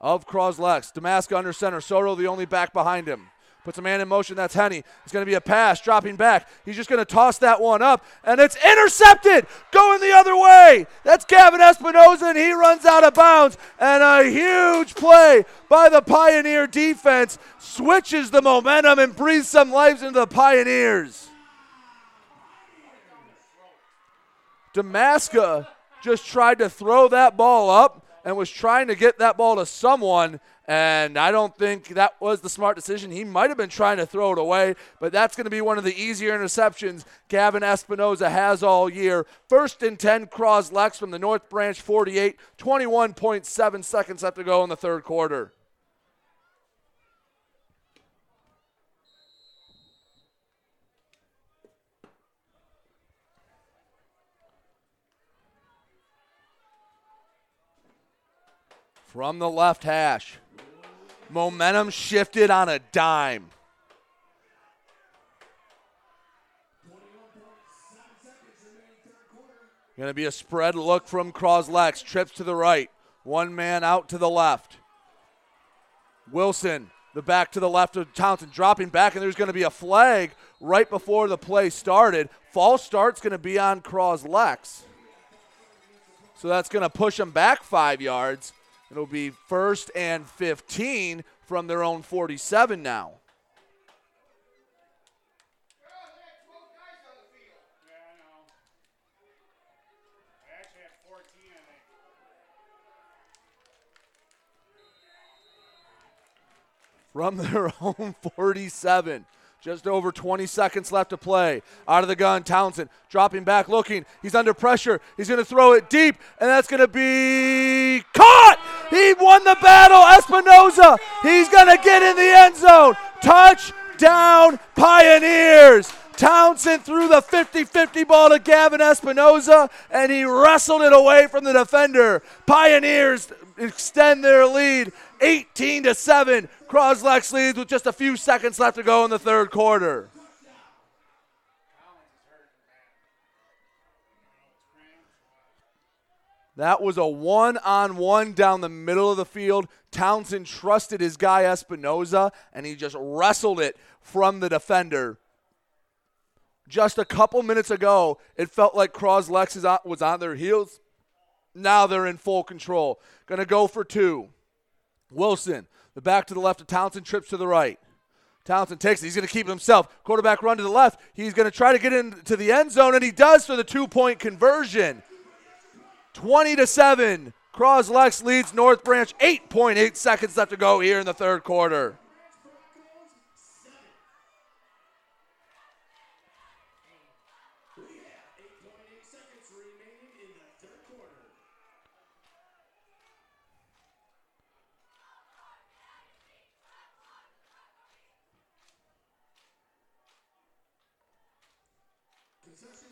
of Croslex. Damaska under center. Soto the only back behind him. Puts a man in motion. That's Henny. It's going to be a pass, dropping back. He's just going to toss that one up, and it's intercepted, going the other way. That's Gavin Espinoza, and he runs out of bounds. And a huge play by the Pioneer defense switches the momentum and breathes some life into the Pioneers. Damaska just tried to throw that ball up and was trying to get that ball to someone, and I don't think that was the smart decision. He might have been trying to throw it away, but that's going to be one of the easier interceptions Gavin Espinoza has all year. First and 10, Cross Lex from the North Branch 48, 21.7 seconds left to go in the third quarter. From the left hash. Momentum shifted on a dime. Going to be a spread look from Croslex. Trips to the right. One man out to the left. Wilson, the back to the left of Townsend, dropping back, and there's going to be a flag right before the play started. False start's going to be on Croslex. So that's going to push him back five yards. It'll be first and 15 from their own 47 now. From their <laughs> own 47. Just over 20 seconds left to play. Out of the gun, Townsend dropping back, looking. He's under pressure. He's going to throw it deep, and that's going to be caught. He won the battle, Espinoza. He's going to get in the end zone. Touchdown, Pioneers. Townsend threw the 50 50 ball to Gavin Espinoza, and he wrestled it away from the defender. Pioneers extend their lead 18 to 7. Croslex leads with just a few seconds left to go in the third quarter. That was a one on one down the middle of the field. Townsend trusted his guy Espinoza, and he just wrestled it from the defender. Just a couple minutes ago, it felt like Croslex was on their heels. Now they're in full control. Going to go for two. Wilson, the back to the left of Townsend, trips to the right. Townsend takes it. He's going to keep it himself. Quarterback run to the left. He's going to try to get into the end zone, and he does for the two point conversion. 20 to 7. Croslex leads North Branch. 8.8 seconds left to go here in the third quarter.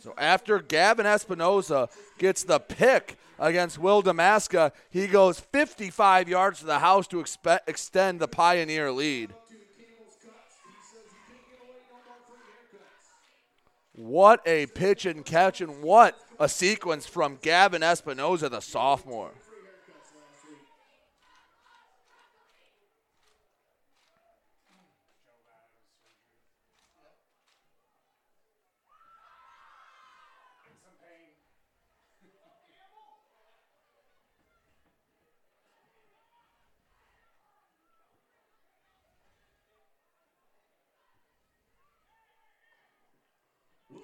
So after Gavin Espinoza gets the pick against Will Damaska, he goes 55 yards to the house to expe- extend the Pioneer lead. What a pitch and catch, and what a sequence from Gavin Espinoza, the sophomore.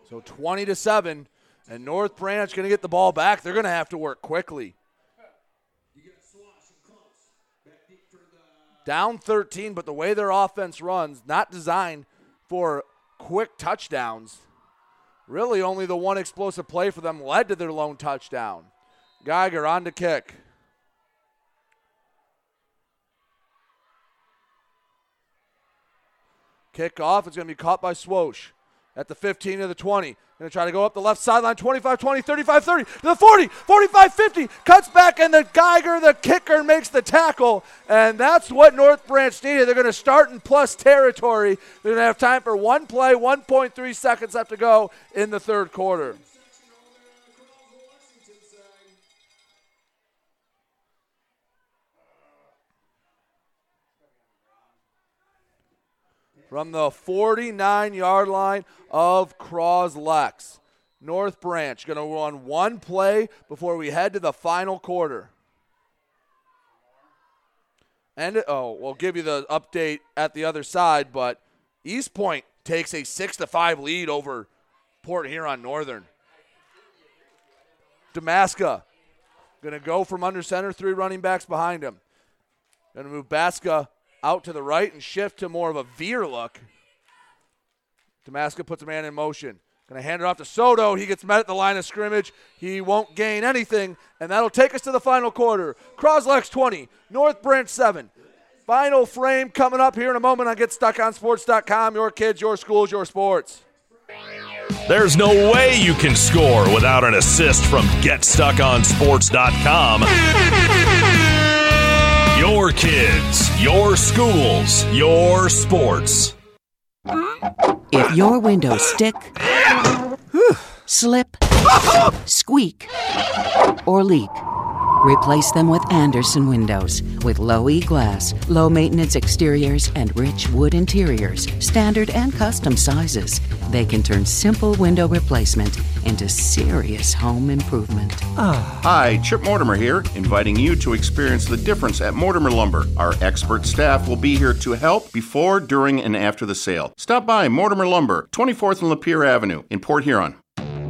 So 20 to 7. And North Branch going to get the ball back. They're going to have to work quickly. Down 13, but the way their offense runs, not designed for quick touchdowns. Really, only the one explosive play for them led to their lone touchdown. Geiger on to kick. Kickoff is going to be caught by Swosh at the 15 to the 20. Going to try to go up the left sideline 25 20, 35 30 to the 40, 45 50. Cuts back, and the Geiger, the kicker, makes the tackle. And that's what North Branch needed. They're going to start in plus territory. They're going to have time for one play, 1.3 seconds left to go in the third quarter. From the 49 yard line of Croslex. North Branch going to run one play before we head to the final quarter. And oh, we'll give you the update at the other side, but Eastpointe takes a six to five lead over Port Huron Northern. Damaska going to go from under center, three running backs behind him. Going to move Baxa out to the right and shift to more of a veer look. Damaska puts a man in motion. Going to hand it off to Soto. He gets met at the line of scrimmage. He won't gain anything, and that'll take us to the final quarter. Croslex 20, North Branch 7. Final frame coming up here in a moment on GetStuckOnSports.com. Your kids, your schools, your sports. There's no way you can score without an assist from GetStuckOnSports.com. <laughs> Your kids, your schools, your sports. If your windows stick, <sighs> slip, <laughs> squeak, or leak, replace them with Andersen windows. With low E glass, low maintenance exteriors, and rich wood interiors, standard and custom sizes, they can turn simple window replacement into serious home improvement. Ah. Hi, Chip Mortimer here, inviting you to experience the difference at Mortimer Lumber. Our expert staff will be here to help before, during, and after the sale. Stop by Mortimer Lumber, 24th and Lapeer Avenue in Port Huron.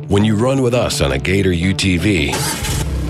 When you run with us on a Gator UTV,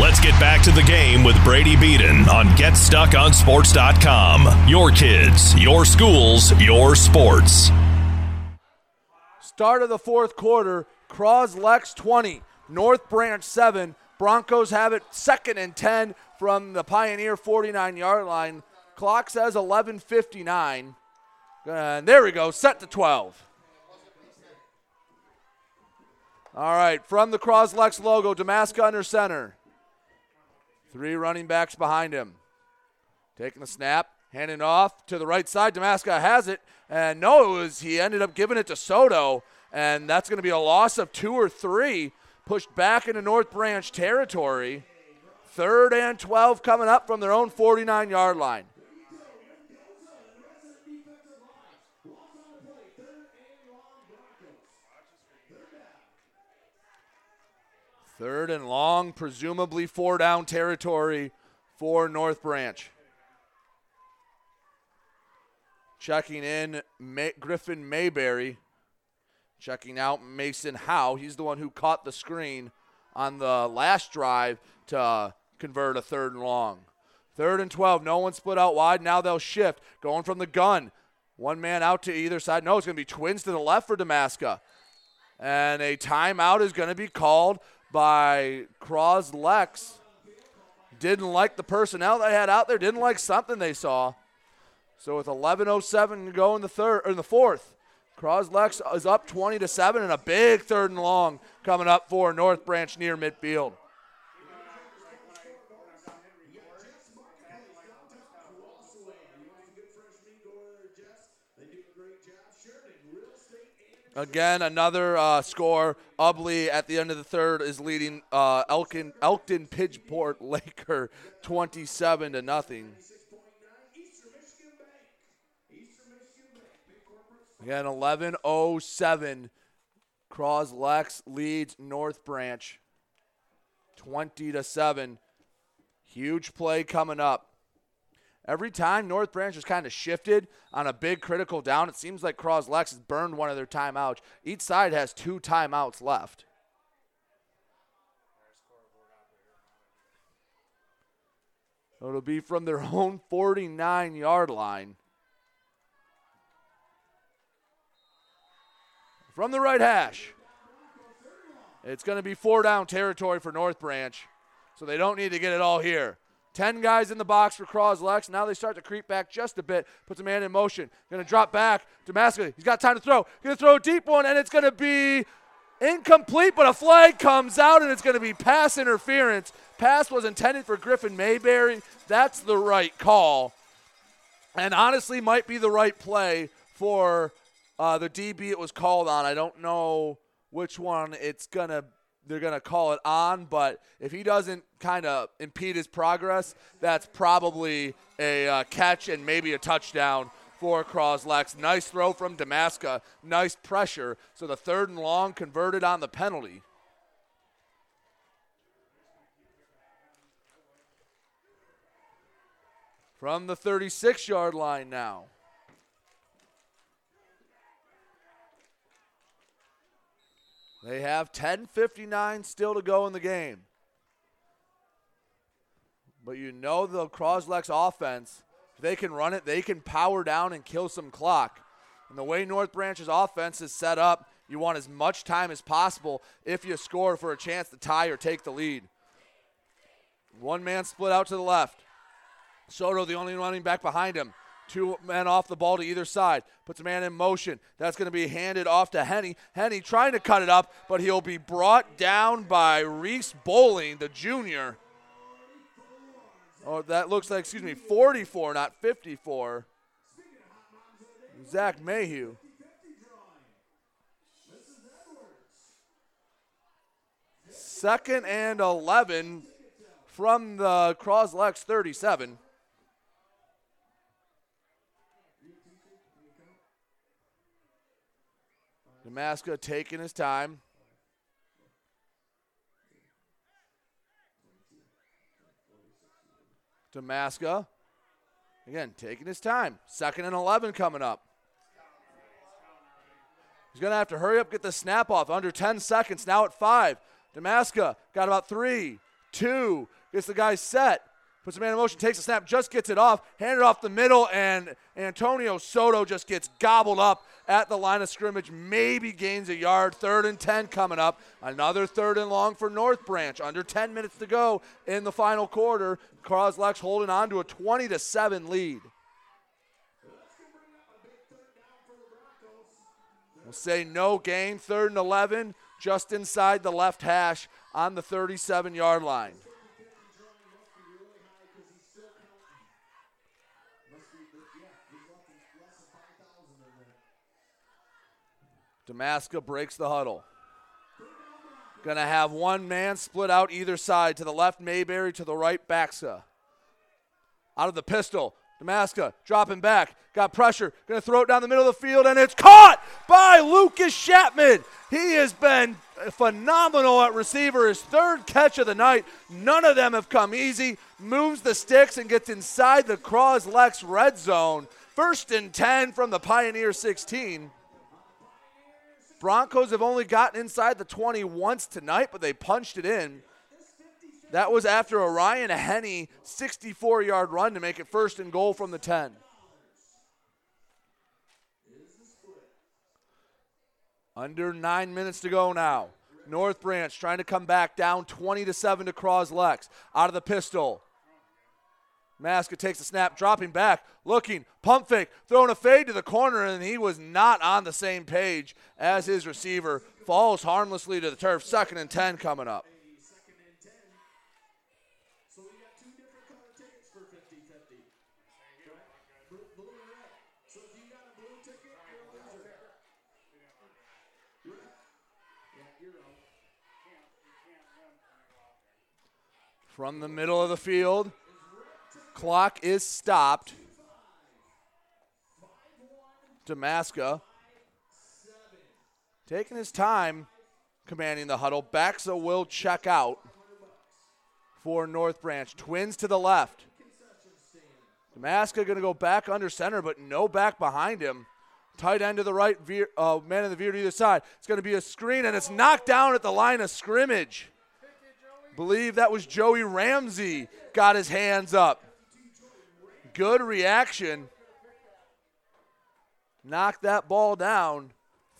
Let's get back to the game with Brady Beaton on GetStuckOnSports.com. Your kids, your schools, your sports. Start of the fourth quarter, Croslex 20, North Branch 7. Broncos have it second and 10 from the Pioneer 49 yard line. Clock says 11.59. And there we go, set to 12. All right, from the Croslex logo, Damaska under center. Three running backs behind him. Taking the snap, handing off to the right side. Damaska has it, and no, it was he ended up giving it to Soto, and that's going to be a loss of two or three, pushed back into North Branch territory. Third and 12 coming up from their own 49 yard line. Third and long, presumably four down territory for North Branch. Checking in May- Griffin Mayberry. Checking out Mason Howe. He's the one who caught the screen on the last drive to convert a third and long. Third and 12. No one split out wide. Now they'll shift. Going from the gun. One man out to either side. No, it's going to be twins to the left for Damaska. And a timeout is going to be called by Croslex. Didn't like the personnel they had out there. Didn't like something they saw. So with 11:07 to go in the third or in the fourth, Croslex is up 20 to seven, and a big third and long coming up for North Branch near midfield. Again, another uh, score. Ubly at the end of the third is leading uh, Elkin, Elkton Pidgeport <laughs> Laker 27 to nothing. Again, 11:07. Croslex leads North Branch 20 to 7. Huge play coming up. Every time North Branch has kind of shifted on a big critical down, it seems like Croslex has burned one of their timeouts. Each side has two timeouts left. It'll be from their <laughs> own 49 yard line. From the right hash. It's going to be four down territory for North Branch, so they don't need to get it all here. 10 guys in the box for Croslex. Now they start to creep back just a bit. Puts a man in motion. Going to drop back. Damaska, he's got time to throw. Going to throw a deep one, and it's going to be incomplete, but a flag comes out, and it's going to be pass interference. Pass was intended for Griffin Mayberry. That's the right call. And honestly, might be the right play for uh, the DB it was called on. I don't know which one it's going to they're going to call it on, but if he doesn't kind of impede his progress, that's probably a uh, catch and maybe a touchdown for Croslex. Nice throw from Damaska. Nice pressure. So the third and long converted on the penalty. From the 36 yard line now. They have 10:59 still to go in the game. But you know the Croslex offense, they can run it, they can power down and kill some clock. And the way North Branch's offense is set up, you want as much time as possible if you score for a chance to tie or take the lead. One man split out to the left. Soto, the only running back behind him. Two men off the ball to either side. Puts a man in motion. That's going to be handed off to Henny. Henny trying to cut it up, but he'll be brought down by Reese Bowling, the junior. Oh, that looks like, excuse me, 44, not 54. Zach Mayhew. Second and 11 from the Croslex 37. Damaska taking his time. Damaska, again, taking his time. Second and 11 coming up. He's going to have to hurry up, get the snap off. Under 10 seconds, now at five. Damaska got about three, two, gets the guy set. Puts the man in motion, takes a snap, just gets it off, handed off the middle, and Antonio Soto just gets gobbled up at the line of scrimmage. Maybe gains a yard. Third and 10 coming up. Another third and long for North Branch. Under 10 minutes to go in the final quarter. Croslex holding on to a 20 to 7 lead. We'll say no gain. Third and 11, just inside the left hash on the 37 yard line. Damaska breaks the huddle. Gonna have one man split out either side. To the left, Mayberry. To the right, Baxa. Out of the pistol. Damaska dropping back. Got pressure. Gonna throw it down the middle of the field, and it's caught by Lucas Chapman. He has been phenomenal at receiver. His third catch of the night. None of them have come easy. Moves the sticks and gets inside the Croslex red zone. First and 10 from the Pioneer 16. Broncos have only gotten inside the 20 once tonight, but they punched it in. That was after a Ryan Henny 64 yard run to make it first and goal from the 10. Under nine minutes to go now. North Branch trying to come back down 20 to 7 to Croslex. Out of the pistol. Maska takes a snap, dropping back, looking, pump fake, throwing a fade to the corner, and he was not on the same page as his receiver. Falls harmlessly to the turf. Second and 10 coming up. From the middle of the field, clock is stopped. Damaska taking his time commanding the huddle. Baxa will check out for North Branch. Twins to the left. Damaska going to go back under center, but no back behind him. Tight end to the right, veer, uh, man in the veer to either side. It's going to be a screen, and it's knocked down at the line of scrimmage. Believe that was Joey Ramsey got his hands up. Good reaction. Knock that ball down.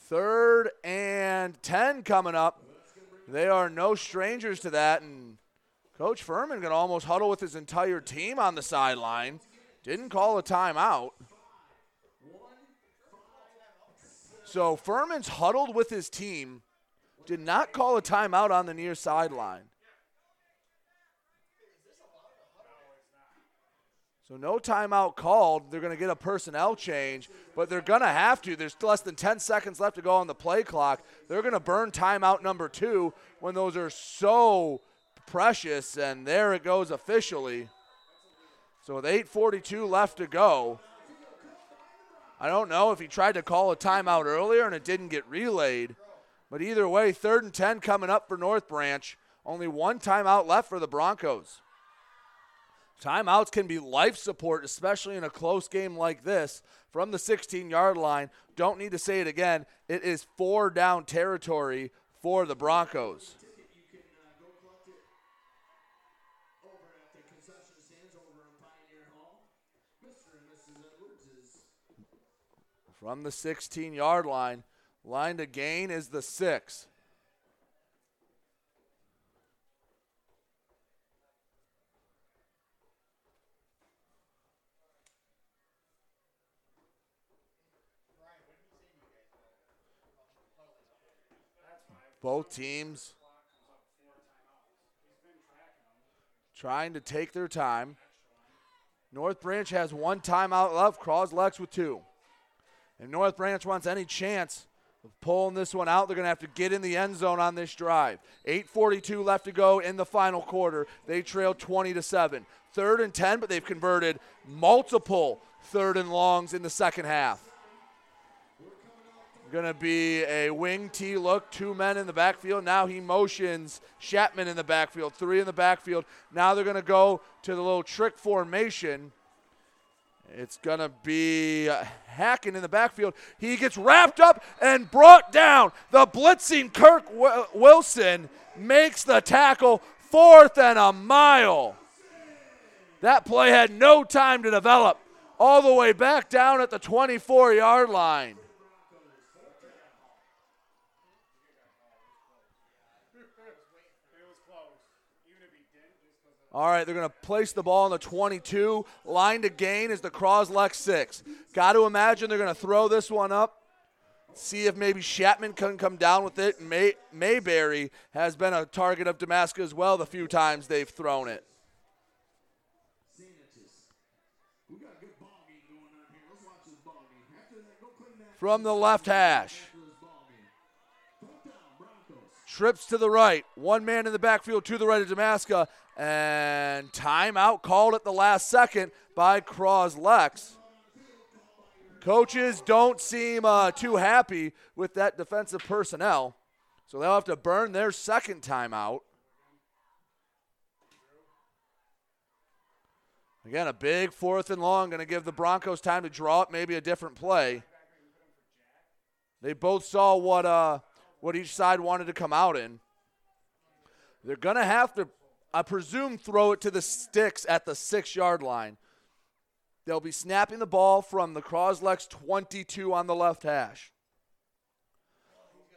Third and 10 coming up. They are no strangers to that, and Coach Furman to almost huddle with his entire team on the sideline. Didn't call a timeout. So Furman's huddled with his team, did not call a timeout on the near sideline. So no timeout called. They're going to get a personnel change, but they're going to have to. There's less than 10 seconds left to go on the play clock. They're going to burn timeout number two when those are so precious, and there it goes officially. So with 8:42 left to go, I don't know if he tried to call a timeout earlier and it didn't get relayed, but either way, third and 10 coming up for North Branch. Only one timeout left for the Broncos. Timeouts can be life support, especially in a close game like this from the 16 yard line. Don't need to say it again. It is four down territory for the Broncos. From the 16 yard line, line to gain is the six. Both teams trying to take their time. North Branch has one timeout left. Croslex with two. If North Branch wants any chance of pulling this one out, they're going to have to get in the end zone on this drive. 8:42 left to go in the final quarter. They trail 20 to seven. Third and 10, but they've converted multiple third and longs in the second half. Going to be a wing T look, two men in the backfield. Now he motions Chapman in the backfield, three in the backfield. Now they're going to go to the little trick formation. It's going to be uh, Hacken in the backfield. He gets wrapped up and brought down. The blitzing Kirk Wilson makes the tackle, fourth and a mile. That play had no time to develop, all the way back down at the 24 yard line. All right, they're going to place the ball on the 22. Line to gain is the Croslex 6. Got to imagine they're going to throw this one up. See if maybe Chapman can come down with it. May- Mayberry has been a target of Damaska as well the few times they've thrown it. From the left hash. Trips to the right. One man in the backfield to the right of Damaska. And timeout called at the last second by Croslex. Coaches don't seem uh, too happy with that defensive personnel, so they'll have to burn their second timeout. Again, a big fourth and long, going to give the Broncos time to draw up maybe a different play. They both saw what uh, what each side wanted to come out in. They're going to have to I presume, throw it to the sticks at the six yard line. They'll be snapping the ball from the Croslex 22 on the left hash.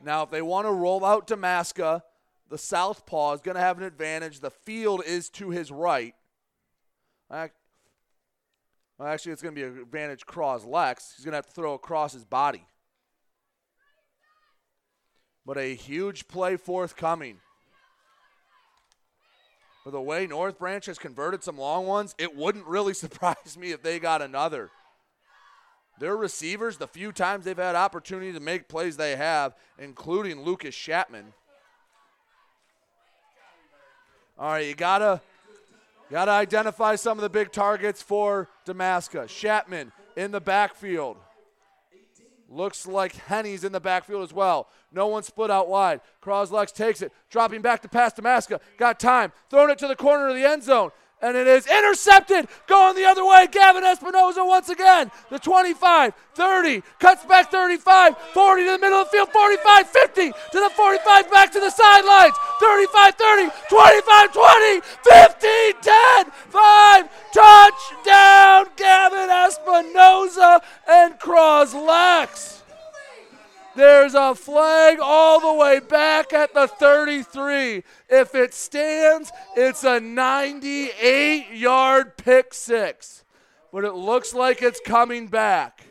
Now, if they want to roll out Damaska, the southpaw is going to have an advantage. The field is to his right. Actually, it's going to be an advantage Croslex. He's going to have to throw across his body. But a huge play forthcoming. But the way North Branch has converted some long ones, it wouldn't really <laughs> surprise me if they got another. Their receivers, the few times they've had opportunity to make plays they have, including Lucas Chapman. All right, you gotta gotta identify some of the big targets for Damaska. Chapman in the backfield. Looks like Henny's in the backfield as well. No one split out wide. Croslex takes it, dropping back to pass Damaska. Got time, throwing it to the corner of the end zone and it is intercepted. Going the other way. Gavin Espinoza once again. The 25, 30, cuts back 35, 40 to the middle of the field, 45, 50 to the 45, back to the sidelines. 35, 30, 25, 20, 15, 10, 5. Touchdown, Gavin Espinoza and Croslex. There's a flag all the way back at the 33. If it stands, it's a 98 yard pick six. But it looks like it's coming back.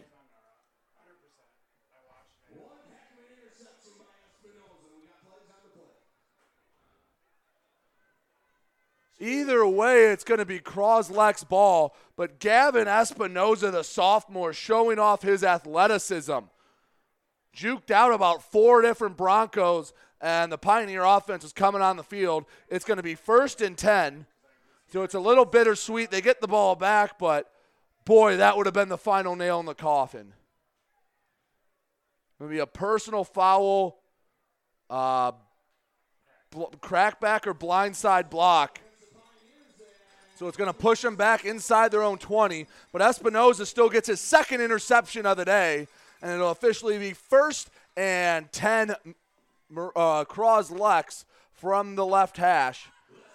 Either way, it's going to be Croslex ball, but Gavin Espinoza, the sophomore, showing off his athleticism juked out about four different Broncos, and the Pioneer offense is coming on the field. It's going to be first and 10. So it's a little bittersweet. They get the ball back, but boy, that would have been the final nail in the coffin. Maybe a personal foul, uh, bl- crackback or blindside block. So it's going to push them back inside their own 20. But Espinoza still gets his second interception of the day and it'll officially be first and 10 uh, Croslex from the left hash.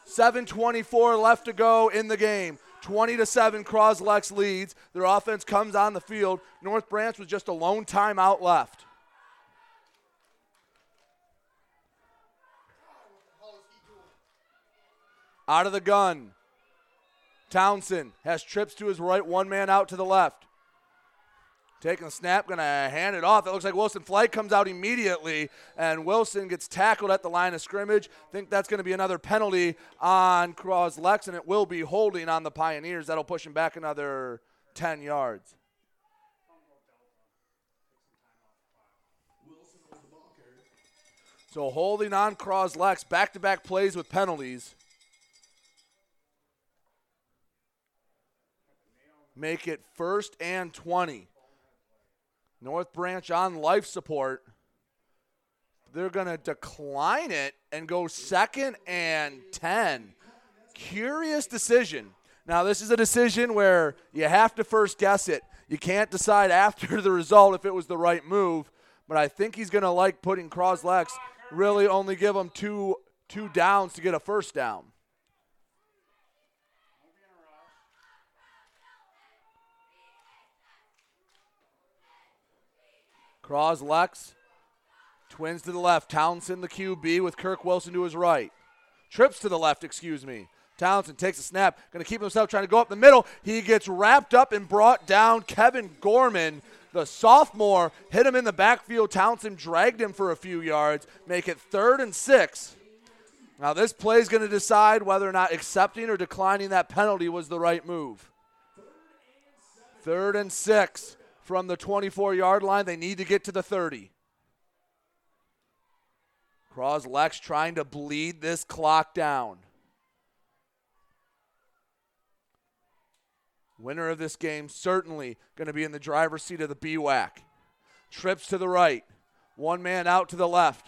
7.24 left to go in the game. 20 to 7, Croslex leads. Their offense comes on the field. North Branch with just a lone timeout left. Out of the gun. Townsend has trips to his right, one man out to the left. Taking the snap, going to hand it off. It looks like Wilson Flight comes out immediately, and Wilson gets tackled at the line of scrimmage. Think that's going to be another penalty on Croslex, and it will be holding on the Pioneers. That'll push him back another 10 yards. So holding on Croslex, back-to-back plays with penalties. Make it first and 20. North Branch on life support. They're going to decline it and go second and 10. Curious decision. Now, this is a decision where you have to first guess it. You can't decide after <laughs> the result if it was the right move, but I think he's going to like putting Croslex, really only give him two, two downs to get a first down. Croslex. Twins to the left. Townsend, the QB, with Kirk Wilson to his right. Trips to the left, excuse me. Townsend takes a snap, going to keep himself trying to go up the middle. He gets wrapped up and brought down. Kevin Gorman, the sophomore, hit him in the backfield. Townsend dragged him for a few yards, make it third and six. Now, this play is going to decide whether or not accepting or declining that penalty was the right move. Third and six from the 24 yard line. They need to get to the 30. Croslex trying to bleed this clock down. Winner of this game certainly going to be in the driver's seat of the BWAC. Trips to the right, one man out to the left.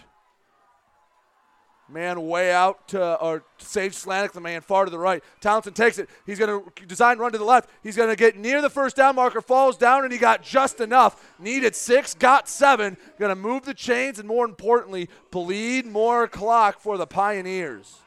Man way out to, or Sage Slanik, the man far to the right. Townsend takes it. He's going to design run to the left. He's going to get near the first down marker, falls down, and he got just enough. Needed six, got seven. Going to move the chains, and more importantly, bleed more clock for the Pioneers.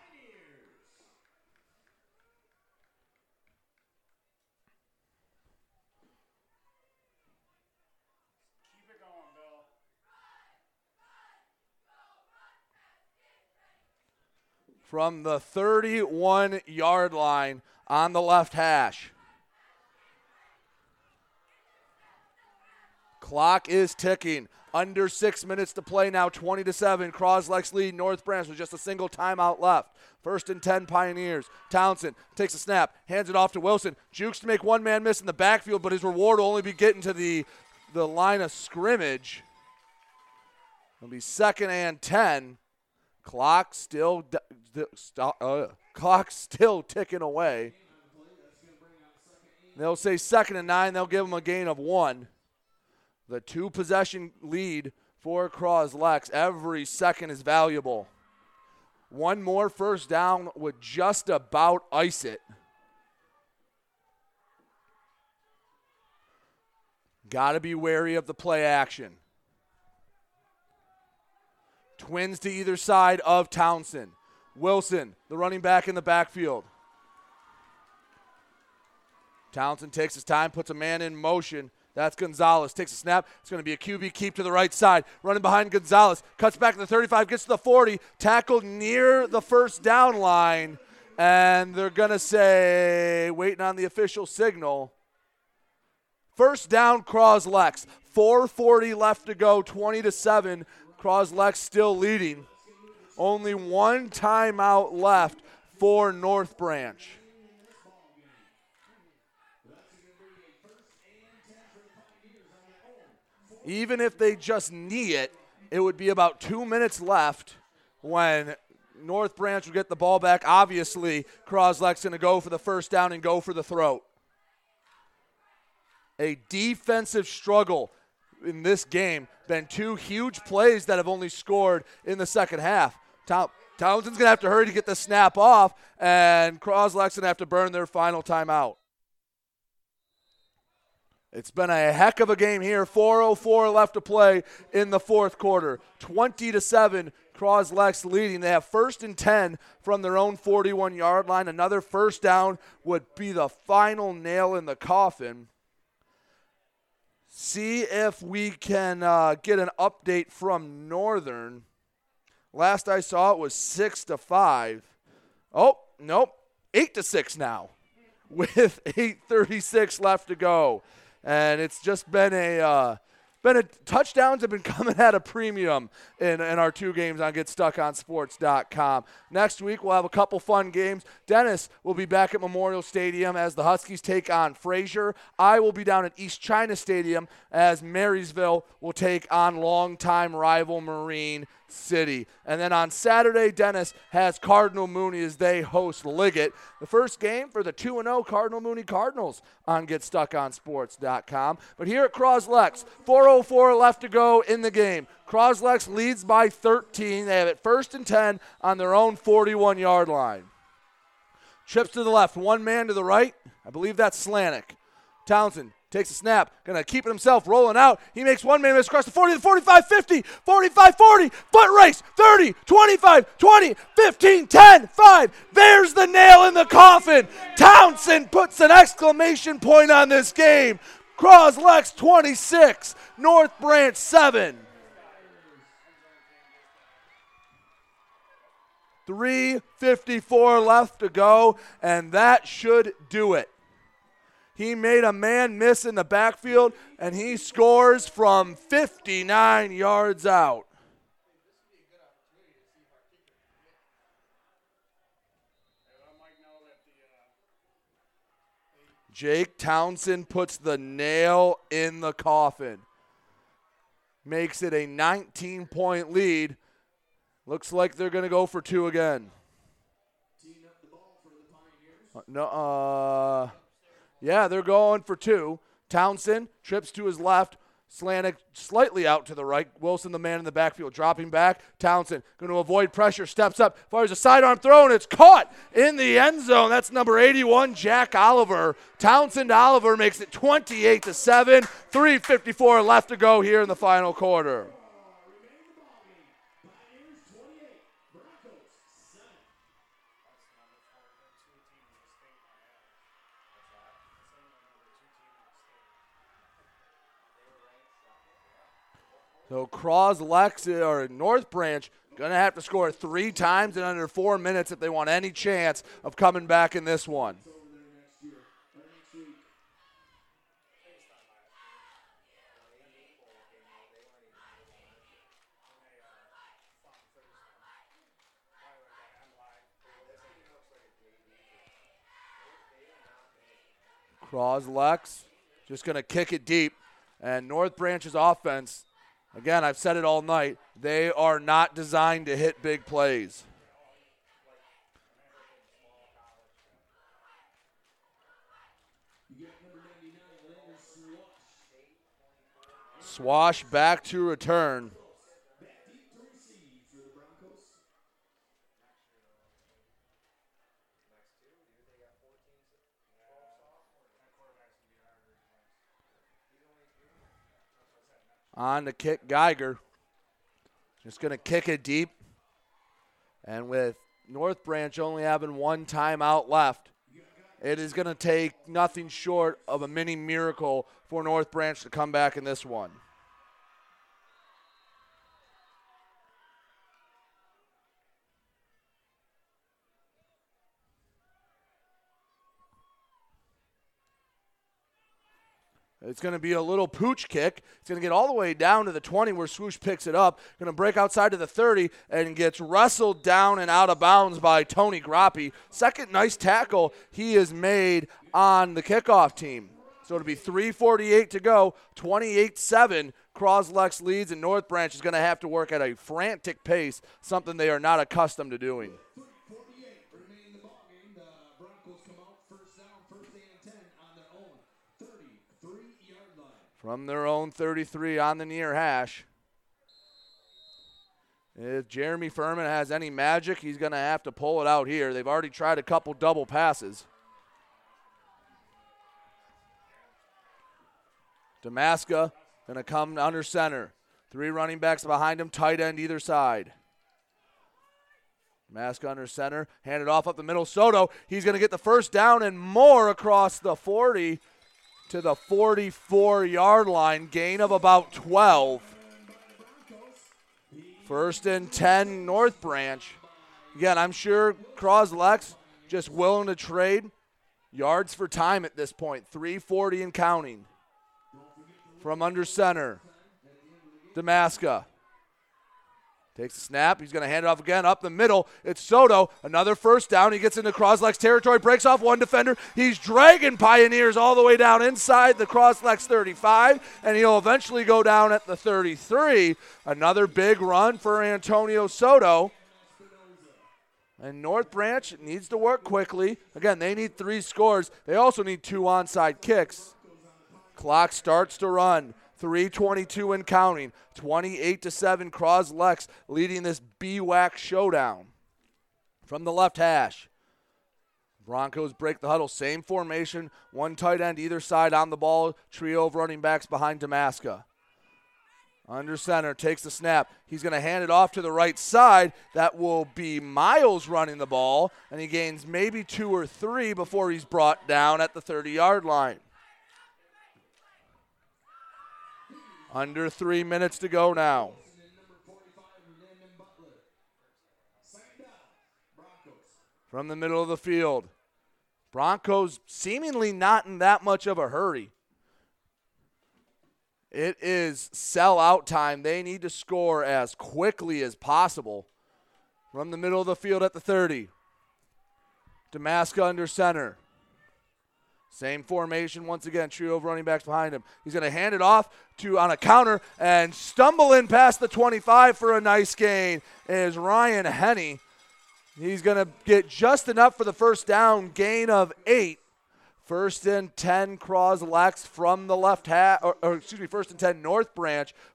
From the 31 yard line on the left hash. Clock is ticking. Under six minutes to play now, 20 to 7. Croslex lead. North Branch with just a single timeout left. First and 10 Pioneers. Townsend takes a snap, hands it off to Wilson. Jukes to make one man miss in the backfield, but his reward will only be getting to the, the line of scrimmage. It'll be second and 10 Clock still, d- uh, clock still ticking away. They'll say second and nine. They'll give them a gain of one. The two possession lead for Croslex. Every second is valuable. One more first down would just about ice it. Got to be wary of the play action. Twins to either side of Townsend. Wilson, the running back in the backfield. Townsend takes his time, puts a man in motion. That's Gonzalez. Takes a snap. It's going to be a QB keep to the right side. Running behind Gonzalez. Cuts back to the 35, gets to the 40. Tackled near the first down line. And they're going to say, waiting on the official signal. First down, Croslex. 440 left to go, 20 to 7. Croslex still leading. Only one timeout left for North Branch. Even if they just knee it, it would be about two minutes left when North Branch would get the ball back. Obviously, Croslex going to go for the first down and go for the throat. A defensive struggle in this game. Been two huge plays that have only scored in the second half. Townsend's going to have to hurry to get the snap off, and Croslex going to have to burn their final timeout. It's been a heck of a game here. 4:04 left to play in the fourth quarter. 20 to 7 Croslex leading. They have first and 10 from their own 41 yard line. Another first down would be the final nail in the coffin. See if we can uh, get an update from Northern. Last I saw it was 6 to 5. Oh, nope. 8 to 6 now <laughs> with 8:36 left to go and it's just been a uh, been a touchdowns have been <laughs> coming at a premium in, in our two games on GetStuckOnSports.com. Next week we'll have a couple fun games. Dennis will be back at Memorial Stadium as the Huskies take on Fraser. I will be down at East China Stadium as Marysville will take on longtime rival Marine City. And then on Saturday, Dennis has Cardinal Mooney as they host Liggett. The first game for the 2 0 Cardinal Mooney Cardinals on GetStuckOnSports.com. But here at Croslex, 4.04 left to go in the game. Croslex leads by 13. They have it first and 10 on their own 41 yard line. Trips to the left, one man to the right. I believe that's Slanik. Townsend takes a snap, gonna keep it himself, rolling out. He makes one man miss across the 40, the 45, 50, 45, 40, foot race, 30, 25, 20, 15, 10, 5. There's the nail in the coffin. Townsend puts an exclamation point on this game. Croslex 26, North Branch 7. 354 left to go, and that should do it. He made a man miss in the backfield, and he scores from 59 yards out. Jake Townsend puts the nail in the coffin. Makes it a 19 point lead. Looks like they're going to go for two again. Uh, no, uh, yeah, they're going for two. Townsend trips to his left. Slanik slightly out to the right. Wilson, the man in the backfield, dropping back. Townsend going to avoid pressure, steps up, fires a sidearm throw, and it's caught in the end zone. That's number 81, Jack Oliver. Townsend Oliver makes it 28 to 7. 3.54 left to go here in the final quarter. So Croslex or North Branch going to have to score three times in under four minutes if they want any chance of coming back in this one. Croslex just going to kick it deep. And North Branch's offense Again, I've said it all night. They are not designed to hit big plays. Swash back to return. On the kick Geiger. Just going to kick it deep. And with North Branch only having one timeout left, it is going to take nothing short of a mini miracle for North Branch to come back in this one. It's going to be a little pooch kick. It's going to get all the way down to the 20 where Swoosh picks it up. Going to break outside to the 30 and gets wrestled down and out of bounds by Tony Grappi. Second nice tackle he has made on the kickoff team. So it'll be 3.48 to go, 28 7. Croslex leads, and North Branch is going to have to work at a frantic pace, something they are not accustomed to doing. From their own 33 on the near hash. If Jeremy Furman has any magic, he's going to have to pull it out here. They've already tried a couple double passes. Damaska going to come under center. Three running backs behind him, tight end either side. Mask under center, handed off up the middle. Soto, he's going to get the first down and more across the 40 to the 44 yard line, gain of about 12. First and 10, North Branch. Again, I'm sure Croslex just willing to trade yards for time at this point. 340 and counting. From under center, Damaska. Takes a snap. He's going to hand it off again up the middle. It's Soto. Another first down. He gets into Croslex territory, breaks off one defender. He's dragging Pioneers all the way down inside the Croslex 35, and he'll eventually go down at the 33. Another big run for Antonio Soto. And North Branch needs to work quickly. Again, they need three scores. They also need two onside kicks. Clock starts to run. 322 and counting. 28 to 7 Croslex leading this BWAC showdown. From the left hash. Broncos break the huddle. Same formation. One tight end either side on the ball. Trio of running backs behind Damaska. Under center, takes the snap. He's going to hand it off to the right side. That will be Miles running the ball, and he gains maybe two or three before he's brought down at the 30 yard line. Under three minutes to go now. From the middle of the field. Broncos seemingly not in that much of a hurry. It is sell out time. They need to score as quickly as possible. From the middle of the field at the 30. Damaska under center. Same formation once again. Trio of running backs behind him. He's going to hand it off to on a counter and stumble in past the 25 for a nice gain. Is Ryan Henney. He's going to get just enough for the first down. Gain of eight. First and 10 Croslex from the left half, or, or, excuse me, first and 10 North Branch